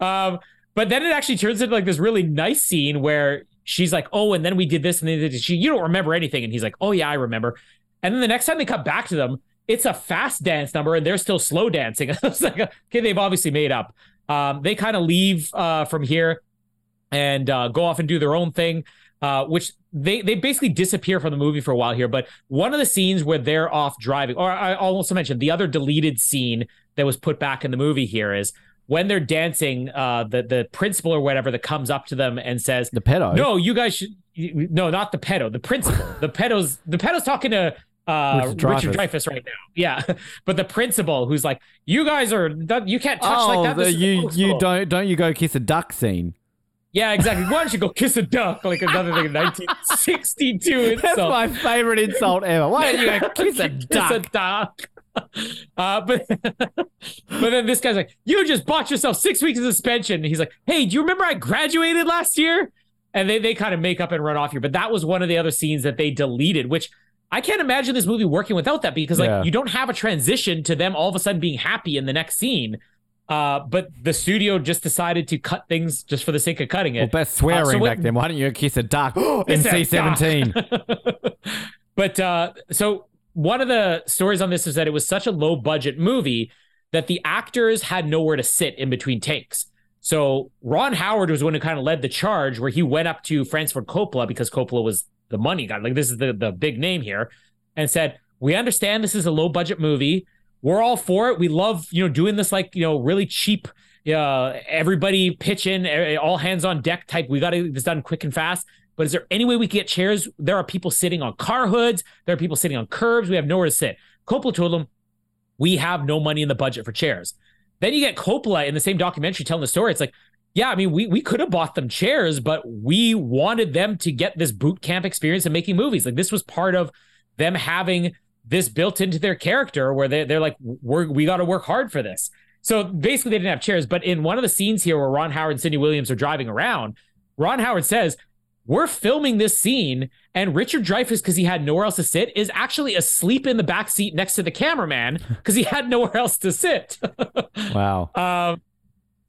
um, but then it actually turns into like this really nice scene where she's like, "Oh, and then we did this, and then she, you don't remember anything," and he's like, "Oh yeah, I remember." And then the next time they cut back to them, it's a fast dance number, and they're still slow dancing. (laughs) it's like, okay, they've obviously made up. Um, they kind of leave uh, from here and uh, go off and do their own thing. Uh, which they they basically disappear from the movie for a while here. But one of the scenes where they're off driving, or I also mentioned the other deleted scene that was put back in the movie here is when they're dancing. Uh, the the principal or whatever that comes up to them and says, The pedo. "No, you guys should." No, not the pedo. The principal. the pedo's the pedo's talking to uh, Richard Richard, Dreyfuss. Right now. (laughs) Yeah, but the principal who's like, "You guys are you can't touch Oh, like that." the, you you don't don't you go kiss a duck scene? Yeah, exactly. Why don't you go kiss a duck? Like another thing in 1962 (laughs) That's my favorite insult ever. Why don't you go (laughs) kiss a duck? duck. Uh, but but then this guy's like, you just bought yourself six weeks of suspension. And he's like, hey, do you remember I graduated last year? And they they kind of make up and run off here. But that was one of the other scenes that they deleted, which I can't imagine this movie working without that because like Yeah. you don't have a transition to them all of a sudden being happy in the next scene. Uh, but the studio just decided to cut things just for the sake of cutting it. Well, best swearing Uh, so back then. Why don't you kiss a duck (gasps) in C seventeen? (laughs) but uh, so one of the stories on this is that it was such a low budget movie that the actors had nowhere to sit in between takes. So Ron Howard was one who kind of led the charge, where he went up to Francis Ford Coppola because Coppola was the money guy. Like this is the the big name here, and said, "We understand this is a low budget movie. We're all for it. We love you know doing this like you know really cheap." Uh, everybody pitch in, all hands on deck type. We got to get this done quick and fast. But is there any way we can get chairs? There are people sitting on car hoods. There are people sitting on curbs. We have nowhere to sit. Coppola told them, we have no money in the budget for chairs. Then you get Coppola in the same documentary telling the story. It's like, yeah, I mean, we we could have bought them chairs, but we wanted them to get this boot camp experience in making movies. Like this was part of them having this built into their character where they, they're like, we're, we got to work hard for this. So basically, they didn't have chairs. But in one of the scenes here where Ron Howard and Cindy Williams are driving around, Ron Howard says, we're filming this scene, and Richard Dreyfuss, because he had nowhere else to sit, is actually asleep in the back seat next to the cameraman because he had nowhere else to sit. (laughs) Wow. Um,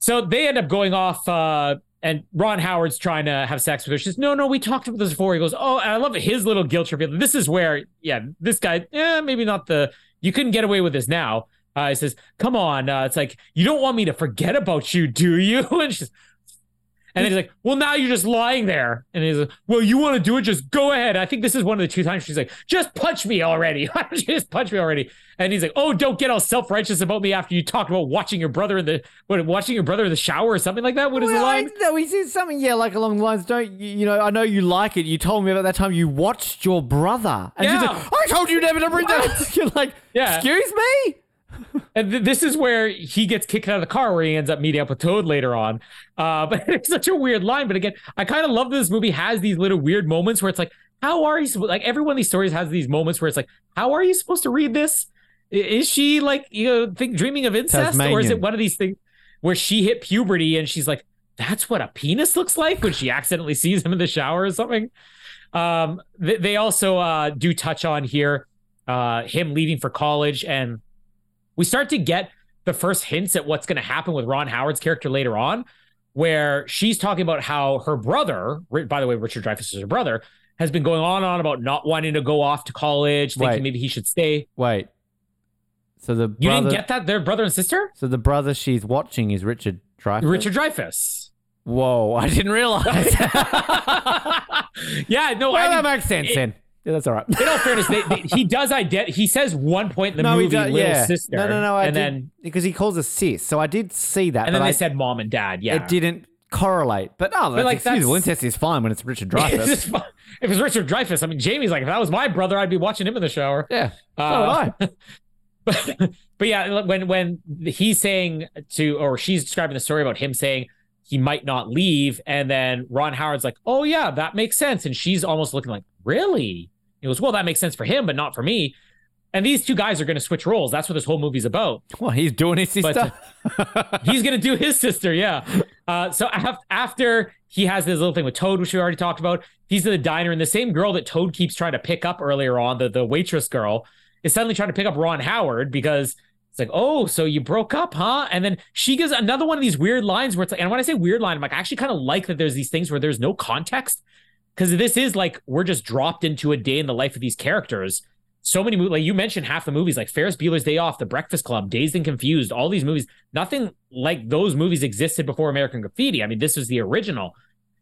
so they end up going off, uh, and Ron Howard's trying to have sex with her. She says, "No, no, we talked about this before." He goes, "Oh, I love his little guilt trip. This is where, yeah, this guy, yeah, maybe not the. You couldn't get away with this now." Uh, he says, "Come on, uh, it's like you don't want me to forget about you, do you?" (laughs) And she's, and then he's like, "Well, now you're just lying there." And he's like, "Well, you want to do it? Just go ahead." I think this is one of the two times she's like, "Just punch me already! (laughs) Just punch me already?" And he's like, "Oh, don't get all self righteous about me after you talked about watching your brother in the what, watching your brother in the shower or something like that." What is the Well, I, line? no, he said something, yeah, like along the lines, don't you, you know, I know you like it. You told me about that time you watched your brother. And she's like, I told you never to bring that up. (laughs) You're like, Yeah. excuse me? And th- this is where he gets kicked out of the car, where he ends up meeting up with Toad later on. Uh, (laughs) but it's such a weird line. But again, I kind of love that this movie has these little weird moments where it's like, how are you supposed? Like every one of these stories has these moments where it's like, how are you supposed to read this? Is she like you know think dreaming of incest, or is it one of these things where she hit puberty and she's like, that's what a penis looks like when she accidentally sees him in the shower or something? Um, they, they also uh, do touch on here uh, him leaving for college and we start to get the first hints at what's going to happen with Ron Howard's character later on, where she's talking about how her brother, by the way, Richard Dreyfuss is her brother, has been going on and on about not wanting to go off to college, thinking Wait. maybe he should stay. Wait. So the You didn't get that? They're brother and sister? So the brother she's watching is Richard Dreyfuss. Richard Dreyfuss. Whoa, I didn't realize. (laughs) yeah, no, well, I that makes sense it- then. Yeah, that's all right. in all fairness, they, they- he (laughs) does ident- He says one point in the no, movie, little yeah. sister. No, no, no. I and did, then because he calls her sis, so I did see that, and but then they I, said mom and dad. Yeah, it didn't correlate. But no, that's like, excusable. that's- Incest is fine when it's Richard (laughs) Dreyfuss. fun. if it's Richard Dreyfuss, I mean, Jamie's like, if that was my brother, I'd be watching him in the shower. yeah, so Uh, would I. (laughs) but, but yeah, when when he's saying to, or she's describing the story about him saying he might not leave, and then Ron Howard's like, "Oh yeah, that makes sense," and she's almost looking like, "Really?" He goes, "Well, that makes sense for him, but not for me." And these two guys are going to switch roles. That's what this whole movie's about. Well, he's doing his But- sister. (laughs) He's going to do his sister, yeah. Uh, so af- after he has this little thing with Toad, which we already talked about, he's in the diner, and the same girl that Toad keeps trying to pick up earlier on, the, the waitress girl, is suddenly trying to pick up Ron Howard because it's like, oh, so you broke up, huh? And then she gives another one of these weird lines where it's like, and when I say weird line, I'm like, I actually kind of like that there's these things where there's no context because this is like we're just dropped into a day in the life of these characters. So many movies, like you mentioned, half the movies, like Ferris Bueller's Day Off, The Breakfast Club, Dazed and Confused, all these movies, nothing like those movies existed before American Graffiti. I mean, this was the original,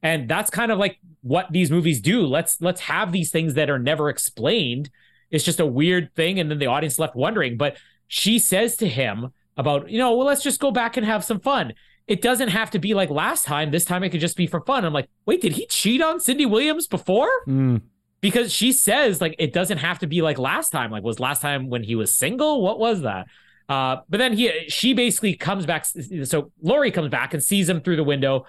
and that's kind of like what these movies do. Let's let's have these things that are never explained. It's just a weird thing, and then the audience left wondering. But she says to him about, you know, well, let's just go back and have some fun. It doesn't have to be like last time. This time it could just be for fun. I'm like, wait, did he cheat on Cindy Williams before? Mm. because she says like it doesn't have to be like last time like was last time when he was single what was that uh but then he she basically comes back so Laurie comes back and sees him through the window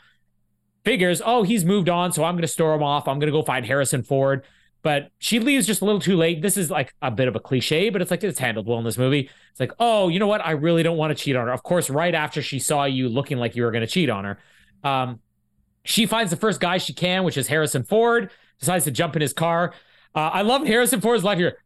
figures oh he's moved on so I'm going to store him off I'm going to go find Harrison Ford but she leaves just a little too late this is like a bit of a cliche but it's like it's handled well in this movie it's like oh you know what I really don't want to cheat on her of course right after she saw you looking like you were going to cheat on her um she finds the first guy she can which is Harrison Ford decides to jump in his car. Uh, I love Harrison Ford's life here.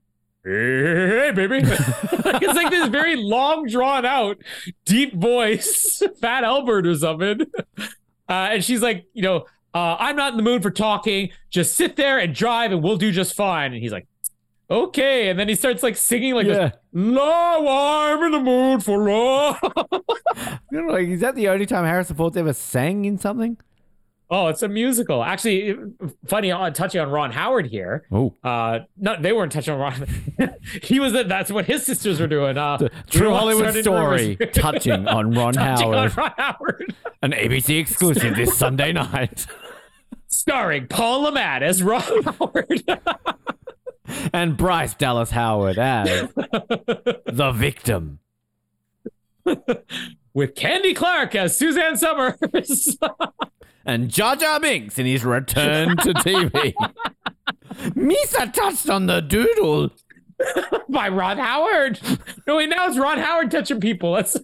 Hey, baby. (laughs) it's like this very long, drawn out, deep voice, (laughs) Fat Albert or something. Uh, and she's like, you know, uh, I'm not in the mood for talking. Just sit there and drive and we'll do just fine. And he's like, okay. And then he starts like singing like Yeah. this, No, I'm in the mood for love. (laughs) You know, like, is that the only time Harrison Ford's ever sang in something? oh, it's a musical. Actually, funny on touching on Ron Howard here. Oh, Uh, no, they weren't touching on Ron. (laughs) he was. That's what his sisters were doing. Uh, true Hollywood story touching on Ron (laughs) touching Howard. on Ron Howard, An ABC exclusive this Sunday night. Starring Paul Le Mat as (laughs) Ron Howard. and Bryce Dallas Howard as (laughs) the victim. with Candy Clark as Suzanne Somers. (laughs) And Jar Jar Binks in his return to TV. Misa touched on the doodle. by Ron Howard. No, wait, now it's Ron Howard touching people. That's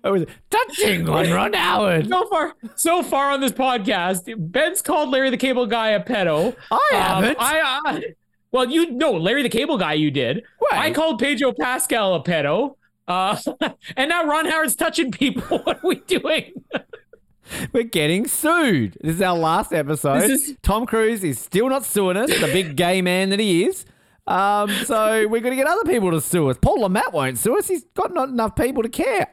What was? Touching on Ron Howard. So far, so far on this podcast, Ben's called Larry the Cable Guy a pedo. I Um, haven't. I, uh, well, you know, Larry the Cable Guy, you did. Wait. I called Pedro Pascal a pedo. Uh, (laughs) and now Ron Howard's touching people. (laughs) What are we doing? We're getting sued. This is our last episode. Is- Tom Cruise is still not suing us, the big gay man that he is. Um, so we're going to get other people to sue us. Paul Le Mat won't sue us. He's got not enough people to care.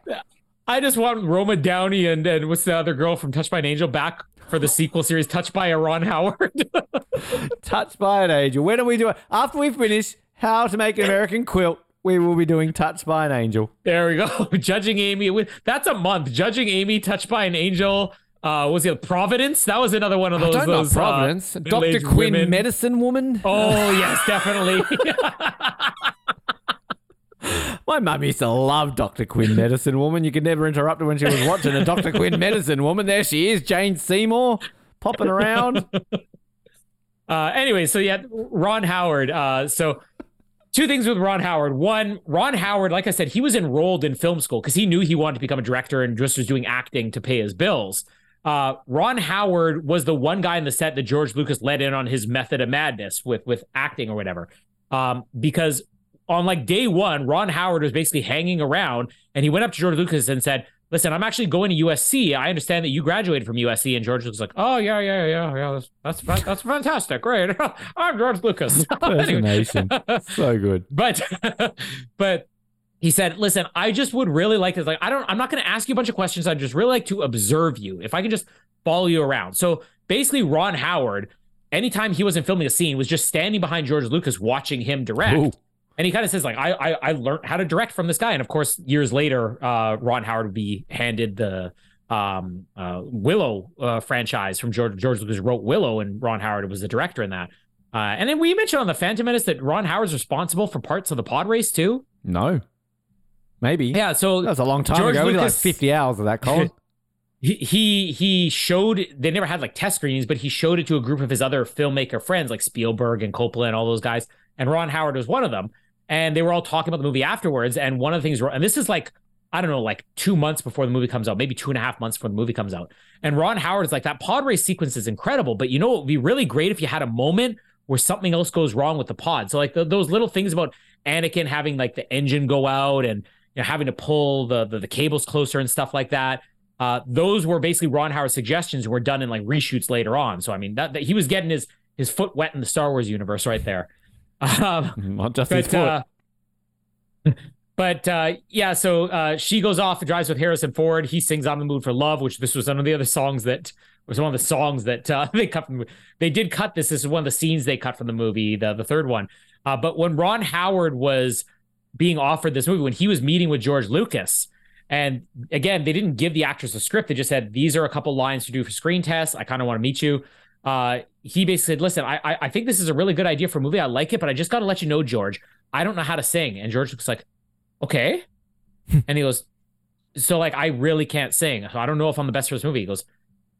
I just want Roma Downey and, and what's the other girl from Touched by an Angel back for the sequel series, Touched by a Ron Howard. (laughs) Touched by an Angel. When are we doing? After we finish How to Make an American Quilt, we will be doing Touched by an Angel. there we go. (laughs) Judging Amy. That's a month. Judging Amy, Touched by an Angel. Uh, was it Providence? That was another one of those. I Don't know those uh, Providence. Dr. Quinn, women. medicine woman. Oh yes, definitely. (laughs) My mum used to love Dr. Quinn, medicine woman. You could never interrupt her when she was watching a Dr. (laughs) Quinn, medicine woman. There she is, Jane Seymour, popping around. (laughs) Uh, anyway, so yeah, Ron Howard. Uh, so two things with Ron Howard. One, Ron Howard, like I said, he was enrolled in film school because he knew he wanted to become a director and just was doing acting to pay his bills. Uh, Ron Howard was the one guy in the set that George Lucas let in on his method of madness with with acting or whatever. Um, because on like day one, Ron Howard was basically hanging around and he went up to George Lucas and said, Listen, I'm actually going to USC. I understand that you graduated from USC. And George was like, Oh, yeah, yeah, yeah, yeah. That's that's, that's fantastic. Great. (laughs) I'm George Lucas. (laughs) Anyway. Fascination. so good. (laughs) but but he said, "Listen, I just would really like to like I don't I'm not going to ask you a bunch of questions. I'd just really like to observe you. If I can just follow you around." So basically Ron Howard anytime he wasn't filming a scene was just standing behind George Lucas watching him direct. Ooh. And he kind of says like I, I I learned how to direct from this guy and of course years later uh Ron Howard would be handed the um uh Willow uh franchise from George George Lucas wrote Willow and Ron Howard was the director in that. Uh, and then we mentioned on the Phantom Menace that Ron Howard's responsible for parts of the pod race too. No. Maybe. Yeah, so That was a long time George ago. Did like 50 hours of that, (laughs) Colin. he he he showed they never had like test screenings, but he showed it to a group of his other filmmaker friends like Spielberg and Coppola and all those guys. And Ron Howard was one of them. And they were all talking about the movie afterwards. And one of the things, and this is like I don't know, like two months before the movie comes out, maybe two and a half months before the movie comes out. And Ron Howard is like that pod race sequence is incredible, but you know it would be really great if you had a moment where something else goes wrong with the pod. So like the, those little things about Anakin having like the engine go out and you know having to pull the the, the cables closer and stuff like that. Uh, those were basically Ron Howard's suggestions were done in like reshoots later on. So I mean that, that he was getting his his foot wet in the Star Wars universe right there. (laughs) Um, Not just his but foot. uh, (laughs) but uh, yeah, so uh, she goes off and drives with Harrison Ford. He sings "I'm the Mood for Love," which this was one of the other songs that was one of the songs that uh, (laughs) they cut from. They did cut this. This is one of the scenes they cut from the movie, the the third one. Uh, but when Ron Howard was being offered this movie, when he was meeting with George Lucas, and again, they didn't give the actress a script. They just said these are a couple lines to do for screen tests. I kind of want to meet you. Uh, he basically said, "Listen, I, I I think this is a really good idea for a movie. I like it, but I just got to let you know, George, I don't know how to sing." And George was like, "Okay," and he goes, "So like, I really can't sing. So I don't know if I'm the best for this movie." He goes,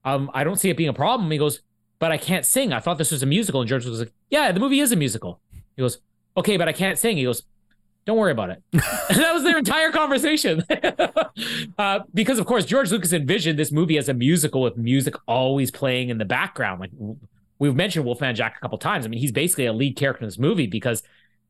"Um, I don't see it being a problem." He goes, "But I can't sing. I thought this was a musical." And George was like, "Yeah, the movie is a musical." He goes, "Okay, but I can't sing." He goes, "Don't worry about it." (laughs) (laughs) that was their entire conversation. (laughs) uh, because of course George Lucas envisioned this movie as a musical with music always playing in the background. Like we've mentioned Wolfman Jack a couple times. I mean, he's basically a lead character in this movie because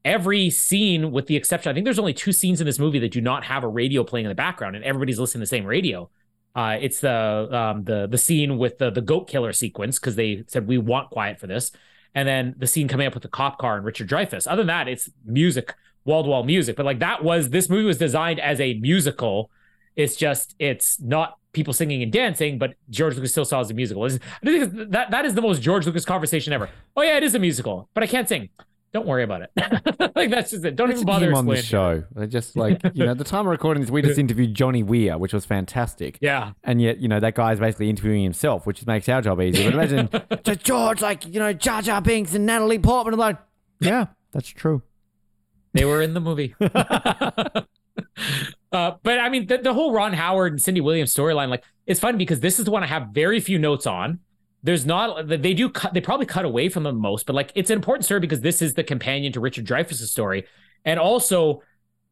every scene, with the exception, I think there's only two scenes in this movie that do not have a radio playing in the background, and everybody's listening to the same radio. Uh, it's the um, the the scene with the the goat killer sequence because they said we want quiet for this, and then the scene coming up with the cop car and Richard Dreyfuss. Other than that, it's music, wall to wall music. But like that was this movie was designed as a musical. It's just it's not people singing and dancing, but George Lucas still saw it as a musical. It's- I think that that is the most George Lucas conversation ever. Oh yeah, it is a musical, but I can't sing. Don't worry about it. (laughs) like that's just it. Don't Let's even bother him on the show. They just like you know, at the time of recording this, we just (laughs) interviewed Johnny Weir, which was fantastic. Yeah. And yet, you know, that guy's basically interviewing himself, which makes our job easier. But imagine (laughs) just George, like, you know, Jar Jar Binks and Natalie Portman. I'm like, yeah, that's true. They were in the movie. (laughs) uh, but I mean, the, the whole Ron Howard and Cindy Williams storyline, like, it's fun because this is the one I have very few notes on. There's not, they do cut, they probably cut away from the most, but like, it's an important story because this is the companion to Richard Dreyfuss's story. And also,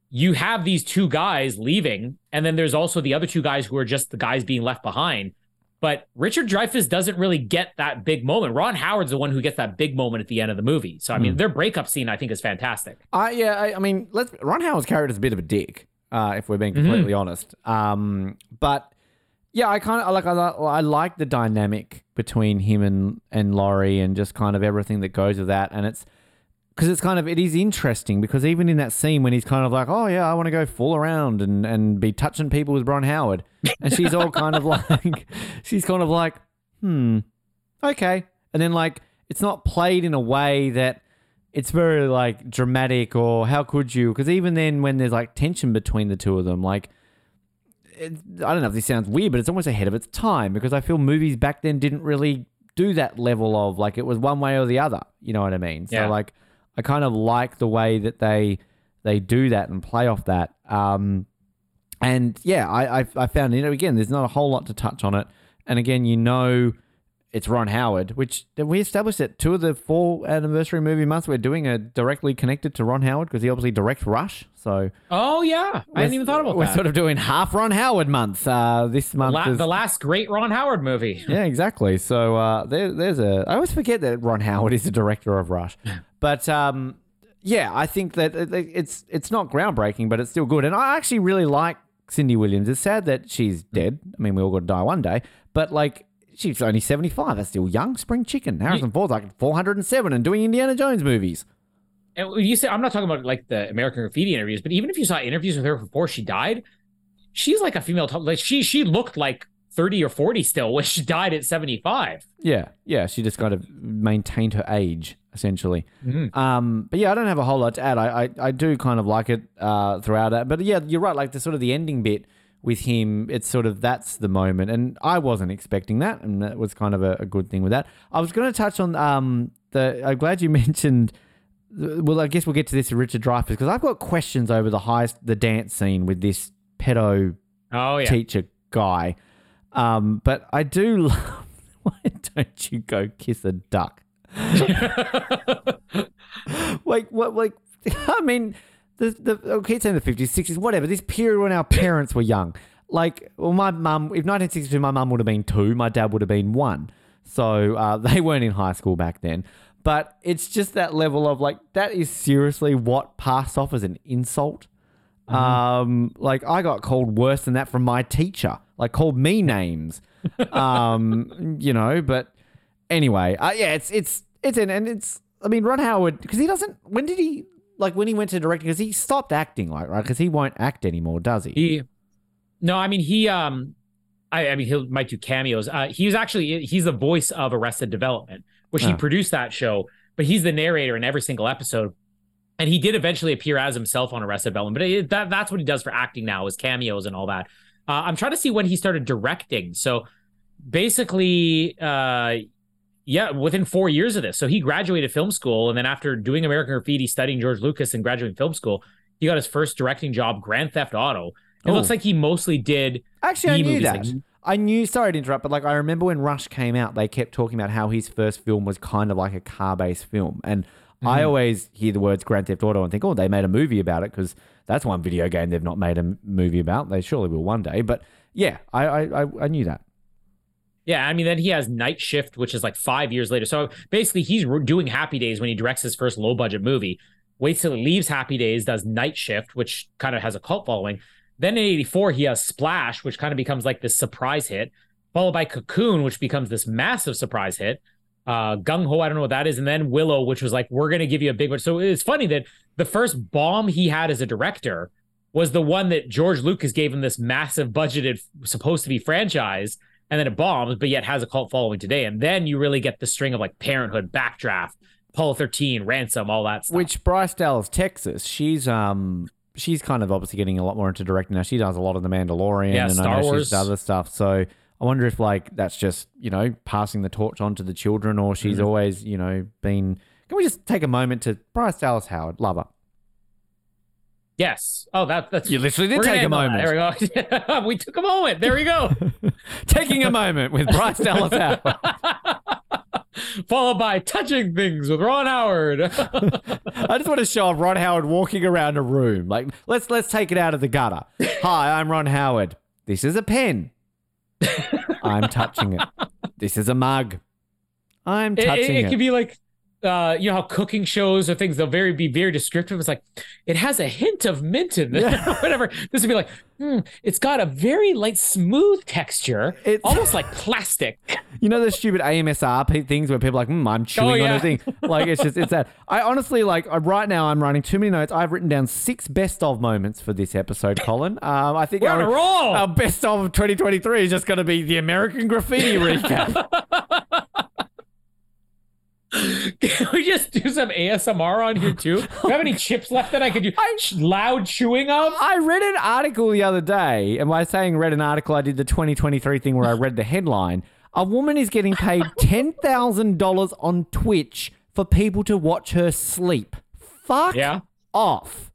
you have these two guys leaving, and then there's also the other two guys who are just the guys being left behind. But Richard Dreyfuss doesn't really get that big moment. Ron Howard's the one who gets that big moment at the end of the movie. So I mean, their breakup scene I think is fantastic. Uh, yeah, I, I mean, let's Ron Howard's character is a bit of a dick, uh, if we're being completely honest. Um, but yeah, I kind of like I, I like the dynamic between him and and Laurie, and just kind of everything that goes with that. And it's because it's kind of it is interesting because even in that scene when he's kind of like, oh yeah, I want to go fool around and and be touching people with Ron Howard, and she's all kind of (laughs) like, she's kind of like, hmm, okay, and then like it's not played in a way that it's very like dramatic or how could you? Because even then, when there's like tension between the two of them, like it, I don't know if this sounds weird, but it's almost ahead of its time because I feel movies back then didn't really do that level of like it was one way or the other. You know what I mean? So Yeah. like I kind of like the way that they they do that and play off that. Um, and yeah, I, I I found you know again, there's not a whole lot to touch on it. And again, you know, it's Ron Howard, which we established that two of the four anniversary movie months we're doing are directly connected to Ron Howard because he obviously directs Rush. So Oh yeah, I hadn't even thought about that. we're sort of doing half Ron Howard month uh, this month. La- is- the last great Ron Howard movie. yeah, exactly. So uh, there, there's a. I always forget that Ron Howard is the director of Rush, (laughs) but um, yeah, I think that it's it's not groundbreaking, but it's still good. And I actually really like Cindy Williams. It's sad that she's dead. I mean, we all got to die one day, but like. She's only 75. That's still young. Spring chicken. Harrison Ford's like 407 and doing Indiana Jones movies. And you say I'm not talking about like the American Graffiti interviews, but even if you saw interviews with her before she died, she's like a female top. Like she she looked like 30 or 40 still when she died at 75. Yeah, yeah. She just kind of maintained her age essentially. Mhm. Um, but yeah, I don't have a whole lot to add. I I, I do kind of like it uh, throughout it. But yeah, you're right. Like the sort of the ending bit with him, it's sort of that's the moment, and I wasn't expecting that, and that was kind of a, a good thing with that. I was going to touch on um the. I'm glad you (laughs) mentioned. Well, I guess we'll get to this with Richard Dreyfuss because I've got questions over the highest the dance scene with this pedo Oh yeah. teacher guy. Um, but I do (laughs) love. (laughs) Why don't you go kiss a duck? (laughs) like what? Like (laughs) I mean, the the okay, it's in the fifties, sixties, whatever. This period when our parents were young. Like, well, my mum, if 1962, my mum would have been two, my dad would have been one. So uh, (laughs) they weren't in high school back then. But it's just that level of like, that is seriously what passed off as an insult. Um, like I got called worse than that from my teacher, like called me names. um, you know, but anyway, uh, yeah, it's it's it's in and it's. I mean, Ron Howard because he doesn't. When did he like when he went to directing? Because he stopped acting, like right? Because he won't act anymore, does he? He, no, I mean he. Um, I, I mean he might do cameos. Uh, he was actually he's the voice of Arrested Development, which he Oh. produced that show, but he's the narrator in every single episode. And he did eventually appear as himself on Arrested Development, but it, that that's what he does for acting now is cameos and all that. Uh, I'm trying to see when he started directing. So basically, uh, yeah, within four years of this. So he graduated film school, and then after doing American Graffiti, studying George Lucas, and graduating film school, he got his first directing job, Grand Theft Auto. It Oh. looks like he mostly did. Actually, I knew that. like- I knew. Sorry to interrupt, but like I remember when Rush came out, they kept talking about how his first film was kind of like a car-based film, and I mm-hmm. always hear the words Grand Theft Auto and think, oh, they made a movie about it because that's one video game they've not made a movie about. They surely will one day. But yeah, I I, I, I knew that. Yeah, I mean, then he has Night Shift, which is like five years later. So basically, he's doing Happy Days when he directs his first low budget movie. Waits till he leaves Happy Days, does Night Shift, which kind of has a cult following. Then in 84, he has Splash, which kind of becomes like this surprise hit, followed by Cocoon, which becomes this massive surprise hit. Uh, Gung Ho, I don't know what that is. And then Willow, which was like, we're going to give you a big one. So it's funny that the first bomb he had as a director was the one that George Lucas gave him this massive budgeted, supposed to be franchise and then it bombs, but yet has a cult following today. And then you really get the string of like Parenthood, Backdraft, Apollo 13, Ransom, all that stuff. Which Bryce Dallas Texas, she's um she's kind of obviously getting a lot more into directing now. She does a lot of the Mandalorian Yeah, and Star I know Wars. she's other stuff. So I wonder if like that's just you know passing the torch on to the children, or she's Mm-hmm. always you know been. Can we just take a moment to Bryce Dallas Howard, love her. Yes. Oh, that, that's You literally did take a end on that. moment. There we go. (laughs) we took a moment. There we go. (laughs) Taking a moment with Bryce (laughs) Dallas Howard. followed by touching things with Ron Howard. I just want to show off Ron Howard walking around a room. Like, let's let's take it out of the gutter. Hi, I'm Ron Howard. This is a pen. I'm touching it. This is a mug. I'm it, it, touching it it. could be like uh, you know how cooking shows or things they'll very be very descriptive. It's like it has a hint of mint in it, (laughs) whatever. This would be like, hmm, it's got a very light, smooth texture, It's- almost like plastic. You know the stupid AMSR things where people are like, hmm, I'm chewing on yeah. a thing. Like it's just it's that. I honestly like right now I'm writing too many notes. I've written down six best of moments for this episode, Colin. Um, I think We're on our, our best of 2023 is just going to be the American Graffiti (laughs) recap. (laughs) Can we just do some ASMR on here too? Do you have any (laughs) chips left that I could do sh- loud chewing of? I read an article the other day, and by saying read an article, I did the 2023 thing where I read the headline. A woman is getting paid (laughs) $10,000 on Twitch for people to watch her sleep. Fuck Yeah. off.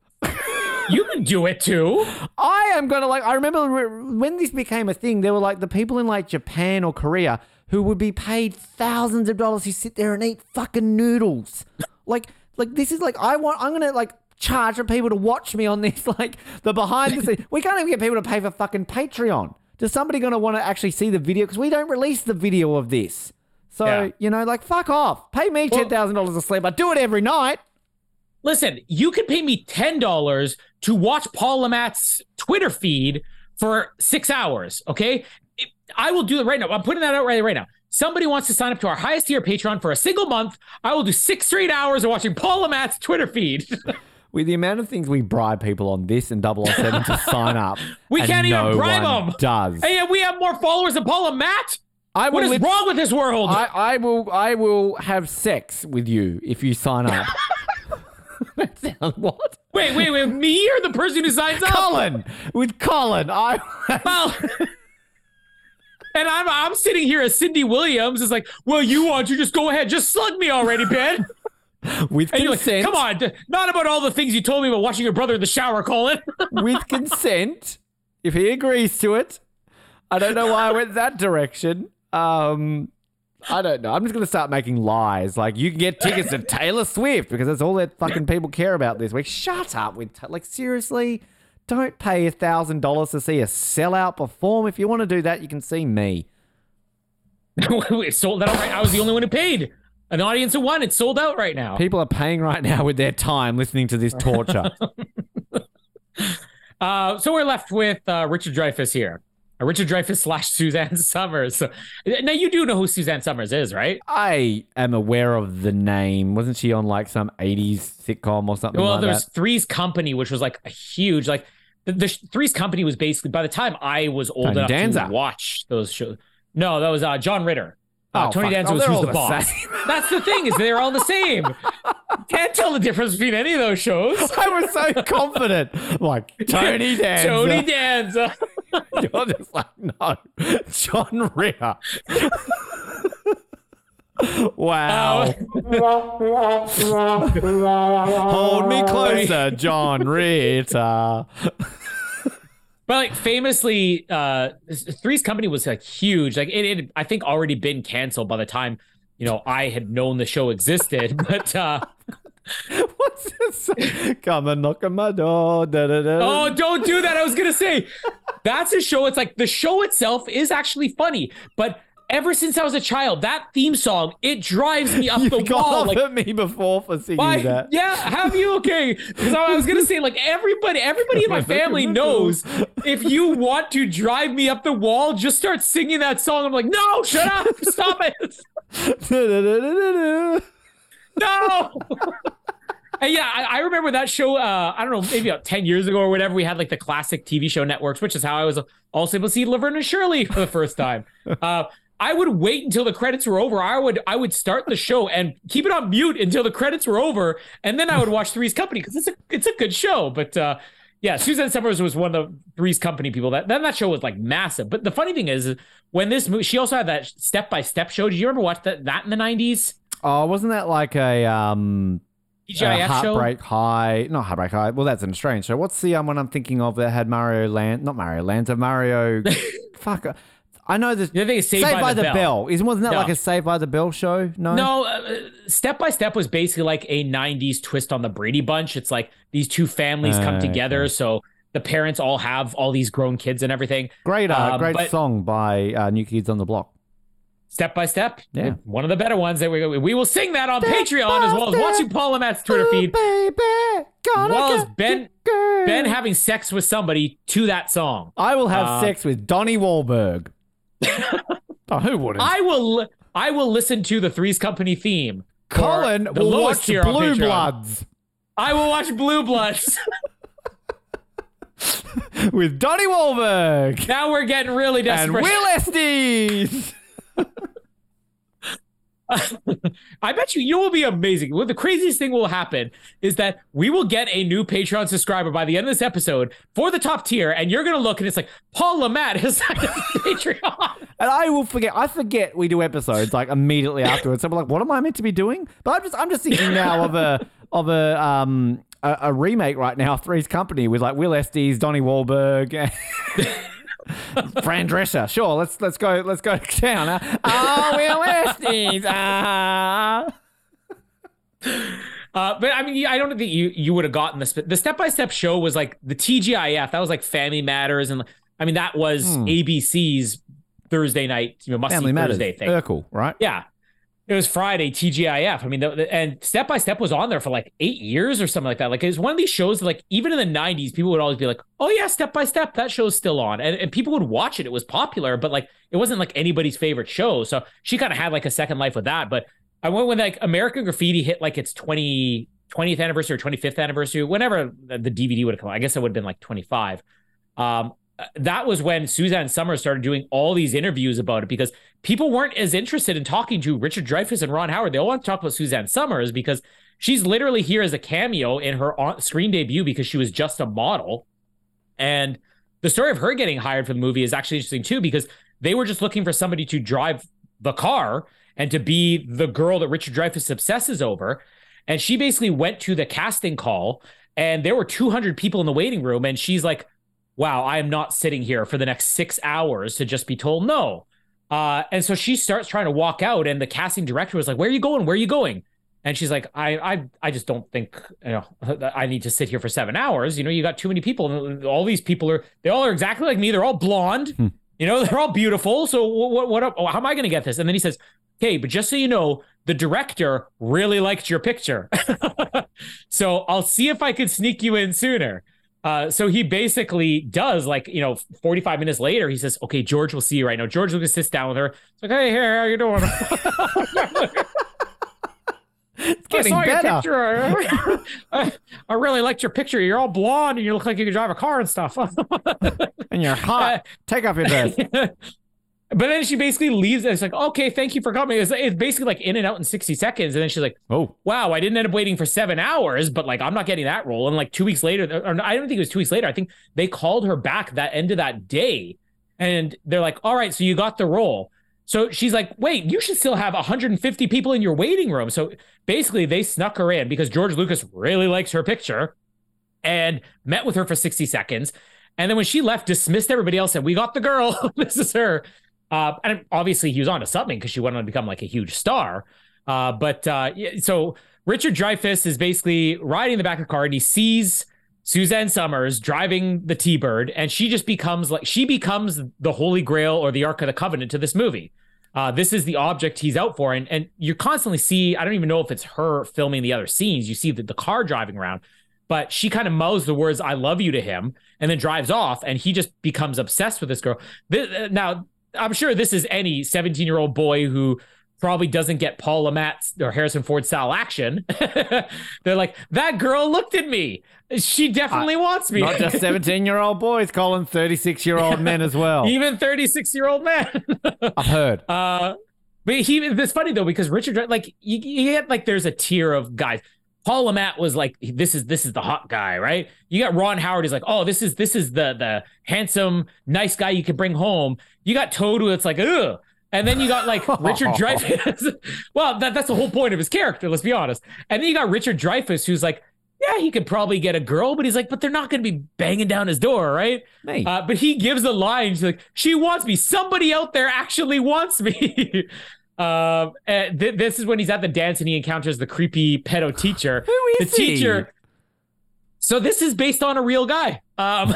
You can do it too. I am gonna like. I remember when this became a thing. There were like the people in like Japan or Korea who would be paid thousands of dollars to sit there and eat fucking noodles. like, like this is like I want. I'm gonna like charge for people to watch me on this. (laughs) Like the behind the scenes. We can't even get people to pay for fucking Patreon. Is somebody gonna want to actually see the video? Because we don't release the video of this. So Yeah. you know, like fuck off. Pay me ten thousand dollars a sleep. I do it every night. Listen, you could pay me ten dollars to watch Paul Le Mat's Twitter feed for six hours. Okay, I will do it right now. I'm putting that out right right now. Somebody wants to sign up to our highest tier Patreon for a single month. I will do six straight hours of watching Paul Le Mat's Twitter feed. (laughs) With the amount of things we bribe people on this and 007 to sign up, (laughs) We can't even no bribe them. Does hey, we have more followers than Paul Le Mat. I What is lit- wrong with this world? I, I will I will have sex with you if you sign up. (laughs) that sounds what? wait, wait, wait. Me or the person who signs up? Colin with Colin. I Well, and I'm I'm sitting here as Cindy Williams is like, well, you want to just go ahead, just slug me already, Ben. (laughs) with And you're like, consent. come on, not about all the things you told me about watching your brother in the shower, Colin. (laughs) with consent. If he agrees to it. I don't know why I went that direction. Um I don't know. I'm just gonna start making lies. Like you can get tickets to Taylor Swift because that's all that fucking people care about this week. Shut up with Ta- like seriously. Don't pay a thousand dollars to see a sellout perform. If you want to do that, you can see me. (laughs) it's sold out right. I was the only one who paid. An audience of one. It's sold out right now. People are paying right now with their time listening to this torture. (laughs) Uh, so we're left with uh, Richard Dreyfuss here. Richard Dreyfuss slash Suzanne (laughs) Somers. So, now you do know who Suzanne Somers is, right? I am aware of the name. Wasn't she on like some 80s sitcom or something Well, like there's that? Three's Company, which was like a huge like the, the Three's Company was basically by the time I was old Tony enough Danza. to watch those shows. No, that was uh, John Ritter. Uh, Oh, Tony fuck. Danza Oh, was the the Boss. (laughs) That's the thing is they're all the same. (laughs) Can't tell the difference between any of those shows. (laughs) I was so confident. Like Tony Danza. Tony Danza. You're just like, no. John Ritter. wow. Hold me closer, John Ritter. But like famously, uh, Three's Company was like huge. Like it, it had, I think, already been canceled by the time you know I had known the show existed. (laughs) But uh, (laughs) What's this? Come and knock on my door. Da, da, da. oh, don't do that! I was gonna say that's a show. It's like the show itself is actually funny, but ever since I was a child, that theme song it drives me up (laughs) You've the wall. Like at me before for singing that. Yeah, have you? Okay, because I was gonna say like everybody, everybody in my (laughs) family knows (laughs) if you want to drive me up the wall, just start singing that song. I'm like, no, shut up, stop it, no. And yeah, I, I remember that show. Uh, I don't know, maybe about ten years ago or whatever. We had like the classic TV show networks, which is how I was also able to see Laverne and Shirley for the first time. Uh, I would wait until the credits were over. I would I would start the show and keep it on mute until the credits were over, and then I would watch Three's Company because it's a it's a good show. But uh, yeah, Suzanne Somers was one of the Three's Company people. That then that show was like massive. But the funny thing is, when this movie, she also had that step by step show. Did you ever watch that that in the nineties? Oh, wasn't that like a um TGIF show. Heartbreak High? Not Heartbreak High. Well, that's an Australian show. What's the um one I'm thinking of that had Mario Land? Not Mario Lanza. Mario. (laughs) fuck. I know this. The thing is Saved, by, the, Bell. Bell. Isn't wasn't that No. like a Saved by the Bell show? No. No, uh, Step by Step was basically like a 90s twist on the Brady Bunch. It's like these two families come Uh, together. So the parents all have all these grown kids and everything. Great, uh, Um, great song by uh, New Kids on the Block. Step by Step. Yeah. One of the better ones that we, we will sing that on Step Patreon as well as watching Paul Matt's Twitter feed. Baby, Well as Ben- Ben having sex with somebody to that song. I will have uh, sex with Donnie Wahlberg. Oh, who wouldn't? I will I will listen to the Three's Company theme. Colin the will watch Blue. Bloods I will watch Blue Bloods. (laughs) (laughs) with Donnie Wahlberg now we're getting really and desperate. Will Estes. I bet you you will be amazing. Well, the craziest thing will happen is that we will get a new Patreon subscriber by the end of this episode for the top tier, and you're gonna look and it's like Paul Le Mat has signed up for Patreon. (laughs) And I will forget. I forget we do episodes like immediately afterwards. So I'm like, what am I meant to be doing? But I'm just, I'm just thinking now of a, (laughs) of a, um, a, a remake right now, Three's Company with like Will Estes, Donnie Wahlberg, (laughs) Fran Drescher. Sure, let's let's go, let's go (laughs) to town. Huh? Oh, Will Estes. Ah. Uh, but I mean, I don't think you you would have gotten this. But The step by step show was like the TGIF. That was like Family Matters, and I mean that was ABC's Thursday night, you know, must Hmm. Family see Matters. Thursday thing. Urkel, right? Yeah. It was Friday, TGIF. I mean, the, the- and Step by Step was on there for like eight years or something like that. Like, it was one of these shows, that, like, even in the 90s, people would always be like, oh, yeah, Step by Step, that show's still on. And, and people would watch it. It was popular, but like, it wasn't like anybody's favorite show. So she kind of had like a second life with that. But I went when like American Graffiti hit like its 20, 20th anniversary or 25th anniversary, whenever the DVD would have come out. I guess it would have been like 25. Um, that was when Suzanne Somers started doing all these interviews about it because people weren't as interested in talking to Richard Dreyfuss and Ron Howard. They all want to talk about Suzanne Somers because she's literally here as a cameo in her screen debut because she was just a model. And the story of her getting hired for the movie is actually interesting too because they were just looking for somebody to drive the car and to be the girl that Richard Dreyfuss obsesses over. And she basically went to the casting call and there were 200 people in the waiting room and she's like, wow, I am not sitting here for the next six hours to just be told no. Uh, and so she starts trying to walk out, and the casting director was like, "Where are you going? Where are you going?" And she's like, "I, I, I just don't think you know (laughs) I need to sit here for seven hours. You know, you got too many people, and all these people are they all are exactly like me. They're all blonde. You know, (laughs) they're all beautiful. So what, what, what how am I going to get this?" And then he says, "Okay, but just so you know, the director really liked your picture, (laughs) so I'll see if I could sneak you in sooner." Uh, so he basically does like you know 45 minutes later he says okay george will see you right now george lucas sits down with her it's like hey here how you doing (laughs) It's getting I saw better. your picture. I, I really liked your picture. You're all blonde and you look like you could drive a car and stuff. (laughs) And you're hot. Take off your dress. (laughs) but then she basically leaves. And it's like, okay, thank you for coming. It's, it's basically like in and out in 60 seconds. And then she's like, Oh, wow, I didn't end up waiting for seven hours, but like I'm not getting that role. And like two weeks later, or I don't think it was two weeks later. I think they called her back that end of that day. And they're like, all right, so you got the role. So she's like, wait, you should still have 150 people in your waiting room. So basically, they snuck her in because George Lucas really likes her picture and met with her for 60 seconds. And then when she left, dismissed everybody else, said, We got the girl. (laughs) this is her. Uh, and obviously, he was on to something because she went on to become like a huge star. Uh, but uh, so Richard Dreyfuss is basically riding the back of the car and he sees Suzanne Somers driving the T Bird, and she just becomes like she becomes the Holy Grail or the Ark of the Covenant to this movie. Uh, this is the object he's out for, and and you constantly see. I don't even know if it's her filming the other scenes. You see the, the car driving around, but she kind of mouths the words "I love you" to him, and then drives off, and he just becomes obsessed with this girl. Th- now, I'm sure this is any 17 year old boy who probably doesn't get Paul Le Mat or Harrison Ford style action. (laughs) They're like, that girl looked at me. She definitely wants me. not just 17 year old boys, Colin, 36 year old men as well. (laughs) Even 36 year old men. (laughs) I've heard. uh, but he, it's funny though, because Richard, like, you, you get like, there's a tier of guys. Paul Le Mat was like, this is this is the hot guy, right? You got Ron Howard is like, oh, this is this is the the handsome, nice guy you can bring home. You got Toad, who it's like, ugh. And then you got like Richard (laughs) Dreyfuss. (laughs) well, that, that's the whole point of his character, let's be honest. And then you got Richard Dreyfuss, who's like, yeah, he could probably get a girl, but he's like, but they're not going to be banging down his door, right? Uh, but he gives a line. She's like, she wants me. Somebody out there actually wants me. (laughs) um, th- this is when he's at the dance and he encounters the creepy pedo (gasps) teacher. Who is the he? teacher. So this is based on a real guy, um,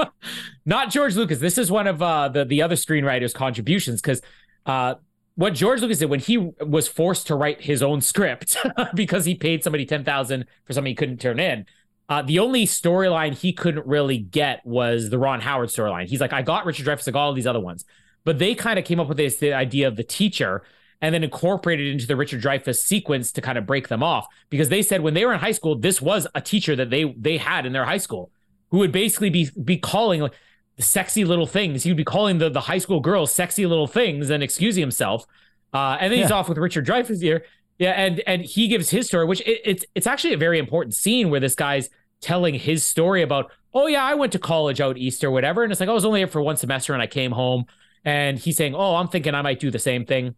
(laughs) not George Lucas. This is one of uh, the the other screenwriters' contributions because uh, what George Lucas did when he was forced to write his own script (laughs) because he paid somebody ten thousand for something he couldn't turn in. Uh, the only storyline he couldn't really get was the Ron Howard storyline. He's like, I got Richard Dreyfuss, I got all these other ones, but they kind of came up with this the idea of the teacher and then incorporated into the Richard Dreyfuss sequence to kind of break them off because they said when they were in high school, this was a teacher that they they had in their high school who would basically be be calling like sexy little things. He would be calling the the high school girls sexy little things and excusing himself. Uh, and then he's off with Richard Dreyfuss here. Yeah, and and he gives his story, which it, it's it's actually a very important scene where this guy's telling his story about, oh yeah, I went to college out east or whatever, and it's like I was only there for one semester and I came home, and he's saying, oh, I'm thinking I might do the same thing.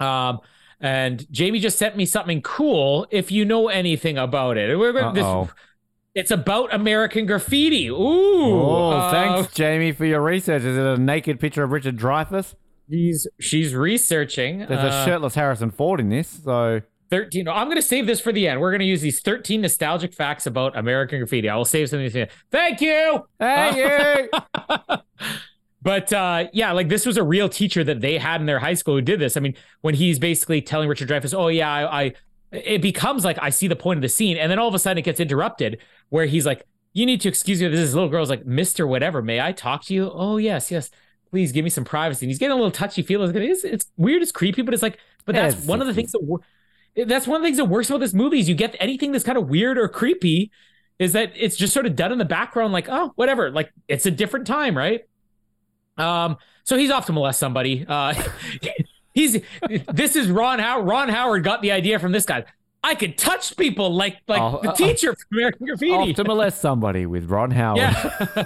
Um, and Jamie just sent me something cool. If you know anything about it, this- it's about American graffiti. Ooh, Oh, uh, thanks, Jamie, for your research. Is it a naked picture of Richard Dreyfuss? She's she's researching. There's uh, a shirtless Harrison Ford in this, so 13. I'm going to save this for the end. We're going to use these 13 nostalgic facts about American graffiti. I will save something to the end. Thank you. hey you. (laughs) But uh, yeah, like this was a real teacher that they had in their high school who did this. I mean, when he's basically telling Richard Dreyfuss, "Oh yeah, I,", I it becomes like I see the point of the scene, and then all of a sudden it gets interrupted where he's like, "You need to excuse me." This little girl's like, "Mister, whatever, may I talk to you?" "Oh yes, yes, please give me some privacy." And he's getting a little touchy feely. It's, it's weird, it's creepy, but it's like, but that's one of the things that that's one of the things that works about this movie is you get anything that's kind of weird or creepy is that it's just sort of done in the background, like, oh, whatever, like it's a different time, right? Um, so he's off to molest somebody. Uh, (laughs) he's this is Ron Howard. Ron Howard got the idea from this guy. I could touch people like like Oh, the uh, teacher from American Graffiti. Off to molest somebody with Ron (laughs) Howard. Yeah. (laughs)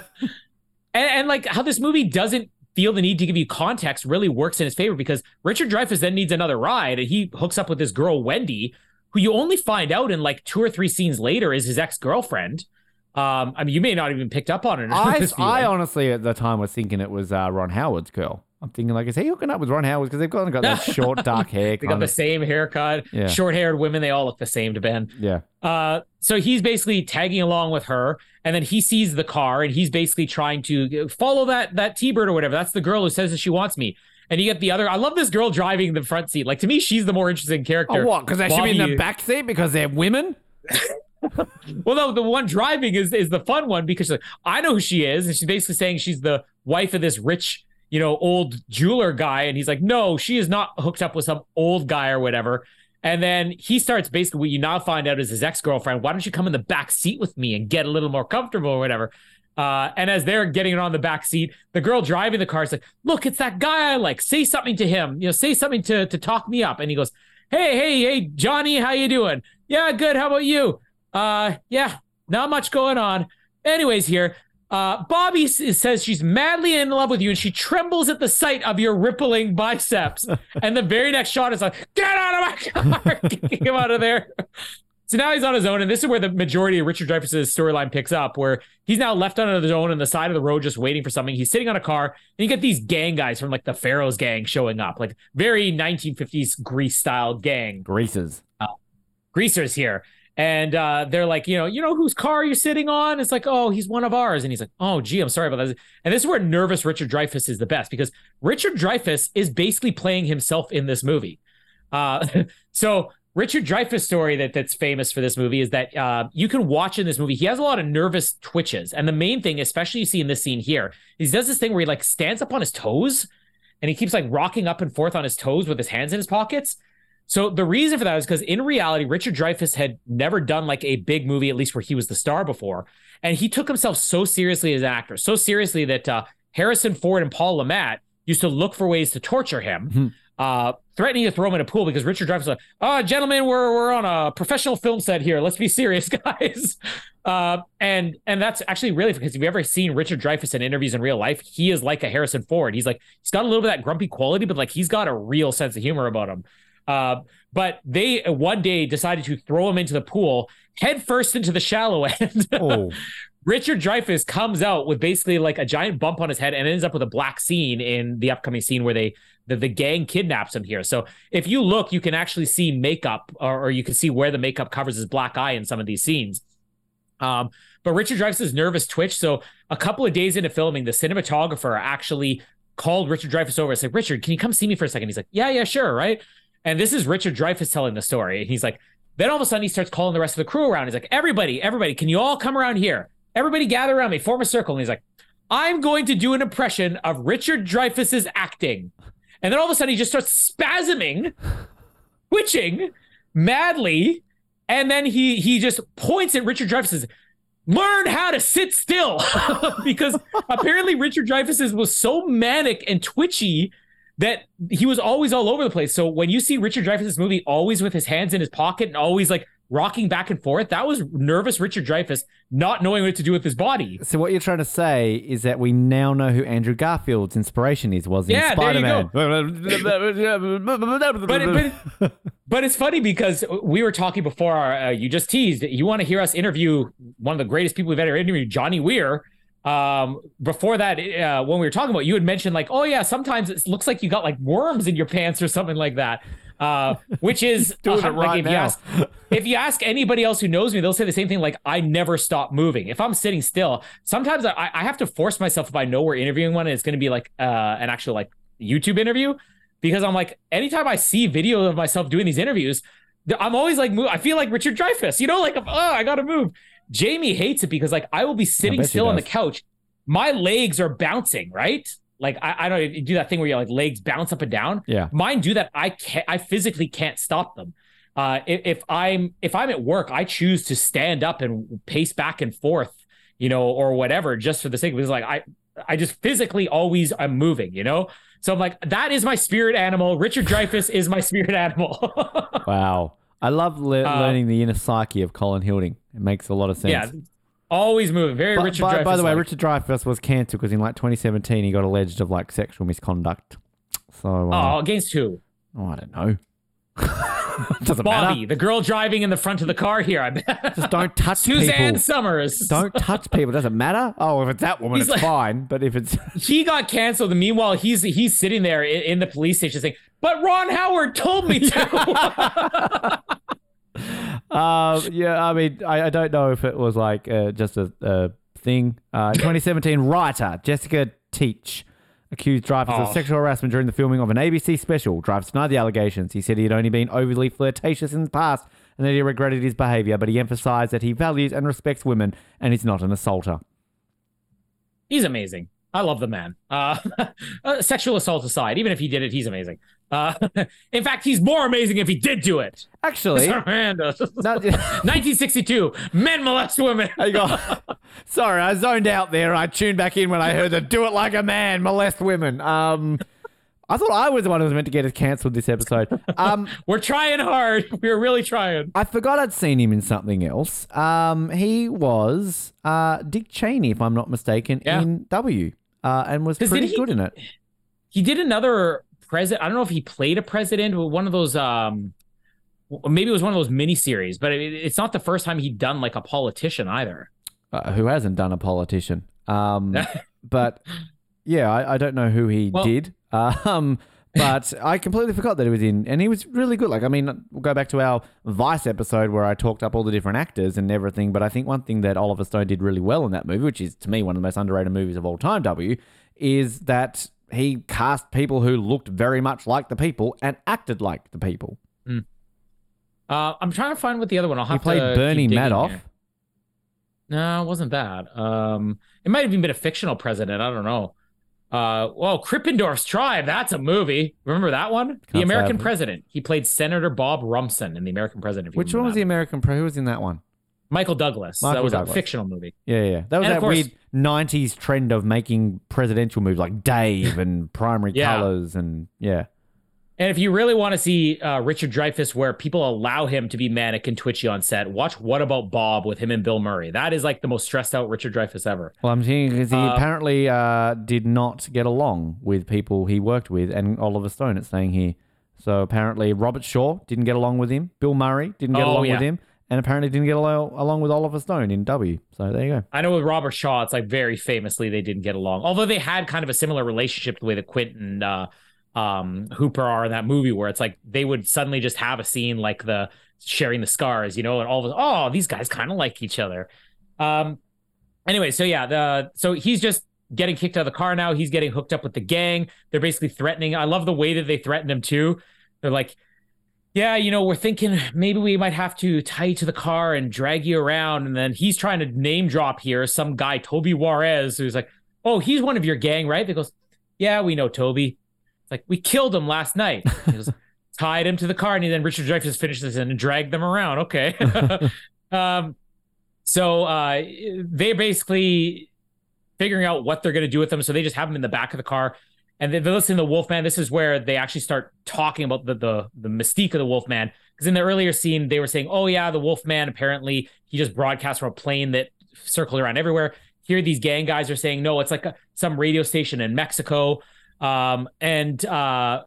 and, and like how this movie doesn't feel the need to give you context really works in his favor because Richard Dreyfuss then needs another ride and he hooks up with this girl, Wendy, who you only find out in like two or three scenes later is his ex girlfriend. Um, I mean, you may not even picked up on it. I, I honestly at the time was thinking it was uh, Ron Howard's girl. I'm thinking like, is he hooking up with Ron Howard because they've got, got that (laughs) short dark hair? they got Kind the of, same haircut, Yeah. short haired women. They all look the same to Ben. yeah. Uh, so he's basically tagging along with her, and then he sees the car, and he's basically trying to follow that that T-bird or whatever. That's the girl who says that she wants me. And you get the other. I love this girl driving the front seat. Like to me, she's the more interesting character. Oh, what? Because they should be in the back seat because they're women. (laughs) (laughs) Well, no, the one driving is is the fun one because like, I know who she is, and she's basically saying she's the wife of this rich, you know, old jeweler guy, and he's like, no, she is not hooked up with some old guy or whatever. And then he starts basically what you now find out is his ex girlfriend. Why don't you come in the back seat with me and get a little more comfortable or whatever? Uh, and as they're getting it on the back seat, the girl driving the car is like, "Look, it's that guy I like. Say something to him. You know, say something to to talk me up." And he goes, "Hey, hey, hey, Johnny, how you doing? Yeah, good. How about you? Uh, yeah, not much going on. Anyways, here, uh, Bobby s- says she's madly in love with you, and she trembles at the sight of your rippling biceps. (laughs) and the very next shot is like, "Get out of my car! (laughs) Get him out of there!" So now he's on his own, and this is where the majority of Richard Dreyfuss's storyline picks up, where he's now left on his own on the side of the road, just waiting for something. He's sitting on a car, and you get these gang guys from like the Pharaoh's gang showing up, like very 1950s Grease style gang Greasers. greasers here. And uh, they're like, you know, you know whose car you're sitting on? It's like, oh, he's one of ours. And he's like, oh, gee, I'm sorry about that. And this is where nervous Richard Dreyfuss is the best because Richard Dreyfuss is basically playing himself in this movie. Uh, (laughs) so Richard Dreyfuss story that that's famous for this movie is that uh, you can watch in this movie. He has a lot of nervous twitches, and the main thing, especially you see in this scene here, he does this thing where he like stands up on his toes, and he keeps like rocking up and forth on his toes with his hands in his pockets. So the reason for that is because in reality, Richard Dreyfuss had never done like a big movie, at least where he was the star before, and he took himself so seriously as an actor, so seriously that uh, Harrison Ford and Paul Le Mat used to look for ways to torture him, uh, threatening to throw him in a pool because Richard Dreyfuss was like, "Oh, gentlemen, we're we're on a professional film set here. Let's be serious, (laughs) guys." Uh, and and that's actually really because if you've ever seen Richard Dreyfuss in interviews in real life, he is like a Harrison Ford. He's like he's got a little bit of that grumpy quality, but like he's got a real sense of humor about him. Uh, but they uh, one day decided to throw him into the pool head first into the shallow (laughs) end. Oh, Richard Dreyfuss comes out with basically like a giant bump on his head and ends up with a black scene in the upcoming scene where they the, the gang kidnaps him here. So if you look, you can actually see makeup or, or you can see where the makeup covers his black eye in some of these scenes. Um, but Richard Dreyfuss's nervous twitch. So a couple of days into filming, the cinematographer actually called Richard Dreyfuss over and said, Richard, can you come see me for a second? He's like, Yeah, yeah, sure, right. And this is Richard Dreyfuss telling the story. And he's like, then all of a sudden he starts calling the rest of the crew around. He's like, everybody, everybody, can you all come around here? Everybody gather around me, form a circle. And he's like, I'm going to do an impression of Richard Dreyfuss's acting. And then all of a sudden he just starts spasming, (laughs) twitching madly. And then he he just points at Richard Dreyfuss and says, learn how to sit still. (laughs) because apparently Richard Dreyfuss was so manic and twitchy that he was always all over the place. So when you see Richard Dreyfuss' in this movie always with his hands in his pocket and always like rocking back and forth, that was nervous Richard Dreyfuss not knowing what to do with his body. so what you're trying to say is that we now know who Andrew Garfield's inspiration is was in Yeah, there you Spider-Man. But, but, (laughs) but it's funny because we were talking before, uh, you just teased, you want to hear us interview one of the greatest people we've ever interviewed, Johnny Weir. Um, before that, uh, when we were talking about, you had mentioned like, oh yeah, sometimes it looks like you got like worms in your pants or something like that. Uh, which is (laughs) Doing it uh, right if you now. ask if you ask anybody else who knows me, they'll say the same thing. Like I never stop moving. If I'm sitting still, sometimes I, I have to force myself if I know we're interviewing one and it's going to be like uh, an actual like YouTube interview, because I'm like anytime I see video of myself doing these interviews, I'm always like move. I feel like Richard Dreyfuss, you know, like oh I gotta move. Jamie hates it because like I will be sitting still on the couch, my legs are bouncing right. Like I, I don't you do that thing where your like legs bounce up and down. Yeah. Mine do that. I can't. I physically can't stop them. Uh, if, if I'm if I'm at work, I choose to stand up and pace back and forth, you know, or whatever, just for the sake of it. It's like I I just physically always I'm moving, you know. So I'm like that is my spirit animal. Richard Dreyfuss is my spirit (laughs) animal. Wow. I love le- Uh, learning the inner psyche of Colin Hilding. It makes a lot of sense. yeah, always moving. Very But- Richard by, Dreyfuss. by the way, like. Richard Dreyfuss was cancelled because in like 2017 he got alleged of like sexual misconduct. So, uh, Oh, against who? oh, I don't know. (laughs) (laughs) Doesn't Bobby, matter. the girl driving in the front of the car here. I bet. Just don't touch people Suzanne people. Somers. Don't touch people. Doesn't matter. Oh, if it's that woman, He's it's like- fine. But if it's (laughs) he got canceled. And meanwhile, he's he's sitting there in, in the police station saying, "But Ron Howard told me to." Uh, (laughs) yeah, I mean, I, I don't know if it was like uh, just a, a thing. Uh, 2017 writer Jessica Teich accused Dreyfuss Oh. of sexual harassment during the filming of an ABC special. Dreyfuss denied the allegations. He said he had only been overly flirtatious in the past and that he regretted his behavior, but he emphasized that he values and respects women and is not an assaulter. he's amazing. I love the man. Uh, (laughs) uh, sexual assault aside, even if he did it, he's amazing. Uh, (laughs) in fact, he's more amazing if he did do it. Actually, (laughs) Miranda. not, (laughs) 1962, men molest women. I go, sorry, I zoned out there. I tuned back in when I heard the "Do it like a man, molest women." Um, I thought I was the one who was meant to get us cancelled this episode. Um, We're trying hard. We're really trying. I forgot I'd seen him in something else. Um, he was uh, Dick Cheney, if I'm not mistaken, Yeah. in W, uh, and was pretty he- good in it. He did another president. I don't know if he played a president with one of those. Um, maybe it was one of those miniseries, but it, it's not the first time he'd done like a politician either. Uh, who hasn't done a politician? Um, (laughs) but yeah, I, I don't know who he Well- did. Um, but I completely forgot that he was in, and he was really good. Like, I mean, we'll go back to our Vice episode where I talked up all the different actors and everything. But I think one thing that Oliver Stone did really well in that movie, which is to me one of the most underrated movies of all time, W, is that he cast people who looked very much like the people and acted like the people. Uh, I'm trying to find what the other one. I'll He have played to Bernie Madoff. here. No, it wasn't that. Um, it might have even been a fictional president. I don't know. Uh, well, Krippendorf's Tribe. That's a movie. Remember that one? the American President. He played Senator Bob Rumson in The American President. Which one was the. American pro? Who was in that one? Michael Douglas. that was Douglas. a fictional movie. Yeah, yeah. That was And that course- weird '90s trend of making presidential movies like Dave and (laughs) Primary Yeah. Colors, and yeah. And if you really want to see uh, Richard Dreyfuss, where people allow him to be manic and twitchy on set, watch What About Bob with him and Bill Murray. That is like the most stressed out Richard Dreyfuss ever. Well, I'm seeing because he Uh, apparently uh, did not get along with people he worked with, and Oliver Stone. It's saying here. So apparently Robert Shaw didn't get along with him. Bill Murray didn't get Oh, along yeah. with him, and apparently didn't get along, along with Oliver Stone in W. So there you go. I know with Robert Shaw, it's like very famously they didn't get along. Although they had kind of a similar relationship the way that Quint and uh, um, Hooper are in that movie, where it's like they would suddenly just have a scene like the sharing the scars, you know, and all of oh, these guys kind of like each other. Um, anyway, so yeah, the so he's just getting kicked out of the car now. He's getting hooked up with the gang. They're basically threatening. I love the way that they threaten him too. They're like, yeah, you know, we're thinking maybe we might have to tie you to the car and drag you around. And then he's trying to name drop here some guy, Toby Juarez, who's like, oh, he's one of your gang, right? They goes, yeah, we know Toby. It's like, we killed him last night. He goes, (laughs) tied him to the car. And then Richard Dreyfuss finishes this and dragged them around. Okay. (laughs) um, so uh, they're basically figuring out what they're going to do with them. So they just have him in the back of the car and they're listening to Wolfman. This is where they actually start talking about the the, the mystique of the Wolfman. Because in the earlier scene, they were saying, "Oh yeah, the Wolfman apparently he just broadcasts from a plane that circled around everywhere." Here, these gang guys are saying, "No, it's like a, some radio station in Mexico." Um, and uh,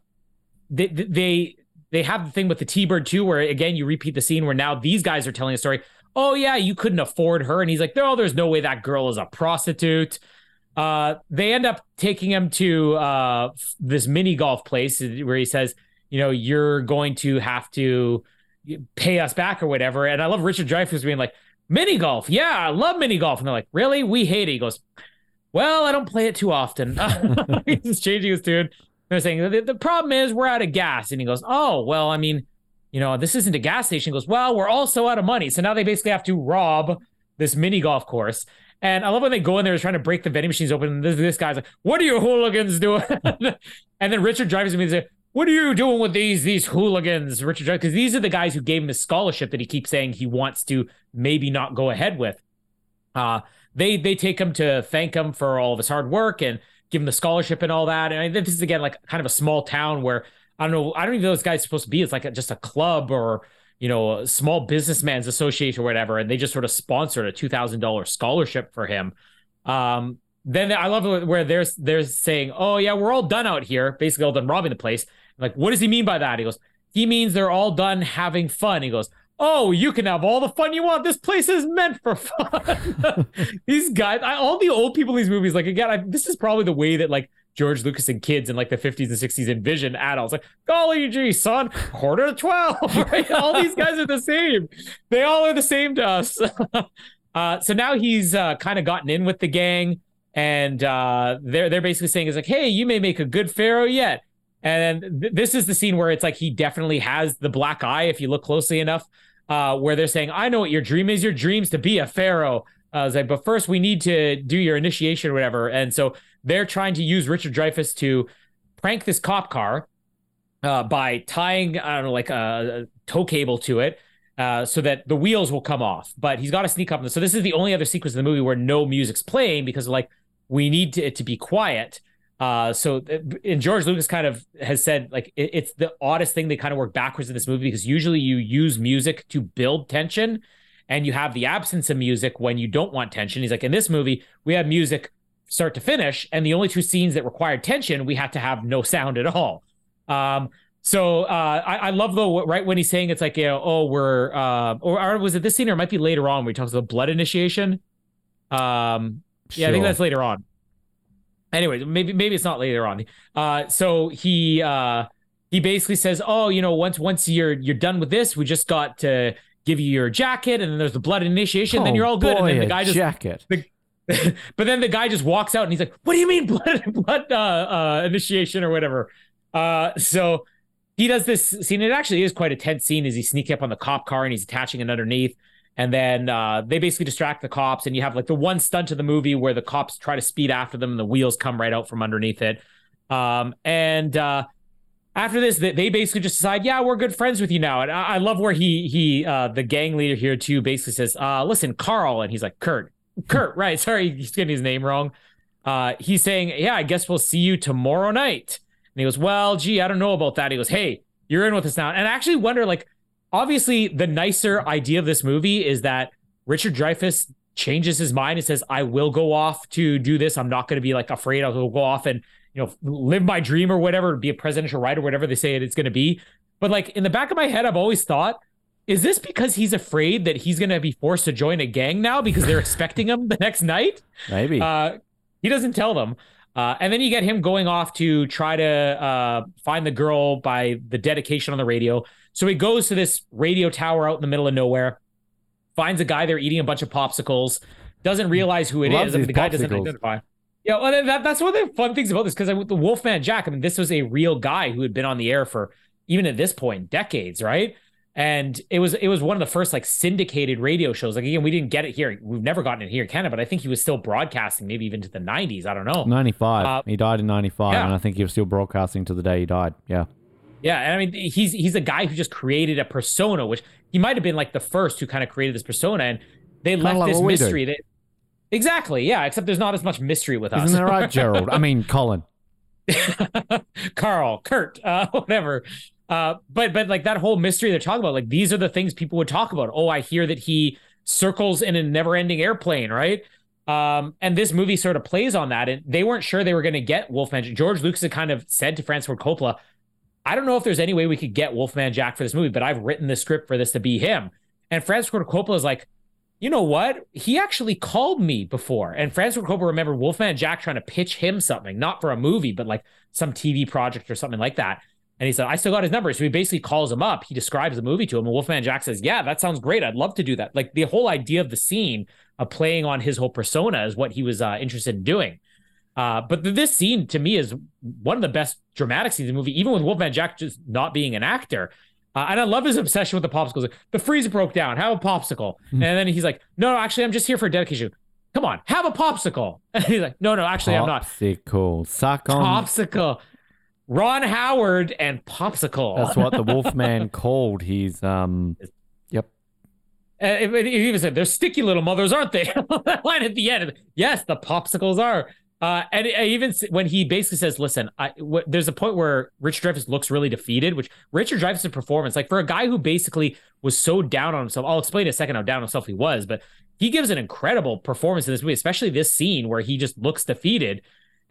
they they they have the thing with the T-bird too, where again you repeat the scene where now these guys are telling a story. Oh yeah, you couldn't afford her, and he's like, "No, there's no way that girl is a prostitute." Uh, they end up taking him to uh, this mini golf place where he says, you know, you're going to have to pay us back or whatever. And I love Richard Dreyfuss being like, mini golf. Yeah, I love mini golf. And they're like, really? We hate it. He goes, well, I don't play it too often. (laughs) He's changing his tune. They're saying, the, the problem is we're out of gas. And he goes, oh, well, I mean, you know, this isn't a gas station. He goes, well, we're also out of money. So now they basically have to rob this mini golf course. And I love when they go in there trying to break the vending machines open. And this, this guy's like, "What are you hooligans doing?" (laughs) and then Richard drives me and says, "What are you doing with these these hooligans?" Richard because these are the guys who gave him his scholarship that he keeps saying he wants to maybe not go ahead with. Uh, they they take him to thank him for all of his hard work and give him the scholarship and all that. And this is again like kind of a small town where I don't know. I don't even know those guys supposed to be. It's like a, just a club or you know, small businessman's association or whatever, and they just sort of sponsored a two thousand dollars scholarship for him. Um, then I love where they're they're saying, "Oh yeah, we're all done out here, basically all done robbing the place." like, what does he mean by that? He goes, "He means they're all done having fun." He goes, "Oh, you can have all the fun you want. This place is meant for fun." (laughs) these guys, I, all the old people in these movies, like again, I, this is probably the way that like George Lucas and kids in like the 50s and 60s envision adults like, golly gee, son, quarter to 12. (laughs) Right? all these guys are the same. They all are the same to us. (laughs) uh, so now he's uh, kind of gotten in with the gang, and uh, they're they're basically saying is like, hey, you may make a good pharaoh yet. And th- this is the scene where it's like he definitely has the black eye if you look closely enough. Uh, where they're saying, I know what your dream is. Your dream's to be a pharaoh. Uh, I was like, but first we need to do your initiation or whatever. And so they're trying to use Richard Dreyfuss to prank this cop car uh, by tying, I don't know, like a, a tow cable to it. Uh, so that the wheels will come off, but he's got to sneak up. So this is the only other sequence in the movie where no music's playing because like we need to, it to be quiet. Uh, so and George Lucas kind of has said like it, it's the oddest thing they kind of work backwards in this movie because usually you use music to build tension, and you have the absence of music when you don't want tension. He's like in this movie we have music start to finish, and the only two scenes that required tension we had to have no sound at all. Um, so uh, I, I love though right when he's saying it's like you know, oh we're uh, or, or was it this scene or it might be later on where he talks about blood initiation. Um, yeah, I think that's later on. Anyway, maybe maybe it's not later on. Uh, so he uh, he basically says, "Oh, you know, once once you're you're done with this, we just got to give you your jacket, and then there's the blood initiation, then Oh, you're all good." boy, and then the guy just jacket. (laughs) but then the guy just walks out and he's like, "What do you mean (laughs) blood blood uh, uh, initiation or whatever?" Uh, so he does this scene. It actually is quite a tense scene as he's sneaking up on the cop car and he's attaching it underneath. And then uh, they basically distract the cops, and you have like the one stunt of the movie where the cops try to speed after them, and the wheels come right out from underneath it. Um, and uh, after this, they, they basically just decide, yeah, we're good friends with you now. And I, I love where he he uh, the gang leader here too basically says, uh, listen, Carl, and he's like Kurt, Kurt, right? Sorry, he's getting his name wrong. Uh, he's saying, yeah, I guess we'll see you tomorrow night. And he goes, well, gee, I don't know about that. He goes, hey, you're in with us now. And I actually wonder, like, obviously, the nicer idea of this movie is that Richard Dreyfuss changes his mind and says, I will go off to do this. I'm not going to be like afraid. I'll go off and you know, live my dream or whatever, be a presidential writer, whatever they say it's going to be. But like in the back of my head, I've always thought, is this because he's afraid that he's going to be forced to join a gang now because they're expecting him the next night? Maybe. Uh, he doesn't tell them. Uh, and then you get him going off to try to uh, find the girl by the dedication on the radio. So he goes to this radio tower out in the middle of nowhere, finds a guy there eating a bunch of popsicles, doesn't realize who it Loves is, the guy doesn't identify. Yeah, well, that, that's one of the fun things about this because the Wolfman Jack, I mean, this was a real guy who had been on the air for even at this point decades, right? And it was it was one of the first like syndicated radio shows. Like again, we didn't get it here. We've never gotten it here in Canada, but I think he was still broadcasting, maybe even to the '90s. I don't know. 95. Uh, he died in 95, yeah. and I think he was still broadcasting to the day he died. Yeah. Yeah, and I mean he's he's a guy who just created a persona, which he might have been like the first who kind of created this persona, and they left like this what we do. mystery. That exactly, yeah. Except there's not as much mystery with us. Isn't that right, Gerald? I mean, (laughs) Colin. Carl, Kurt, uh, (laughs) whatever. Uh, but but like that whole mystery they're talking about, like these are the things people would talk about. Oh, I hear that he circles in a never-ending airplane, right? Um, and this movie sort of plays on that. And they weren't sure they were going to get Wolfman. George Lucas had kind of said to Francis Ford Coppola, I don't know if there's any way we could get Wolfman Jack for this movie, but I've written the script for this to be him. And Francis Ford Coppola is like, you know what? He actually called me before. And Francis Ford Coppola remembered Wolfman Jack trying to pitch him something, not for a movie, but like some TV project or something like that. And he said, I still got his number. So he basically calls him up. He describes the movie to him. And Wolfman Jack says, Yeah, that sounds great. I'd love to do that. Like the whole idea of the scene of playing on his whole persona is what he was uh, interested in doing. Uh, but th- this scene to me is one of the best dramatic scenes in the movie, even with Wolfman Jack just not being an actor. Uh, and I love his obsession with the popsicles. Like, the freezer broke down. Have a popsicle. and then he's like, No, no, actually, I'm just here for a dedication. Come on, have a popsicle. (laughs) And he's like, No, no, actually, I'm not. Popsicle. Suck on. Popsicle. Ron Howard and popsicle. That's what the Wolfman (laughs) called his. um. Yep. Uh, it- it- he even said, "They're sticky little mothers, aren't they?" (laughs) that line at the end. Yes, the popsicles are. Uh, and even when he basically says, "Listen, I, w- there's a point where Richard Dreyfuss looks really defeated." Which Richard Dreyfuss' performance, like for a guy who basically was so down on himself, I'll explain in a second how down on himself he was, but he gives an incredible performance in this movie, especially this scene where he just looks defeated,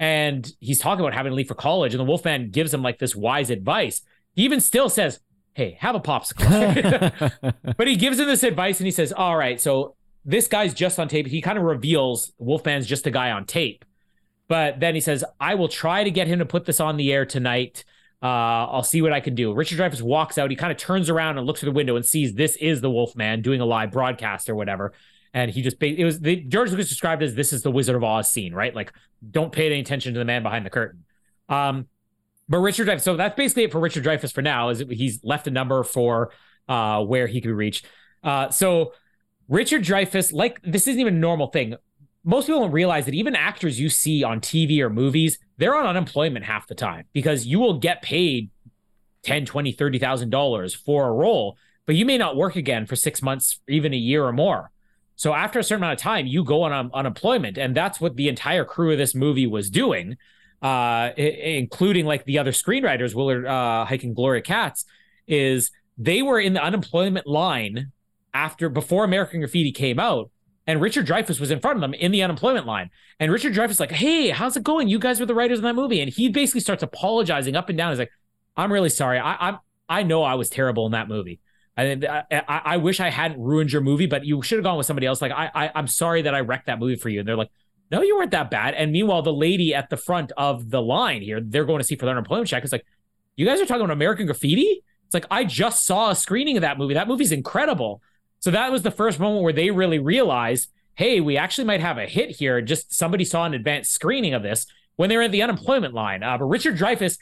and he's talking about having to leave for college, and the Wolfman gives him like this wise advice. He even still says, "Hey, have a popsicle." (laughs) But he gives him this advice and he says, All right, so this guy's just on tape. He kind of reveals Wolfman's just a guy on tape. But then he says, I will try to get him to put this on the air tonight. Uh, I'll see what I can do. Richard Dreyfuss walks out. He kind of turns around and looks through the window and sees this is the Wolfman doing a live broadcast or whatever. And he just, it was the George Lucas described as this is the Wizard of Oz scene, right? Like, don't pay any attention to the man behind the curtain. Um, but Richard Dreyfuss, so that's basically it for Richard Dreyfuss for now. Is he's left a number for uh, where he could reach. Uh, so Richard Dreyfuss, like this isn't even a normal thing. Most people don't realize that even actors you see on TV or movies, they're on unemployment half the time because you will get paid 10, 20, 30,000 dollars for a role, but you may not work again for six months, even a year or more. So after a certain amount of time, you go on um, unemployment, and that's what the entire crew of this movie was doing, uh, including like the other screenwriters, Willard uh, and Gloria Katz, is they were in the unemployment line after before American Graffiti came out, and Richard Dreyfuss was in front of them in the unemployment line. And Richard Dreyfuss like, "Hey, how's it going? You guys were the writers in that movie." And he basically starts apologizing up and down. He's like, "I'm really sorry. I, I'm I know I was terrible in that movie." I, I I wish I hadn't ruined your movie, but you should have gone with somebody else. Like I, I I'm sorry that I wrecked that movie for you. And they're like, no, you weren't that bad. And meanwhile, the lady at the front of the line here, they're going to see for their unemployment check. It's like, you guys are talking about American Graffiti. It's like I just saw a screening of that movie. That movie's incredible. So that was the first moment where they really realized, hey, we actually might have a hit here. Just somebody saw an advanced screening of this when they were at the unemployment line. Uh, but Richard Dreyfuss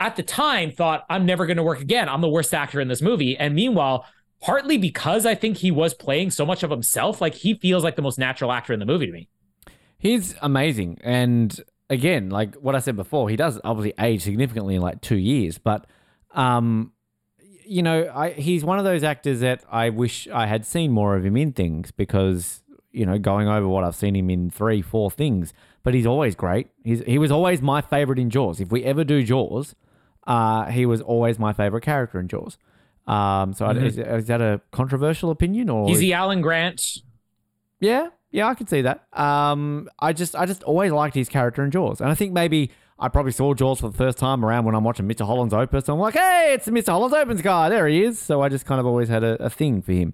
at the time thought, I'm never going to work again. I'm the worst actor in this movie. And meanwhile, partly because I think he was playing so much of himself, like he feels like the most natural actor in the movie to me. He's amazing. And again, like what I said before, he does obviously age significantly in like two years. But, um, you know, I, he's one of those actors that I wish I had seen more of him in things because, you know, going over what I've seen him in three, four things. But he's always great. He's, he was always my favorite in Jaws. If we ever do Jaws, uh, he was always my favorite character in Jaws. Um, so I- is, is that a controversial opinion or He's the Alan Grant. yeah, yeah, I could see that. Um, I just, I just always liked his character in Jaws, and I think maybe I probably saw Jaws for the first time around when I'm watching Mr. Holland's Opus. I'm like, hey, it's Mr. Holland's Opus guy. There he is. So I just kind of always had a, a thing for him.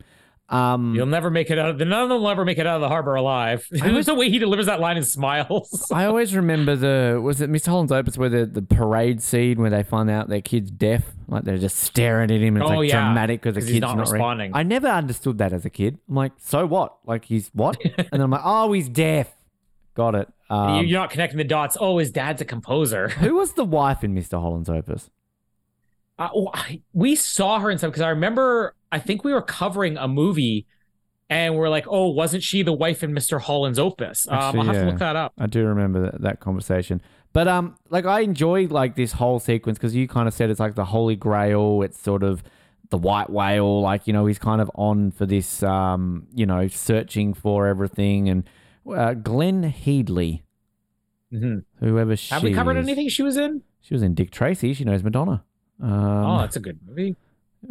Um, You'll never make it out. Of, none of them will ever make it out of the harbor alive. (laughs) There's the way he delivers that line and smiles. I always remember the was it Mr. Holland's Opus where the, the parade scene where they find out their kid's deaf, like they're just staring at him. And it's Oh, like yeah, dramatic because the kid's not re- responding. I never understood that as a kid. I'm like, so what? Like he's what? (laughs) and then I'm like, oh, he's deaf. Got it. Um, You- You're not connecting the dots. Oh, his dad's a composer. who was the wife in Mr. Holland's Opus? Uh, oh, we saw her in some because I remember. I think we were covering a movie, and we're like, "Oh, wasn't she the wife in Mr. Holland's Opus?" Um, Actually, I'll have yeah. to look that up. I do remember that, that conversation. But um, like I enjoy like this whole sequence because you kind of said it's like the Holy Grail. It's sort of the white whale. Like you know, he's kind of on for this. Um, you know, searching for everything. And uh, Glenne Headly, Mhm. whoever she Have we covered is. anything she was in? She was in Dick Tracy. She knows Madonna. Um, oh, that's a good movie.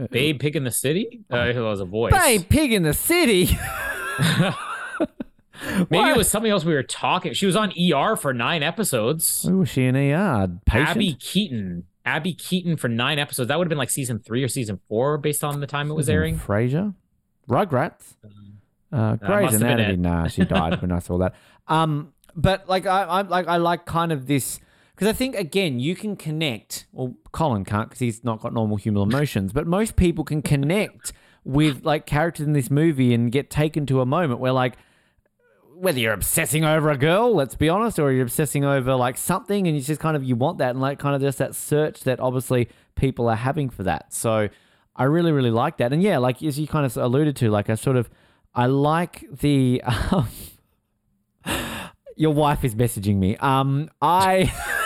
Babe Pig in the City. Uh, that was a voice. Babe, pig in the city. (laughs) (laughs) Maybe What? it was something else we were talking. She was on ER for nine episodes. Who was she in ER? Patient? Abby Keaton. Abby Keaton for nine episodes. That would have been like season three or season four based on the time it was in airing. Frasier, Rugrats, uh, Grey's must Anatomy. Nah, she died when I saw that. (laughs) Um, but like I, I like I like kind of this because I think again you can connect. Well, Colin can't because he's not got normal human emotions, but most people can connect with like characters in this movie and get taken to a moment where like whether you're obsessing over a girl, let's be honest, or you're obsessing over like something and you just kind of you want that and like kind of just that search that obviously people are having for that. So I really, really like that. And yeah, like as you kind of alluded to, like I sort of I like the (laughs) um, your wife is messaging me. Um I (laughs)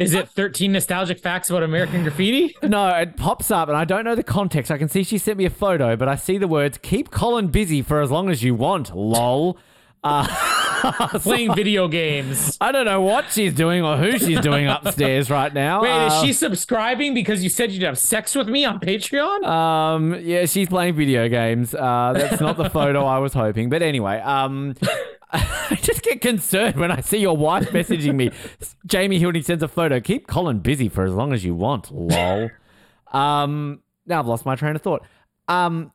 Is it 13 nostalgic facts about American graffiti? (laughs) no, it pops up and I don't know the context. I can see she sent me a photo, but I see the words keep Colin busy for as long as you want, lol. Uh, (laughs) (laughs) Playing video games. I don't know what she's doing or who she's doing (laughs) upstairs right now. Wait, is Uh, she subscribing because you said you'd have sex with me on Patreon? Um, yeah, she's playing video games. Uh, that's not the photo I was hoping. But anyway, um, (laughs) I just get concerned when I see your wife messaging me. Jamie Hildy sends a photo. Keep Colin busy for as long as you want. Lol. um, now I've lost my train of thought. Um,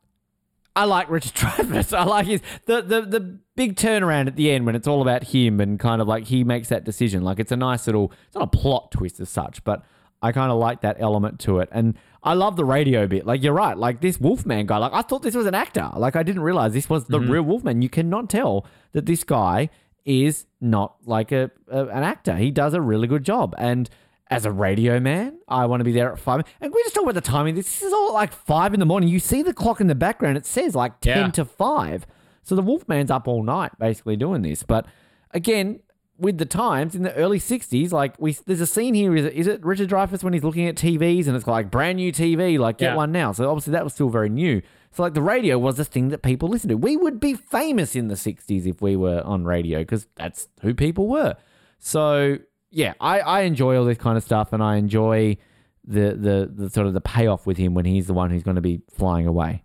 I like Richard (laughs) Dreyfuss. I like his the, the the big turnaround at the end when it's all about him and kind of like he makes that decision. Like it's a nice little it's not a plot twist as such, but I kind of like that element to it. And I love the radio bit. Like you're right. Like this Wolfman guy. Like I thought this was an actor. Like I didn't realize this was the mm-hmm. real Wolfman. You cannot tell that this guy is not like a, a an actor. He does a really good job. And as a radio man, I want to be there at five. And we just talk about the timing. This is all like five in the morning. You see the clock in the background. It says like ten Yeah. to five. So the Wolfman's up all night basically doing this. But again, with the times in the early '60s, like we there's a scene here. Is it, is it Richard Dreyfuss when he's looking at TVs and it's like brand new TV, like get Yeah. one now. So obviously that was still very new. So like the radio was the thing that people listened to. We would be famous in the '60s if we were on radio because that's who people were. So yeah, I, I enjoy all this kind of stuff, and I enjoy the, the the sort of the payoff with him when he's the one who's going to be flying away.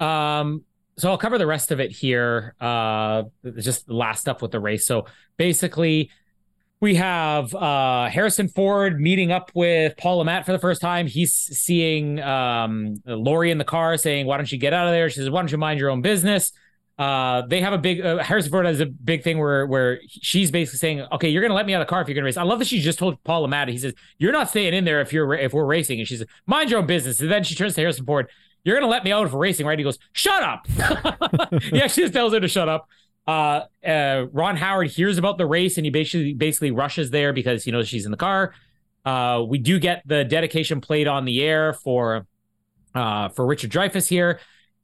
Um, so I'll cover the rest of it here. Uh, just the last stuff with the race. So basically, we have uh Harrison Ford meeting up with Paul Le Mat for the first time. He's seeing um Laurie in the car saying, "Why don't you get out of there?" She says, "Why don't you mind your own business?" Uh, they have a big uh, Harrison Ford has a big thing where where she's basically saying, "Okay, you're gonna let me out of the car if you're gonna race." I love that she just told Paul Le Mat. He says, "You're not staying in there if you're if we're racing," and she says, "Mind your own business." And then she turns to Harrison Ford. You're gonna let me out for racing, right? He goes, "Shut up." (laughs) he actually just tells her to shut up. Uh, uh, Ron Howard hears about the race and he basically basically rushes there because he knows she's in the car. Uh, we do get the dedication played on the air for uh, for Richard Dreyfuss here.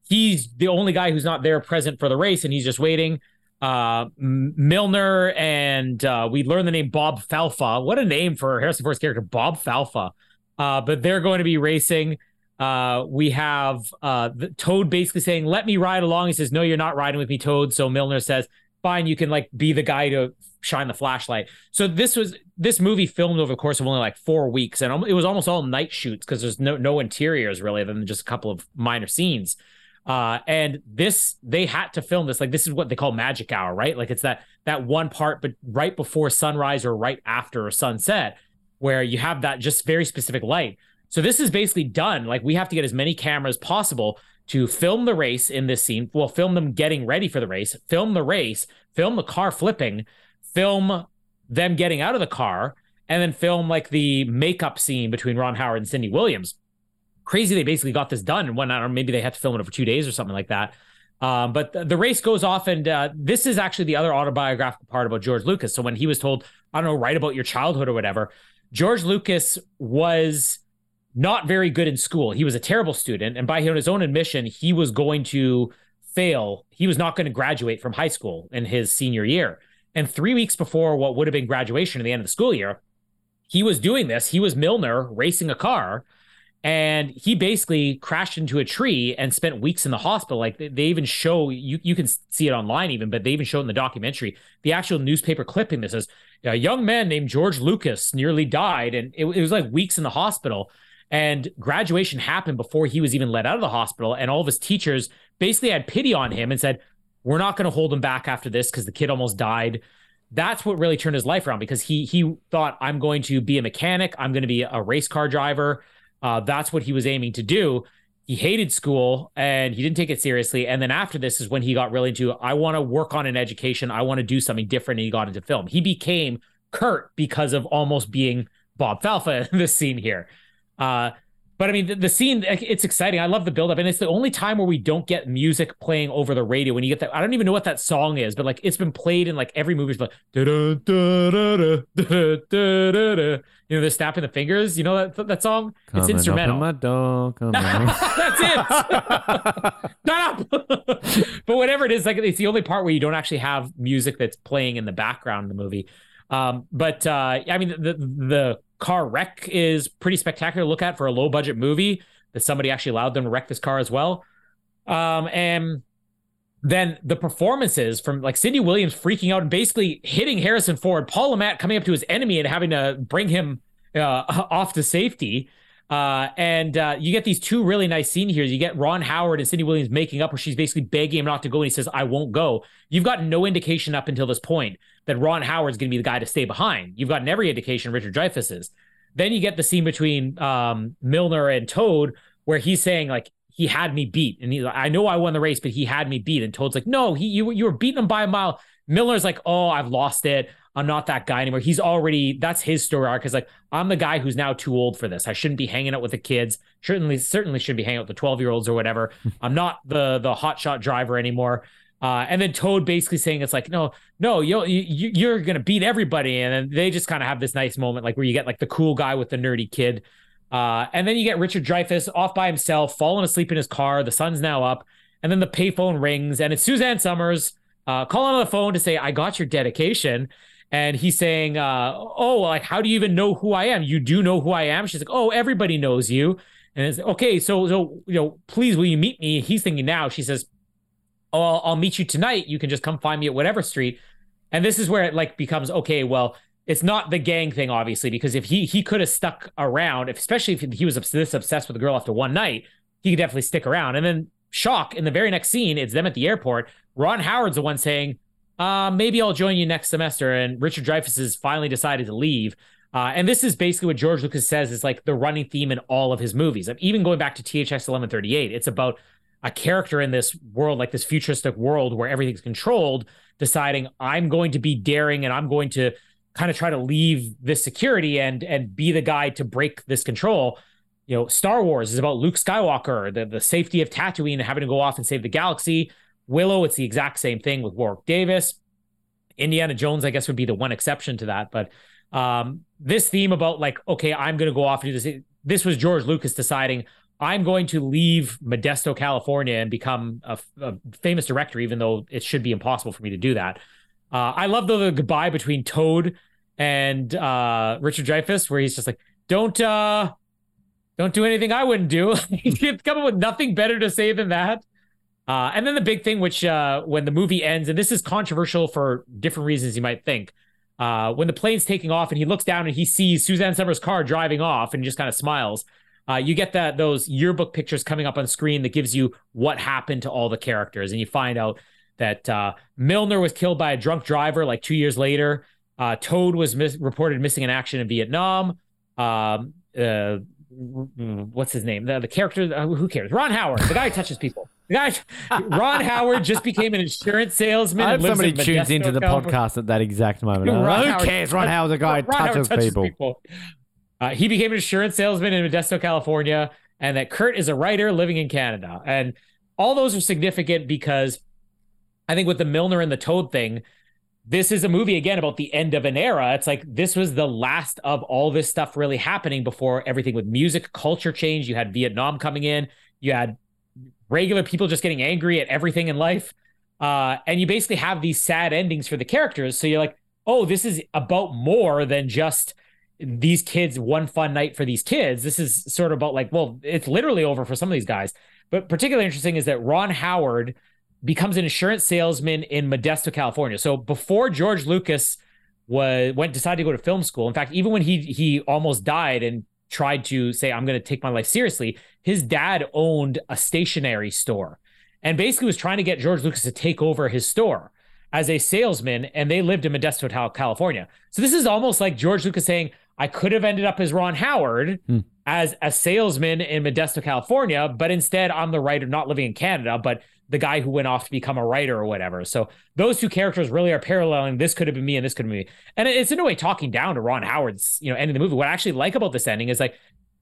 He's the only guy who's not there present for the race, and he's just waiting. Uh, Milner and uh, we learn the name Bob Falfa. What a name for Harrison Ford's character, Bob Falfa. Uh, but they're going to be racing. Uh, we have uh, Toad basically saying, "Let me ride along." He says, "No, you're not riding with me, Toad." So Milner says, "Fine, you can like be the guy to shine the flashlight." So this was this movie filmed over the course of only like four weeks, and it was almost all night shoots because there's no no interiors really, other than just a couple of minor scenes. Uh, and this they had to film this like this is what they call magic hour, right? Like it's that that one part, but right before sunrise or right after sunset, where you have that just very specific light. So this is basically done. Like we have to get as many cameras possible to film the race in this scene. Well, film them getting ready for the race, film the race, film the car flipping, film them getting out of the car, and then film like the makeup scene between Ron Howard and Cindy Williams crazy they basically got this done in one or maybe they had to film it over two days or something like that. Um, but the, the, race goes off, and uh, this is actually the other autobiographical part about George Lucas. So when he was told, I don't know, write about your childhood or whatever, George Lucas was not very good in school. He was a terrible student, and by his own admission, he was going to fail. He was not going to graduate from high school in his senior year. And three weeks before what would have been graduation at the end of the school year, he was doing this. He was Milner racing a car and he basically crashed into a tree and spent weeks in the hospital. Like they, they, even show you, you can see it online even, but they even show it in the documentary the actual newspaper clipping that says a young man named George Lucas nearly died, and it, it was like weeks in the hospital. And graduation happened before he was even let out of the hospital, and all of his teachers basically had pity on him and said, "We're not going to hold him back after this because the kid almost died." That's what really turned his life around because he he thought, "I'm going to be a mechanic. I'm going to be a race car driver." Uh, that's what he was aiming to do. He hated school and he didn't take it seriously. And then after this is when he got really into I want to work on an education. I want to do something different. And he got into film. He became Kurt because of almost being Bob Falfa (laughs) in this scene here. Uh, but I mean, the, the, scene, it's exciting. I love the buildup. And it's the only time where we don't get music playing over the radio. When you get that, I don't even know what that song is, but like it's been played in like every movie. It's like, you know, they're snapping the fingers. You know that that song? Coming it's instrumental. my door, (laughs) That's it. (laughs) Shut up. (laughs) but whatever it is, like it's the only part where you don't actually have music that's playing in the background in the movie. Um, but uh, I mean, the the car wreck is pretty spectacular to look at for a low budget movie that somebody actually allowed them to wreck this car as well. Um, and then the performances from like Cindy Williams freaking out and basically hitting Harrison Ford, Paul Le Mat coming up to his enemy and having to bring him uh, (laughs) off to safety. Uh, and uh, you get these two really nice scenes here. You get Ron Howard and Cindy Williams making up where she's basically begging him not to go, and he says, "I won't go." You've got no indication up until this point that Ron Howard's going to be the guy to stay behind. You've gotten every indication Richard Dreyfuss is. Then you get the scene between um, Milner and Toad where he's saying like he had me beat, and he's like, "I know I won the race, but he had me beat." And Toad's like, "No, he you you were beating him by a mile." Milner's like, "Oh, I've lost it. I'm not that guy anymore." He's already that's his story arc. Is like, I'm the guy who's now too old for this. I shouldn't be hanging out with the kids. Certainly, certainly should be hanging out with the 12 year olds or whatever. (laughs) I'm not the the hotshot driver anymore. Uh, and then Toad basically saying it's like, no, no, you, you you're gonna beat everybody, and then they just kind of have this nice moment, like where you get like the cool guy with the nerdy kid, uh, and then you get Richard Dreyfuss off by himself, falling asleep in his car. The sun's now up, and then the payphone rings, and it's Suzanne Somers uh, calling on the phone to say, "I got your dedication." And he's saying, uh, "Oh, like how do you even know who I am? You do know who I am." She's like, "Oh, everybody knows you." And it's okay. So, so you know, please, will you meet me? He's thinking now. She says, oh, I'll, I'll meet you tonight. You can just come find me at whatever street. And this is where it like becomes okay. Well, it's not the gang thing, obviously, because if he he could have stuck around, especially if he was this obsessed with the girl after one night, he could definitely stick around. And then shock in the very next scene, it's them at the airport. Ron Howard's the one saying, uh, maybe I'll join you next semester. And Richard Dreyfuss has finally decided to leave. Uh, and this is basically what George Lucas says is like the running theme in all of his movies. Even going back to THX 1138, it's about a character in this world, like this futuristic world where everything's controlled, deciding I'm going to be daring and I'm going to kind of try to leave this security and and be the guy to break this control. You know, Star Wars is about Luke Skywalker, the, the safety of Tatooine and having to go off and save the galaxy. Willow, it's the exact same thing with Warwick Davis. Indiana Jones, I guess, would be the one exception to that. But um, this theme about like, okay, I'm going to go off and do this. This was George Lucas deciding I'm going to leave Modesto, California, and become a, a, famous director, even though it should be impossible for me to do that. Uh, I love the, the, goodbye between Toad and uh, Richard Dreyfuss, where he's just like, "Don't, uh, don't do anything I wouldn't do." (laughs) He's come up with nothing better to say than that. Uh, and then the big thing, which uh, when the movie ends, and this is controversial for different reasons you might think. Uh, when the plane's taking off and he looks down and he sees Suzanne Somers' car driving off and just kind of smiles uh, you get that those yearbook pictures coming up on screen that gives you what happened to all the characters, and you find out that uh, Milner was killed by a drunk driver like two years later. Uh, Toad was mis- reported missing in action in Vietnam. Um, uh, what's his name? The, the character, uh, who cares? Ron Howard, the guy who touches people. The guy, (laughs) Ron Howard, just became an insurance salesman. I hope somebody in tunes into the California. podcast at that exact moment. (laughs) Ron who Howard- cares? Ron Howard's a guy who Howard touches, people. Uh, he became an insurance salesman in Modesto, California, and that Kurt is a writer living in Canada. And all those are significant because I think with the Milner and the Toad thing, this is a movie again about the end of an era. It's like this was the last of all this stuff really happening before everything with music, culture change. You had Vietnam coming in, you had regular people just getting angry at everything in life. Uh, and you basically have these sad endings for the characters. So you're like, oh, this is about more than just these kids, one fun night for these kids. This is sort of about like, well, it's literally over for some of these guys. But particularly interesting is that Ron Howard becomes an insurance salesman in Modesto, California. So before George Lucas was went decided to go to film school. In fact, even when he he almost died and tried to say I'm going to take my life seriously, his dad owned a stationery store and basically was trying to get George Lucas to take over his store as a salesman and they lived in Modesto, Cal- California. So this is almost like George Lucas saying I could have ended up as Ron Howard Hmm. as a salesman in Modesto, California, but instead I'm the writer not living in Canada, but the guy who went off to become a writer or whatever. So those two characters really are paralleling. This could have been me and this could have been me. And it's in a way talking down to Ron Howard's, you know, end of the movie. What I actually like about this ending is like,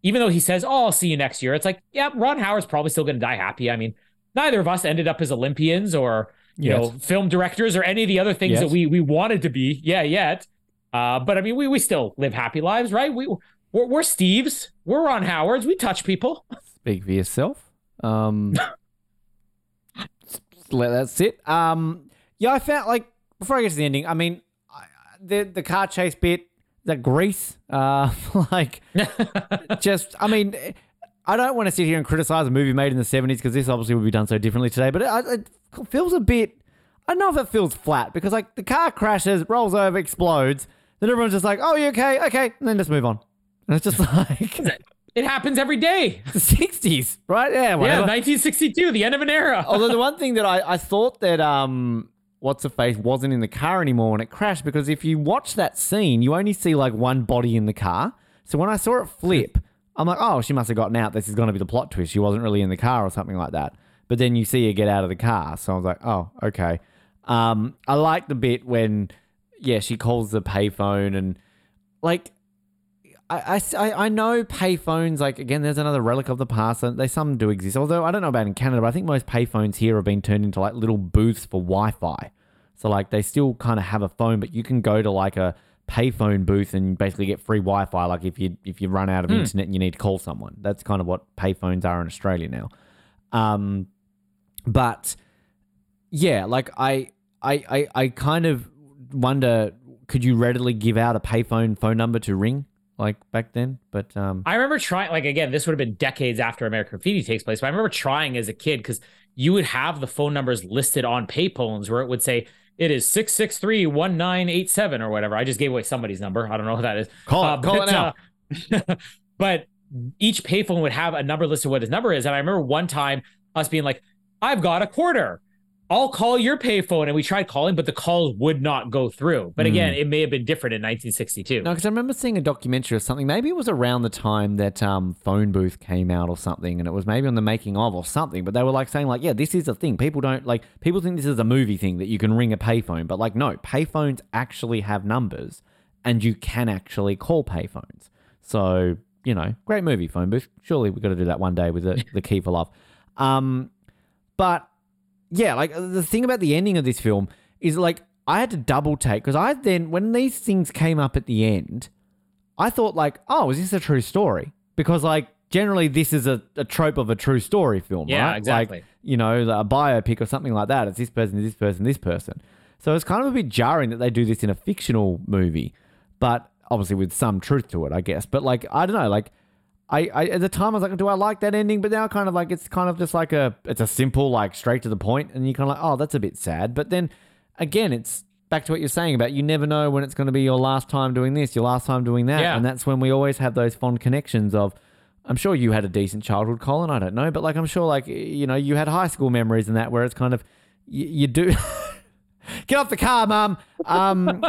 even though he says, "Oh, I'll see you next year," it's like, yeah, Ron Howard's probably still going to die happy. I mean, neither of us ended up as Olympians or you Yes. know film directors or any of the other things Yes. that we we wanted to be. Yeah, yet. Uh, but I mean, we we still live happy lives, right? We we're, we're Steves, we're Ron Howards, we touch people. Speak for yourself. Um, (laughs) let that sit. Um, yeah, I found like before I get to the ending. I mean, I, the the car chase bit, that grease, uh, (laughs) like (laughs) just. I mean, I don't want to sit here and criticize a movie made in the seventies because this obviously would be done so differently today. But it, it feels a bit. I don't know if it feels flat because like the car crashes, rolls over, explodes. Then everyone's just like, "Oh, you okay? Okay," and then just move on. And it's just (laughs) like It happens every day. (laughs) the sixties, right? Yeah, Yeah, 1962, the end of an era. (laughs) Although the one thing that I, I thought that um what's the face wasn't in the car anymore when it crashed because if you watch that scene, you only see like one body in the car. So when I saw it flip, I'm like, oh, she must have gotten out. This is going to be the plot twist. She wasn't really in the car or something like that. But then you see her get out of the car, so I was like, oh, okay. Um, I like the bit when, yeah, she calls the payphone and like I, I, I know payphones, like, again, there's another relic of the past. and They some do exist. Although I don't know about in Canada, but I think most payphones here have been turned into like little booths for Wi Fi. So, like, they still kind of have a phone, but you can go to like a payphone booth and basically get free Wi Fi. Like, if you if you run out of internet and you need to call someone, that's kind of what payphones are in Australia now. Um, but yeah, like, I, I, I, I kind of wonder could you readily give out a payphone phone number to ring? like back then. But um, I remember trying, like, again, this would have been decades after American Graffiti takes place, but I remember trying as a kid because you would have the phone numbers listed on payphones where it would say, it is 663 1987 or whatever. I just gave away somebody's number. I don't know who that is. Call it- Uh, call it now. uh, (laughs) but each payphone would have a number listed what his number is. And I remember one time us being like, I've got a quarter. I'll call your payphone. And we tried calling, but the calls would not go through. But again, it may have been different in 1962. no, because I remember seeing a documentary or something. Maybe it was around the time that um, phone booth came out or something, and it was maybe on the making of or something. But they were like saying like, yeah, this is a thing. People don't like. People think this is a movie thing that you can ring a payphone, but like, no, payphones actually have numbers, and you can actually call payphones. So you know, great movie, phone booth. Surely we've got to do that one day with the, (laughs) the key for love. Um, but yeah, like uh, the thing about the ending of this film is like I had to double take because I then when these things came up at the end, I thought like, oh, is this a true story? Because like generally this is a, a trope of a true story film, Yeah, right? exactly. Like, you know, a biopic or something like that. It's this person, this person, this person. So it's kind of a bit jarring that they do this in a fictional movie, but obviously with some truth to it, I guess. But like, I don't know, like I, I at the time I was like, do I like that ending? But now kind of like it's kind of just like a it's a simple like straight to the point, and you kind of like, oh, that's a bit sad. But then again, it's back to what you're saying about you never know when it's going to be your last time doing this, your last time doing that, Yeah. and that's when we always have those fond connections of, I'm sure you had a decent childhood, Colin. I don't know, but like I'm sure, like you know, you had high school memories and that where it's kind of you, you do. (laughs) Get off the car, mum. Um,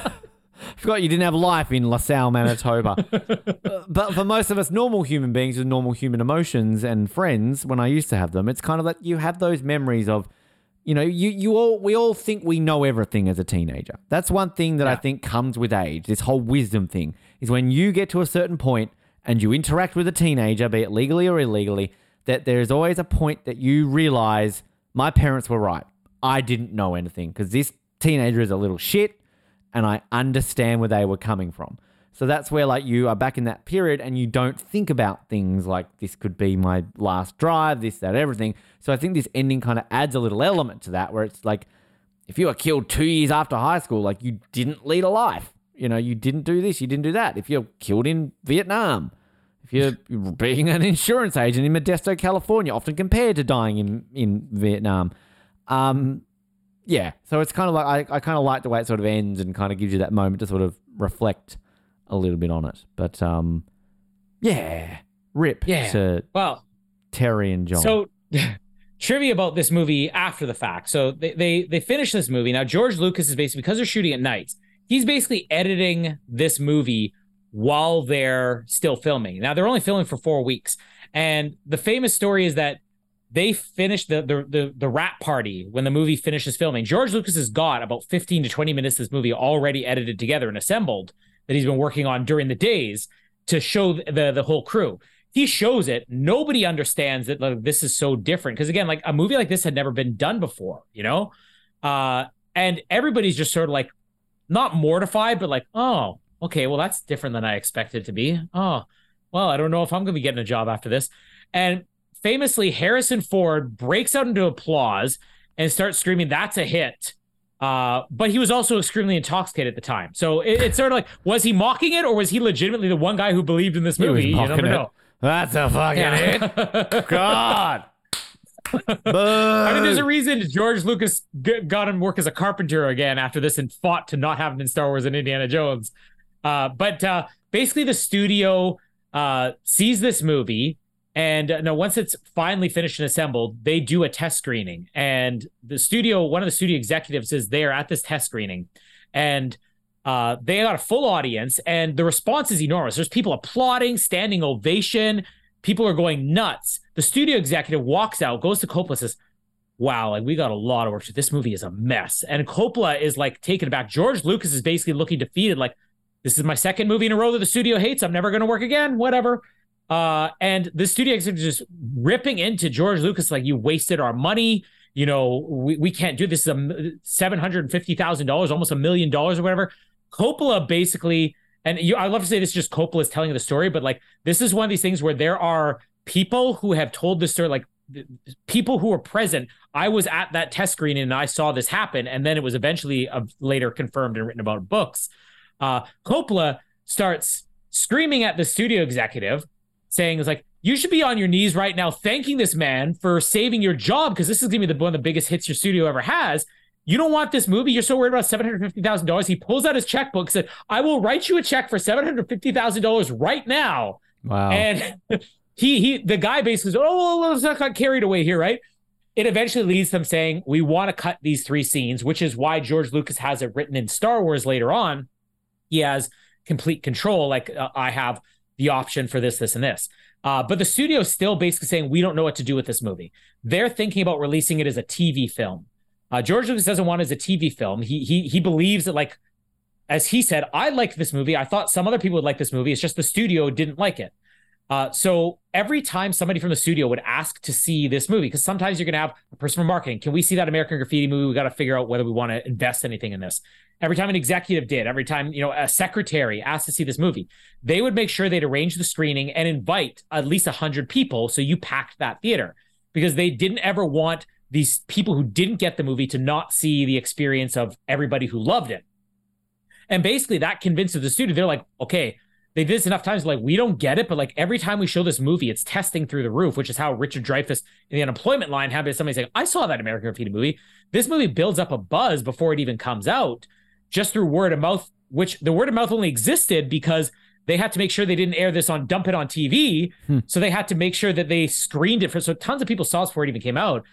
(laughs) (laughs) forgot you didn't have life in LaSalle, Manitoba. (laughs) Uh, but for most of us normal human beings with normal human emotions and friends, when I used to have them, it's kind of like you have those memories of, you know, you you all we all think we know everything as a teenager. That's one thing that I think comes with age. This whole wisdom thing is when you get to a certain point and you interact with a teenager, be it legally or illegally, that there's always a point that you realize my parents were right. I didn't know anything because this teenager is a little shit and I understand where they were coming from. So that's where like you are back in that period and you don't think about things like this could be my last drive, this, that, everything. So I think this ending kind of adds a little element to that where it's like if you were killed two years after high school, like you didn't lead a life. You know, you didn't do this, you didn't do that. If you're killed in Vietnam, if you're (laughs) being an insurance agent in Modesto, California, often compared to dying in, in Vietnam. Um, yeah, so it's kind of like I, I kind of like the way it sort of ends and kind of gives you that moment to sort of reflect a little bit on it. But um, yeah, rip Yeah. to Well, Terry and John. So (laughs) trivia about this movie after the fact. So they they they finished this movie. Now George Lucas is basically because they're shooting at night. he's basically editing this movie while they're still filming. Now they're only filming for 4 weeks. And the famous story is that they finished the the the, the wrap party when the movie finishes filming. George Lucas has got about 15 to 20 minutes of this movie already edited together and assembled that he's been working on during the days to show the the whole crew. He shows it. Nobody understands that like, this is so different. Because again like a movie like this had never been done before you know? Uh and everybody's just sort of like not mortified but like oh okay well that's different than i expected it to be. Oh well i don't know if i'm gonna be getting a job after this. And famously harrison ford breaks out into applause and starts screaming that's a hit uh, but he was also extremely intoxicated at the time. So it, it's sort of like, was he mocking it or was he legitimately the one guy who believed in this movie? You never it. know. That's a fucking hit. (laughs) God. I mean, there's a reason George Lucas g- got him work as a carpenter again after this and fought to not have him in Star Wars and Indiana Jones. Uh, but uh, basically, the studio uh, sees this movie, and uh, no, once it's finally finished and assembled, they do a test screening. And the studio, one of the studio executives, is there at this test screening, and uh, they got a full audience, and the response is enormous. There's people applauding, standing ovation. People are going nuts. The studio executive walks out, goes to Coppola, says, wow, like we got a lot of work to. This movie is a mess. And Coppola is like taken aback. George Lucas is basically looking defeated, like, this is my second movie in a row that the studio hates. I'm never going to work again, whatever. Uh, and the studio executive is just ripping into George Lucas, like, you wasted our money. You know, we, we can't do this. Is $750,000, almost a million dollars or whatever. Coppola basically, and you, I love to say this is just Coppola's telling the story, but like, this is one of these things where there are people who have told this story, like, people who were present. I was at that test screening and I saw this happen, and then it was eventually uh, later confirmed and written about books. Uh, Coppola starts screaming at the studio executive, saying, "Is like you should be on your knees right now, thanking this man for saving your job because this is gonna be the one of the biggest hits your studio ever has." You don't want this movie. You're so worried about seven hundred fifty thousand dollars. He pulls out his checkbook, said, "I will write you a check for seven hundred fifty thousand dollars right now." Wow. And (laughs) he he the guy basically says, "Oh, well, let's not get carried away here, right?" It eventually leads them saying, "We want to cut these three scenes," which is why George Lucas has it written in Star Wars later on. He has complete control. Like uh, I have the option for this, this, and this. Uh, but the studio is still basically saying we don't know what to do with this movie. They're thinking about releasing it as a TV film. Uh, George Lucas doesn't want it as a TV film. He he he believes that like, as he said, I liked this movie. I thought some other people would like this movie. It's just the studio didn't like it. Uh, so every time somebody from the studio would ask to see this movie, because sometimes you're going to have a person from marketing, can we see that American Graffiti movie? We got to figure out whether we want to invest anything in this. Every time an executive did, every time you know a secretary asked to see this movie, they would make sure they'd arrange the screening and invite at least hundred people, so you packed that theater because they didn't ever want these people who didn't get the movie to not see the experience of everybody who loved it. And basically, that convinces the studio. They're like, okay, they did this enough times. Like, we don't get it, but like every time we show this movie, it's testing through the roof, which is how Richard Dreyfuss in the unemployment line had somebody saying, I saw that American Graffiti movie. This movie builds up a buzz before it even comes out, just through word of mouth, which the word of mouth only existed because they had to make sure they didn't air this on dump it on TV. Hmm. So they had to make sure that they screened it for so tons of people saw this before it even came out.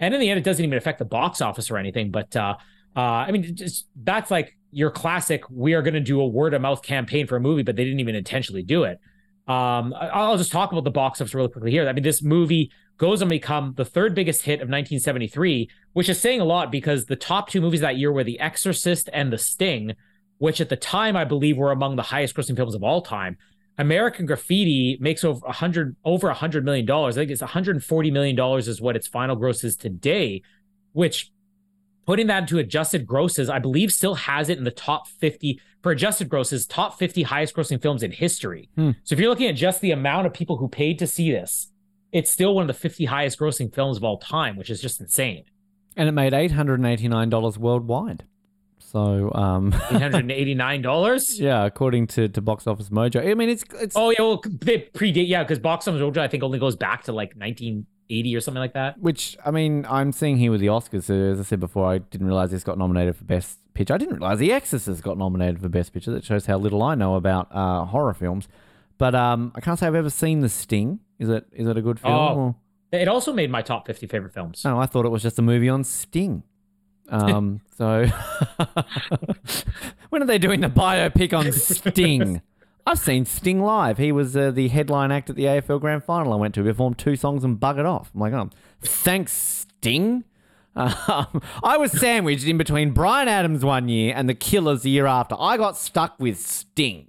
And in the end, it doesn't even affect the box office or anything. But uh, uh, I mean, just that's like your classic. We are going to do a word of mouth campaign for a movie, but they didn't even intentionally do it. Um, I'll just talk about the box office really quickly here. I mean, this movie goes on to become the third biggest hit of 1973, which is saying a lot because the top two movies that year were The Exorcist and The Sting, which at the time I believe were among the highest grossing films of all time. American Graffiti makes over hundred over hundred million dollars. I think it's 140 million dollars is what its final gross is today, which putting that into adjusted grosses, I believe still has it in the top 50 for adjusted grosses, top 50 highest grossing films in history. Hmm. So if you're looking at just the amount of people who paid to see this, it's still one of the 50 highest grossing films of all time, which is just insane. And it made $889 worldwide. So, um, (laughs) $889? yeah, according to, to Box Office Mojo. I mean, it's it's Oh, yeah. Well, they predate. Yeah. Because Box Office Mojo, I think, only goes back to like 1980 or something like that. Which I mean, I'm seeing here with the Oscars. So as I said before, I didn't realize this got nominated for Best Picture. I didn't realize The Exorcist got nominated for Best Picture. That shows how little I know about uh, horror films. But um, I can't say I've ever seen The Sting. Is it is it a good film? Oh. or- It also made my top 50 favorite films. No, I thought it was just a movie on Sting. Um, (laughs) so (laughs) when are they doing the biopic on (laughs) Sting? I've seen Sting live. He was uh, the headline act at the AFL Grand Final I went to. He performed two songs and buggered off. I'm like, oh, thanks, Sting. Um, I was sandwiched in between Bryan Adams one year and the Killers the year after. I got stuck with Sting.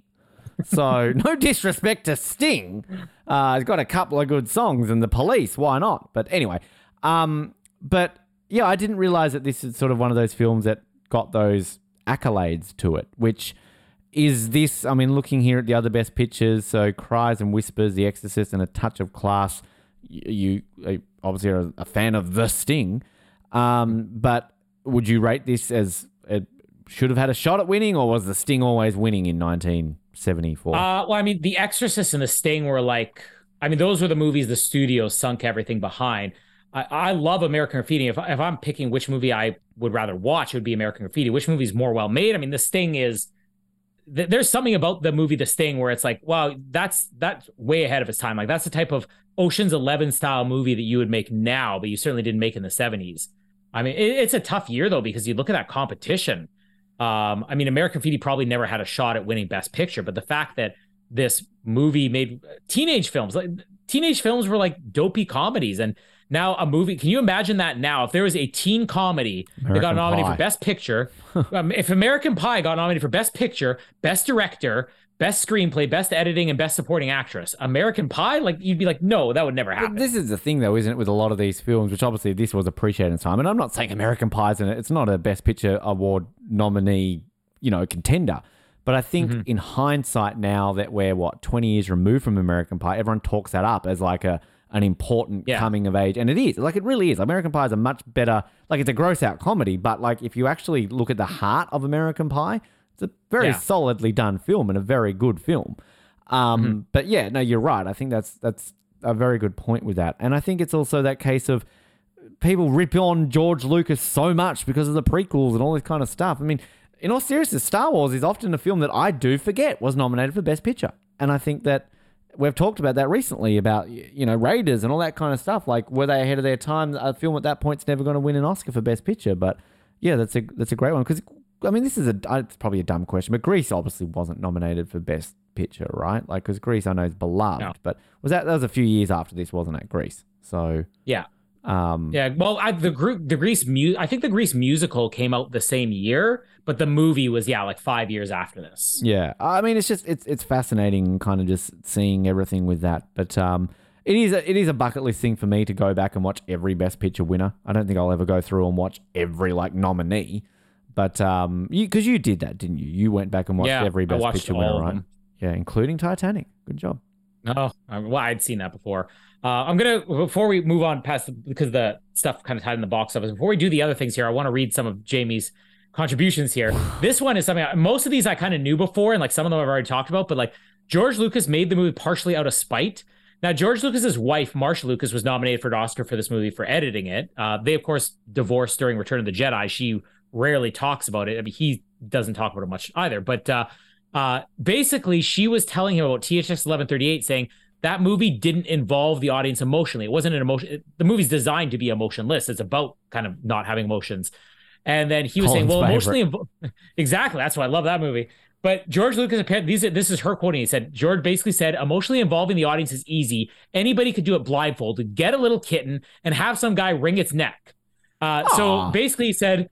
So (laughs) no disrespect to Sting. Uh, he's got a couple of good songs and the police, why not? But anyway, um, but yeah, I didn't realize that this is sort of one of those films that got those accolades to it, which is this, I mean, looking here at the other best pictures, so Cries and Whispers, The Exorcist, and A Touch of Class, y- you, uh, obviously are a fan of The Sting, um, but would you rate this as it should have had a shot at winning, or was The Sting always winning in 1974? Uh, well, I mean, The Exorcist and The Sting were like, I mean, those were the movies the studio sunk everything behind. I, I love American Graffiti. If, if I'm picking which movie I would rather watch, it would be American Graffiti. Which movie is more well made? I mean, The Sting is. th- There's something about the movie The Sting where it's like, wow, that's that's way ahead of its time. Like that's the type of Ocean's Eleven style movie that you would make now, but you certainly didn't make in the 70s. I mean, it, it's a tough year though because you look at that competition. Um, I mean, American Graffiti probably never had a shot at winning Best Picture, but the fact that this movie made teenage films, like teenage films were like dopey comedies, and now a movie. Can you imagine that now? If there was a teen comedy that got nominated Pie. for Best Picture, (laughs) um, if American Pie got nominated for Best Picture, Best Director, Best Screenplay, Best Editing, and Best Supporting Actress, American Pie, like you'd be like, no, that would never But happen. this is the thing, though, isn't it, with a lot of these films, which obviously this was appreciated in time. And I'm not saying American Pie's in it. It's not a Best Picture Award nominee, you know, contender. But I think Mm-hmm. in hindsight, now that we're, what, 20 years removed from American Pie, everyone talks that up as like a an important Yeah. coming of age. And it is. Like, it really is. American Pie is a much better, like, it's a gross out comedy. But, like, if you actually look at the heart of American Pie, it's a very Yeah. solidly done film and a very good film. Um, Mm-hmm. But yeah, no, you're right. I think that's that's a very good point with that, and I think it's also that case of people rip on George Lucas so much because of the prequels and all this kind of stuff. I mean, in all seriousness, Star Wars is often a film that I do forget was nominated for Best Picture, and I think that we've talked about that recently about you know Raiders and all that kind of stuff. Like, were they ahead of their time? A film at that point's never going to win an Oscar for Best Picture, but yeah, that's a that's a great one because I mean, this is a uh, it's probably a dumb question, but Grease obviously wasn't nominated for Best Picture, right? Like, because Grease I know is beloved, No. but was that that was a few years after this, wasn't it? Grease, so yeah. Um, Yeah, well, I, the group, the Grease mu- I think the Grease musical came out the same year, but the movie was yeah, like five years after this. Yeah, I mean, it's just it's it's fascinating, kind of just seeing everything with that. But um, it is a, it is a bucket list thing for me to go back and watch every Best Picture winner. I don't think I'll ever go through and watch every like nominee. But um, you because you did that, didn't you? You went back and watched Yeah, every Best watched Picture winner, right? Yeah, including Titanic. Good job. No, I- well, I'd seen that before. Uh, I'm gonna before we move on past the, because the stuff kind of tied in the box office. Before we do the other things here, I want to read some of Jamie's contributions here. this one is something I, most of these I kind of knew before, and like some of them I've already talked about. But like George Lucas made the movie partially out of spite. Now George Lucas's wife, Marsha Lucas, was nominated for an Oscar for this movie for editing it. Uh, they of course divorced during Return of the Jedi. She rarely talks about it. I mean, he doesn't talk about it much either. But uh, Uh, basically, she was telling him about THX 1138, saying that movie didn't involve the audience emotionally. It wasn't an emotion. The movie's designed to be emotionless. It's about kind of not having emotions. And then he was Colin's saying, well, emotionally, invo- (laughs) exactly. That's why I love that movie. But George Lucas, apparently, these this is her quoting. He said, George basically said, emotionally involving the audience is easy. Anybody could do it blindfolded, get a little kitten and have some guy wring its neck. Uh, so basically, he said,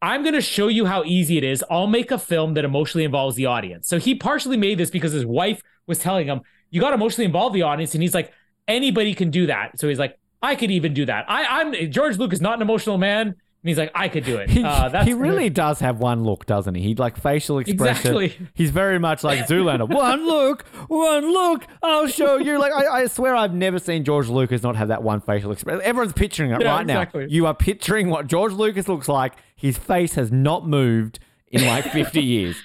I'm going to show you how easy it is. I'll make a film that emotionally involves the audience. So he partially made this because his wife was telling him, You got to emotionally involve the audience. And he's like, Anybody can do that. So he's like, I could even do that. I, I'm George Lucas, not an emotional man. And he's like, I could do it. He, Uh, that's he really does have one look, doesn't he? He like facial expression. Exactly. He's very much like Zoolander. (laughs) one look, one look. I'll show you. Like I, I swear, I've never seen George Lucas not have that one facial expression. Everyone's picturing it Yeah, right exactly. now. You are picturing what George Lucas looks like. His face has not moved in like fifty (laughs) years.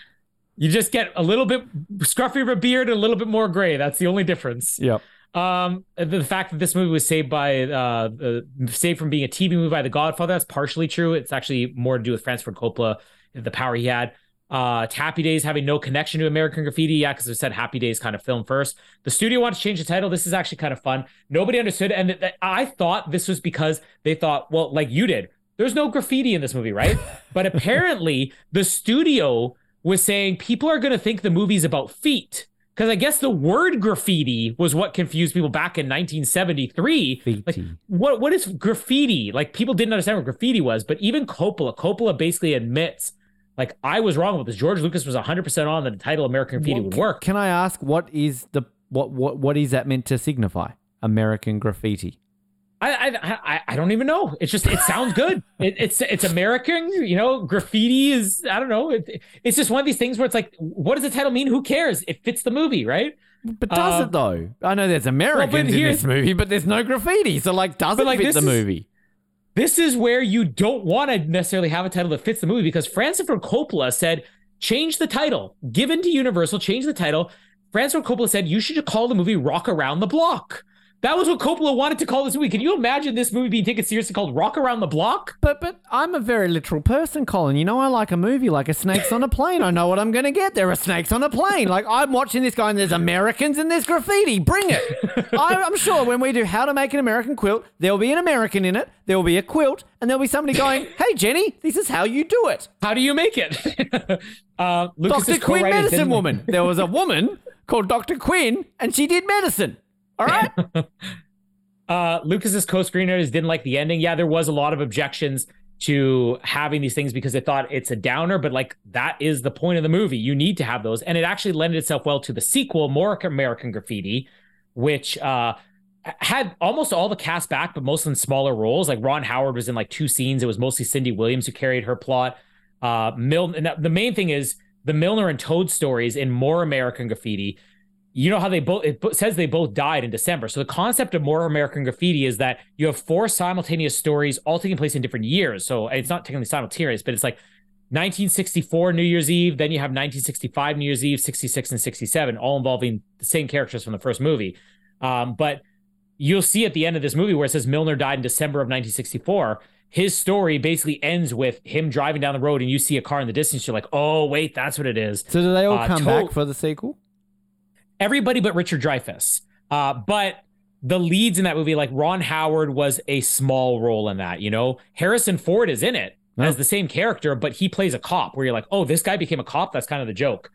You just get a little bit scruffier of a beard and a little bit more gray. That's the only difference. Yep. Um, the, the fact that this movie was saved by uh, uh, saved from being a TV movie by The Godfather, that's partially true. It's actually more to do with Francis Ford Coppola, the power he had. Uh, Happy Days having no connection to American Graffiti, yeah, because it said Happy Days kind of film first. The studio wanted to change the title. This is actually kind of fun. Nobody understood, and th- th- I thought this was because they thought, well, like you did, there's no graffiti in this movie, right? (laughs) but apparently, the studio was saying people are going to think the movie's about feet. Because I guess the word graffiti was what confused people back in 1973. Like, what what is graffiti? Like people didn't understand what graffiti was, but even Coppola, Coppola basically admits, like I was wrong with this. George Lucas was 100 percent on that the title American Graffiti would work. Can I ask what is the what what what is that meant to signify? American graffiti. I, I I I don't even know. It's just it sounds good. (laughs) It, it's it's American, you know. Graffiti is I don't know. It, it's just one of these things where it's like, what does the title mean? Who cares? It fits the movie, right? But does it um, though? I know there's Americans in this movie, but there's no graffiti. So like, does it like, fit the is- movie? This is where you don't want to necessarily have a title that fits the movie because Francis Ford Coppola said, change the title. Given to Universal, change the title. Francis Ford Coppola said, you should just call the movie Rock Around the Block. That was what Coppola wanted to call this movie. Can you imagine this movie being taken seriously called Rock Around the Block? But but I'm a very literal person, Colin. You know I like a movie like a snakes on a plane. I know what I'm gonna get. There are snakes on a plane. Like I'm watching this guy and there's Americans and there's graffiti. Bring it. (laughs) I, I'm sure when we do how to make an American quilt, there'll be an American in it. There will be a quilt, and there'll be somebody going, (laughs) "Hey Jenny, this is how you do it." How do you make it? (laughs) uh, Dr. Quinn, medicine woman. There was a woman called Dr. Quinn, and she did medicine. All right. (laughs) uh Lucas's co-screenwriters didn't like the ending. Yeah, there was a lot of objections to having these things because they thought it's a downer, but like that is the point of the movie. You need to have those. And it actually lended itself well to the sequel, More American Graffiti, which uh had almost all the cast back, but mostly in smaller roles. Like Ron Howard was in like two scenes. It was mostly Cindy Williams who carried her plot. Uh Mil and the main thing is the Milner and Toad stories in More American Graffiti you know how they both it says they both died in December. So the concept of more American graffiti is that you have four simultaneous stories all taking place in different years. So it's not technically simultaneous, but it's like 1964 New Year's Eve, then you have 1965 New Year's Eve, 66 and 67, all involving the same characters from the first movie. Um, but you'll see at the end of this movie where it says Milner died in December of 1964. His story basically ends with him driving down the road and you see a car in the distance. You're like, oh, wait, that's what it is So do they all Uh, come Toad- back for the sequel? Everybody but Richard Dreyfuss. Uh, but the leads in that movie, like Ron Howard, was a small role in that. You know, Harrison Ford is in it Oh. as the same character, but he plays a cop. Where you're like, oh, this guy became a cop. That's kind of the joke.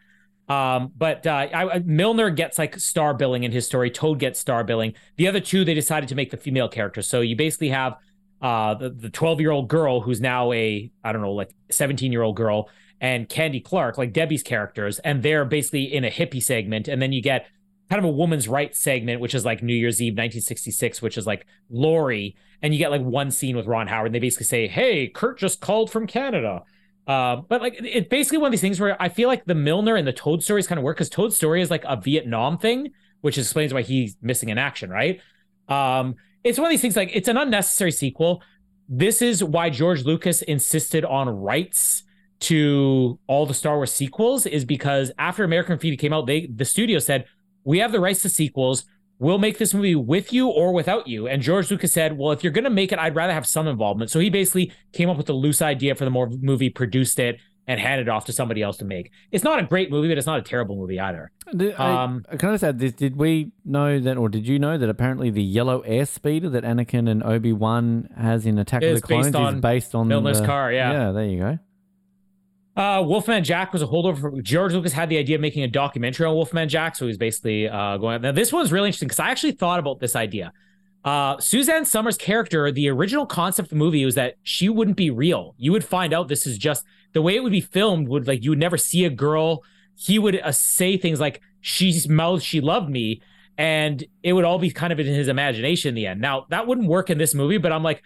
Um, but uh, I, Milner gets like star billing in his story. Toad gets star billing. The other two, they decided to make the female characters. So you basically have uh, the the 12 year old girl who's now a I don't know like 17 year old girl and Candy Clark, like Debbie's characters, and they're basically in a hippie segment, and then you get kind of a woman's rights segment, which is like New Year's Eve 1966, which is like Laurie, and you get like one scene with Ron Howard. And they basically say, "Hey, Kurt just called from Canada." Uh, but like it's basically one of these things where I feel like the Milner and the Toad stories kind of work because Toad's story is like a Vietnam thing, which explains why he's missing in action, right? Um, it's one of these things like it's an unnecessary sequel. This is why George Lucas insisted on rights to all the Star Wars sequels, is because after American Graffiti came out, they the studio said we have the rights to sequels. We'll make this movie with you or without you. And George Lucas said, Well, if you're going to make it, I'd rather have some involvement. So he basically came up with a loose idea for the more movie, produced it, and handed it off to somebody else to make. It's not a great movie, but it's not a terrible movie either. Did, I- Um, I, can I just add this? Did we know that, or did you know that apparently the yellow airspeeder that Anakin and Obi Wan has in Attack of the Clones based on is based on Milner's the- car, yeah. yeah. There you go. Uh, Wolfman Jack was a holdover. George Lucas had the idea of making a documentary on Wolfman Jack, so he's basically uh, going. Now, this one's really interesting because I actually thought about this idea. Uh, Suzanne Somers' character, the original concept of the movie was that she wouldn't be real. You would find out this is just the way it would be filmed. Would like you would never see a girl. He would uh, say things like "She's mouthed she loved me," and it would all be kind of in his imagination in the end. Now that wouldn't work in this movie, but I'm like,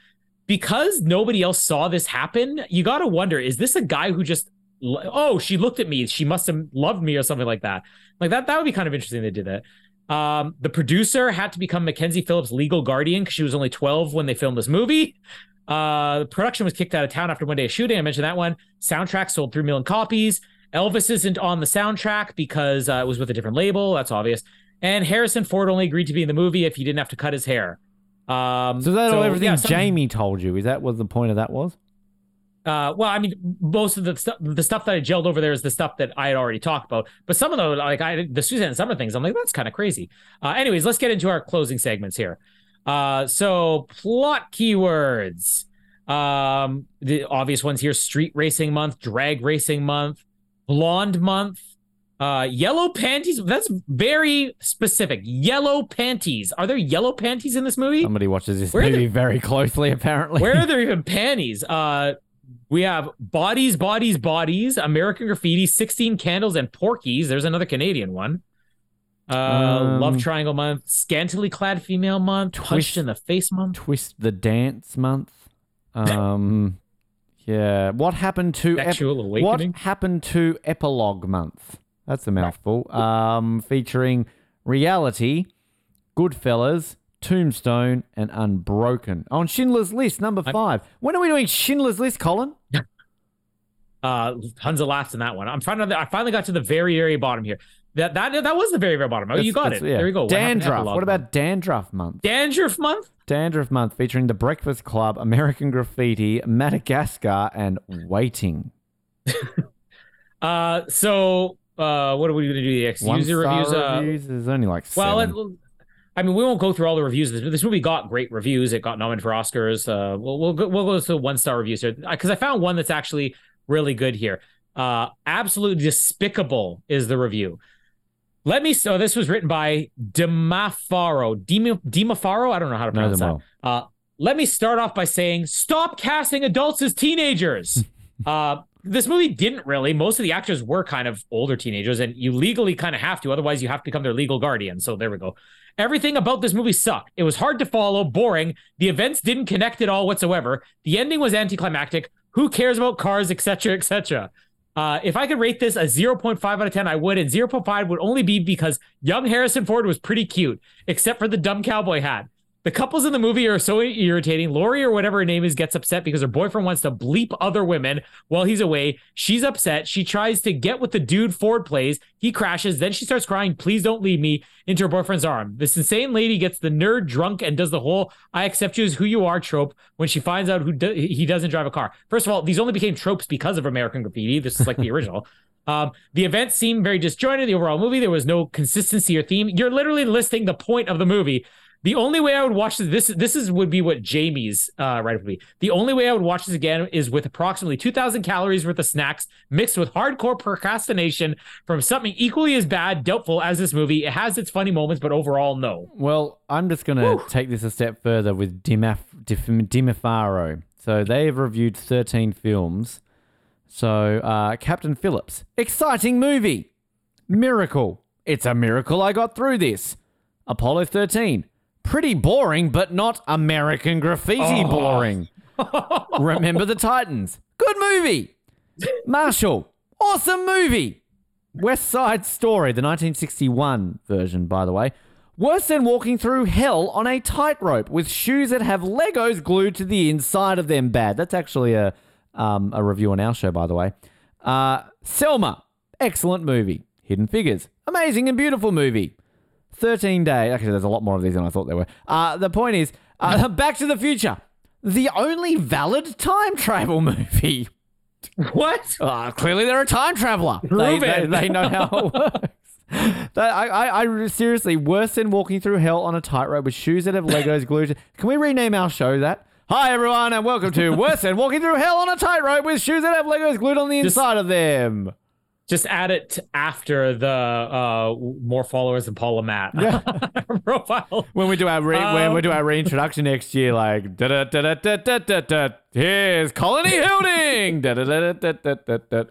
because nobody else saw this happen, you got to wonder: is this a guy who just oh she looked at me she must have loved me or something like that. Like that that would be kind of interesting they did that. Um the producer had to become mackenzie phillips legal guardian because she was only 12 when they filmed this movie. Uh the production was kicked out of town after one day of shooting. I mentioned that one. Soundtrack sold 3 million copies. Elvis isn't on the soundtrack because uh, it was with a different label. That's obvious. And harrison ford only agreed to be in the movie if he didn't have to cut his hair. Um So is that everything yeah, Jamie told you? Is that what the point of that was? Uh, well, I mean, most of the stuff, the stuff that I gelled over there is the stuff that I had already talked about. But some of the like I the Suzanne Somers things, I'm like, that's kind of crazy. Uh, anyways, let's get into our closing segments here. Uh, so plot keywords. Um, the obvious ones here: street racing month, drag racing month, blonde month, uh, yellow panties. That's very specific. Yellow panties. Are there yellow panties in this movie? Somebody watches this Where movie very closely, apparently. Where are there (laughs) even panties? Uh, we have bodies, bodies, bodies, American Graffiti, 16 Candles, and Porky's. There's another Canadian one. Uh, Um, Love Triangle Month, Scantily Clad Female Month, Twist- in the Face Month, Twist the Dance month? Um, (laughs) yeah. What happened to ep- Sexual Awakening. What happened to Epilogue Month? That's a mouthful. Um, featuring Reality, Goodfellas, Tombstone, and Unbroken. On Schindler's List, number five. When are we doing Schindler's List, Colin? (laughs) Uh, tons of laughs in that one. I'm finally, I finally got to the very, very bottom here. That that that was the very, very bottom. Oh, you got it. that's- yeah. There you go. What to Dandruff. Epilogue What about Dandruff Month? Dandruff Month? Dandruff Month featuring The Breakfast Club, American Graffiti, Madagascar, and Waiting. (laughs) Uh, so uh, what are we going to do? The ex user reviews. Uh, reviews. There's only like Well, seven. it, I mean, we won't go through all the reviews. This, this movie got great reviews. It got nominated for Oscars. Uh, we'll we'll go, we'll go to the one star reviews here because I found one that's actually really good here. Uh, absolutely despicable is the review. Let me. So this was written by Demafaro. Demafaro. I don't know how to pronounce that. Uh, let me start off by saying, stop casting adults as teenagers. (laughs) uh, this movie didn't really. Most of the actors were kind of older teenagers, and you legally kind of have to. Otherwise, you have to become their legal guardian. So there we go. Everything about this movie sucked. It was hard to follow, boring. The events didn't connect at all whatsoever. The ending was anticlimactic. Who cares about cars, etc., etc. Uh, if I could rate this a 0.5 out of 10, I would. And 0.5 would only be because young Harrison Ford was pretty cute, except for the dumb cowboy hat. The couples in the movie are so irritating. Laurie, or whatever her name is, gets upset because her boyfriend wants to bleep other women while he's away. She's upset. She tries to get with the dude Ford plays. He crashes. Then she starts crying, Please don't leave me, into her boyfriend's arm. This insane lady gets the nerd drunk and does the whole I accept you as who you are trope when she finds out who do- he doesn't drive a car. First of all, these only became tropes because of American Graffiti. This is like the (laughs) original. Um, the events seem very disjointed. The overall movie, there was no consistency or theme. You're literally listing the point of the movie. The only way I would watch this, this, this is would be what Jamie's uh, right would be. The only way I would watch this again is with approximately 2,000 calories worth of snacks mixed with hardcore procrastination from something equally as bad, doubtful as this movie. It has its funny moments, but overall, no. Well, I'm just going to take this a step further with Dimaf- Dif- Dimafaro. So they have reviewed 13 films. So uh, Captain Phillips, exciting movie. Miracle, it's a miracle I got through this. Apollo 13, pretty boring, but not American graffiti boring. (laughs) Remember the Titans, good movie. Marshall, awesome movie. West Side Story, the 1961 version, by the way. Worse than walking through hell on a tightrope with shoes that have Legos glued to the inside of them. Bad. That's actually a um, a review on our show, by the way. Uh, Selma, excellent movie. Hidden Figures, amazing and beautiful movie. 13 Days. Actually, there's a lot more of these than I thought there were. Uh, the point is, uh, (laughs) Back to the Future, the only valid time travel movie. (laughs) What? Uh, clearly, they're a time traveler. They, they, they know how it works. (laughs) That- I, I, I seriously worse than walking through hell on a tightrope with shoes that have Legos glued. to- Can we rename our show that? Hi everyone, and welcome to worse than walking through hell on a tightrope with shoes that have Legos glued on the Just- inside of them. Just add it after the uh more followers than Paul Le Mat Yeah. profile. When we do our re- when we Um, do our reintroduction next year, like da da da da da da da da. Here's Colony Hilding. Da da da da da da da.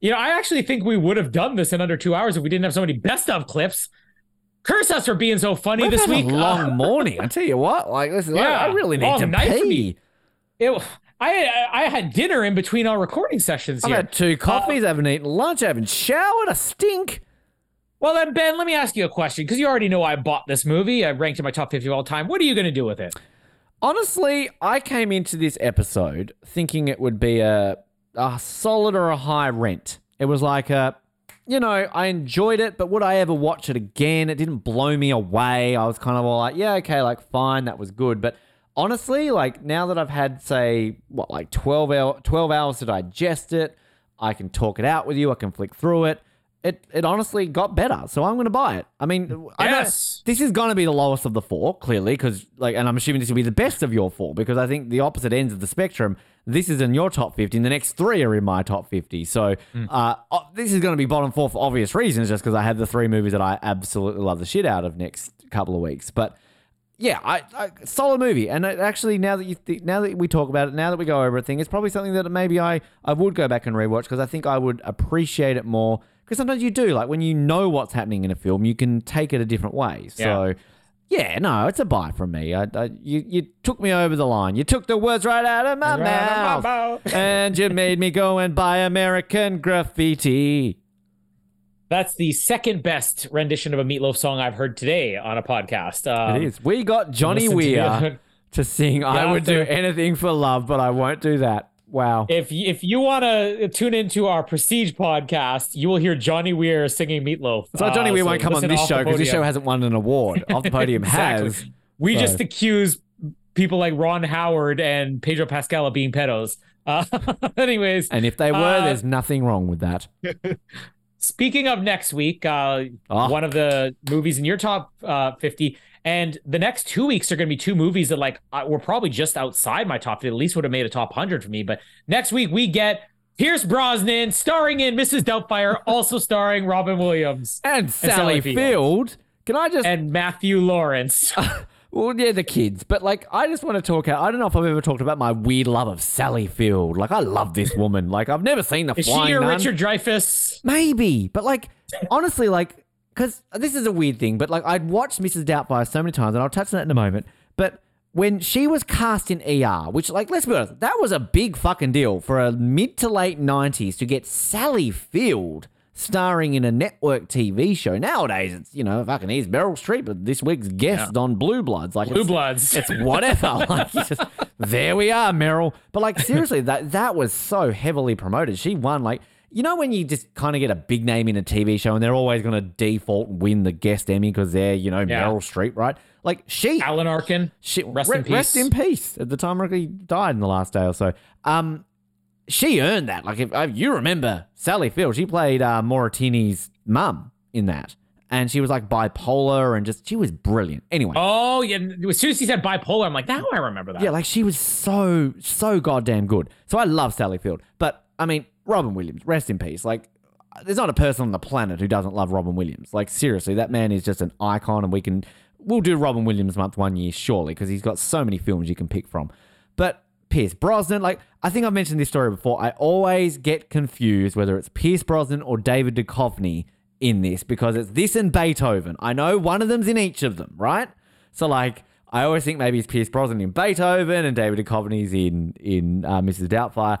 You know, I actually think we would have done this in under two hours if we didn't have so many best of clips. Curse us for being so funny We've this had week. a long Uh, morning. I tell you what, like listen, I- Yeah, I really need long to night for me. it, I I had dinner in between our recording sessions I've had two uh, coffees. I haven't eaten lunch. I haven't showered. I stink. Well, then, Ben, let me ask you a question because you already know I bought this movie. I ranked in my top 50 of all time. What are you going to do with it? Honestly, I came into this episode thinking it would be a a solid or a high rent. It was like a, you know, I enjoyed it, but would I ever watch it again? It didn't blow me away. I was kind of all like, yeah, okay, like fine, that was good. But honestly, like now that I've had say what like 12 hour, 12 hours to digest it, I can talk it out with you, I can flick through it. It it honestly got better. So I'm going to buy it. I mean, I know Yes. this is going to be the lowest of the four, clearly, because like, and I'm assuming this will be the best of your four, because I think the opposite ends of the spectrum. This is in your top 50, and the next three are in my top 50. So uh, uh, this is going to be bottom four for obvious reasons, just because I have the three movies that I absolutely love the shit out of next couple of weeks. But yeah, I, I solid movie, and it actually now that you th- now that we talk about it, now that we go over a thing, it's probably something that maybe I I would go back and rewatch because I think I would appreciate it more. Because sometimes you do, like when you know what's happening in a film, you can take it a different way. So. Yeah, no, it's a buy from me. I, I, you, you took me over the line. You took the words right out of my Right mouth, of my mouth. and you made me go and buy American graffiti. That's the second best rendition of a Meatloaf song I've heard today on a podcast. Um, it is. We got Johnny listen to Weir (laughs) to sing. I would do anything for love, but I won't do that. Wow. If if you want to tune into our Prestige podcast, you will hear Johnny Weir singing Meatloaf. So Johnny Uh, Weir so won't come on this show because this show hasn't won an award. Off the podium (laughs) Exactly. has. We So- just accuse people like Ron Howard and Pedro Pascal of being pedos. Uh, (laughs) anyways, And if they were, Uh, there's nothing wrong with that. Speaking of next week, uh, Oh. one of the movies in your top uh, 50, and the next two weeks are going to be two movies that like were probably just outside my top 50. At least would have made a top 100 for me. But next week we get Pierce Brosnan starring in Mrs. Doubtfire, (laughs) also starring Robin Williams And Sally, Sally Field. Field. Can I just and Matthew Lawrence. (laughs) Well, yeah, the kids. But like, I just want to talk out. I don't know if I've ever talked about my weird love of Sally Field. Like, I love this woman. Like, I've never seen the Is she your Nun. Richard Dreyfuss? Maybe, but like, honestly, like, because this is a weird thing. But like, I'd watched Mrs. Doubtfire so many times, and I'll touch on that in a moment. But when she was cast in ER, which, like, let's be honest, that was a big fucking deal for a mid to late '90s to get Sally Field starring in a network TV show. Nowadays, it's you know, fucking here's Meryl Streep, but this week's guest on Blue Bloods. Like, Blue it's- Bloods. it's whatever. (laughs) like, it's just, there we are, Meryl. But like seriously, that that was so heavily promoted. She won. Like you know when you just kind of get a big name in a TV show and they're always going to default win the guest Emmy because they're you know Yeah. Meryl Streep, right? Like she, Alan Arkin. she rest re- in peace. Rest in peace. At the time, he died in the last day or so. Um, she earned that. Like if uh, you remember Sally Field, she played uh, Maura Tierney's mum in that. And she was like bipolar and just, she was brilliant. Anyway. Oh, yeah. As soon as he said bipolar, I'm like, now I remember that. Yeah, like she was so so goddamn good. So I love Sally Field, but I mean Robin Williams, rest in peace. Like, there's not a person on the planet who doesn't love Robin Williams. Like seriously, that man is just an icon, and we can we'll do Robin Williams month one year surely because he's got so many films you can pick from. But Pierce Brosnan, like I think I've mentioned this story before. I always get confused whether it's Pierce Brosnan or David Duchovny in this because it's this and Beethoven. I know one of them's in each of them, right? So like I always think maybe it's Pierce Brosnan in Beethoven and David Duchovny's in in uh, Mrs. Doubtfire.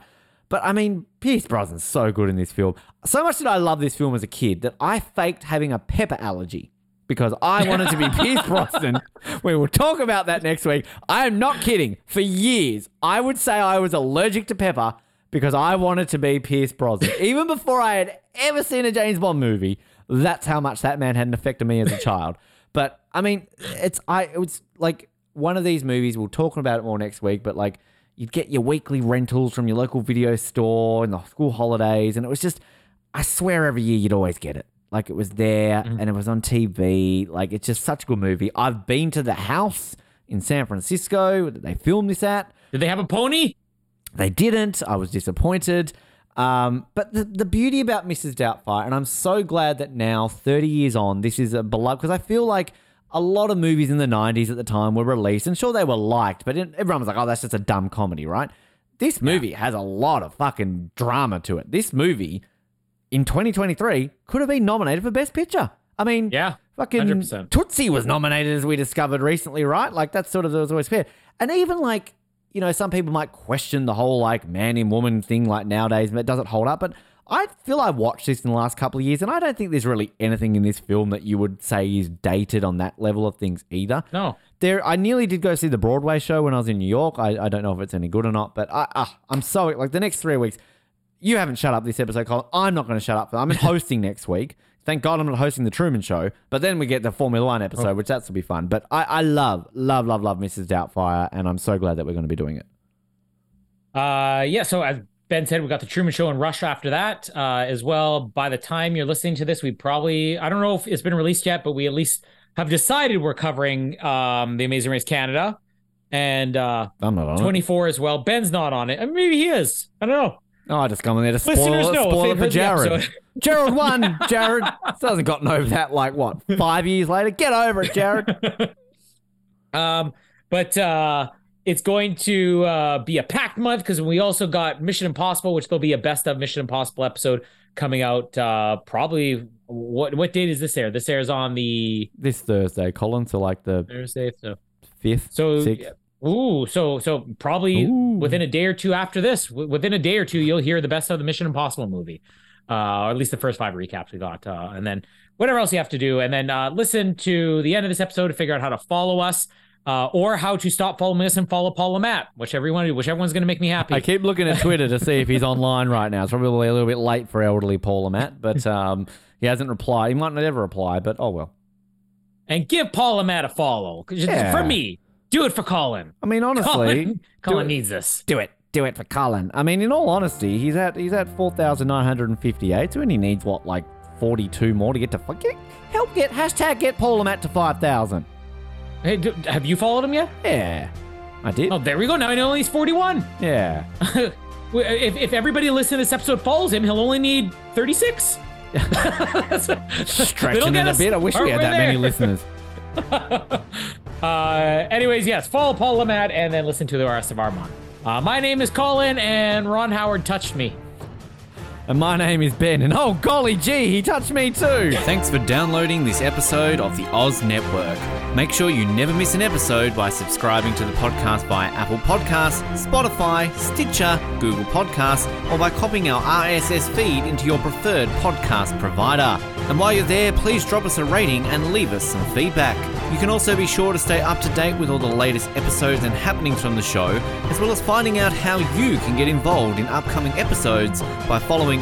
But I mean, Pierce Brosnan's so good in this film. So much did I love this film as a kid that I faked having a pepper allergy because I wanted to be (laughs) Pierce Brosnan. We will talk about that next week. I am not kidding. For years, I would say I was allergic to pepper because I wanted to be Pierce Brosnan. (laughs) Even before I had ever seen a James Bond movie, that's how much that man had an effect on me as a child. But I mean, it's I it was like one of these movies. We'll talk about it more next week. But like, you'd get your weekly rentals from your local video store in the school holidays. And it was just, I swear every year you'd always get it. Like it was there and it was on TV. Like it's just such a good movie. I've been to the house in San Francisco that they filmed this at. Did they have a pony? They didn't. I was disappointed. Um, but the, the beauty about Mrs. Doubtfire, and I'm so glad that now, 30 years on, this is a beloved, because I feel like a lot of movies in the 90s at the time were released, and sure, they were liked, but everyone was like, oh, that's just a dumb comedy, right? This movie has a lot of fucking drama to it. This movie in 2023 could have been nominated for Best Picture. I mean, Yeah, fucking 100%. Tootsie was nominated as we discovered recently, right? Like that's sort of that was always fair. And even like, you know, some people might question the whole like man in woman thing like nowadays, but it doesn't hold up? But I feel I watched this in the last couple of years, and I don't think there's really anything in this film that you would say is dated on that level of things either. No. There, I nearly did go see the Broadway show when I was in New York. I, I don't know if it's any good or not, but I, uh, I'm so like the next three weeks. You haven't shut up this episode, Colin. I'm not going to shut up. I'm (laughs) hosting next week. Thank God I'm not hosting the Truman Show. But then we get the Formula One episode, which that's will be fun. But I, I love, love, love, love Mrs. Doubtfire, and I'm so glad that we're going to be doing it. Uh, yeah. So as Ben said, we got the Truman Show and Rush after that uh, as well. By the time you're listening to this, we probably I don't know if it's been released yet, but we at least have decided we're covering um, the Amazing Race Canada and uh, I'm not on it. 24 as well. Ben's not on it. I mean, maybe he is. I don't know. Oh, I just come in there to spoil, Listeners it, know spoil it for Jared. Jared (laughs) won. Jared still hasn't gotten over that. Like what? Five years later, get over it, Jared. (laughs) Um, but uh, it's going to uh, be a packed month because we also got Mission Impossible, which there'll be a best of Mission Impossible episode coming out. Uh, probably what what date is this air? This airs on the this Thursday, Colin. So like the Thursday. So fifth, so sixth. Ooh, so so probably Ooh. within a day or two after this, w- within a day or two, you'll hear the best of the Mission Impossible movie, uh, or at least the first five recaps we got, uh, and then whatever else you have to do, and then uh, listen to the end of this episode to figure out how to follow us. Uh, or how to stop following us and follow Paul Matt, whichever you want to do, whichever one's going to make me happy. I keep looking at Twitter to see if he's online right now. It's probably a little bit late for elderly Paul Matt, but (laughs) um, he hasn't replied. He might not ever reply, but oh well. and give Paul Matt a follow Yeah. for me. Do it for Colin. I mean, honestly, Colin, (laughs) Colin it. needs this. do it. Do it for Colin. I mean, in all honesty, he's at he's at four thousand nine hundred and fifty eight, so and he needs what like forty two more to get to fuck get help get hashtag get Paul Matt to five thousand. Hey, do, have you followed him yet? Yeah, I did. Oh, there we go. Now I know he's 41. Yeah. (laughs) if, if everybody listening to this episode follows him, he'll only need 36. (laughs) Stretching it a bit. I wish we had that many listeners. (laughs) Uh, anyways, yes, follow Paul Le Mat and then listen to the rest of month. Uh, my name is Colin, and Ron Howard touched me. And my name is Ben, and oh golly gee, he touched me too. Thanks for downloading this episode of the Oz Network. Make sure you never miss an episode by subscribing to the podcast via Apple Podcasts, Spotify, Stitcher, Google Podcasts, or by copying our RSS feed into your preferred podcast provider. And while you're there, please drop us a rating and leave us some feedback. You can also be sure to stay up to date with all the latest episodes and happenings from the show, as well as finding out how you can get involved in upcoming episodes by following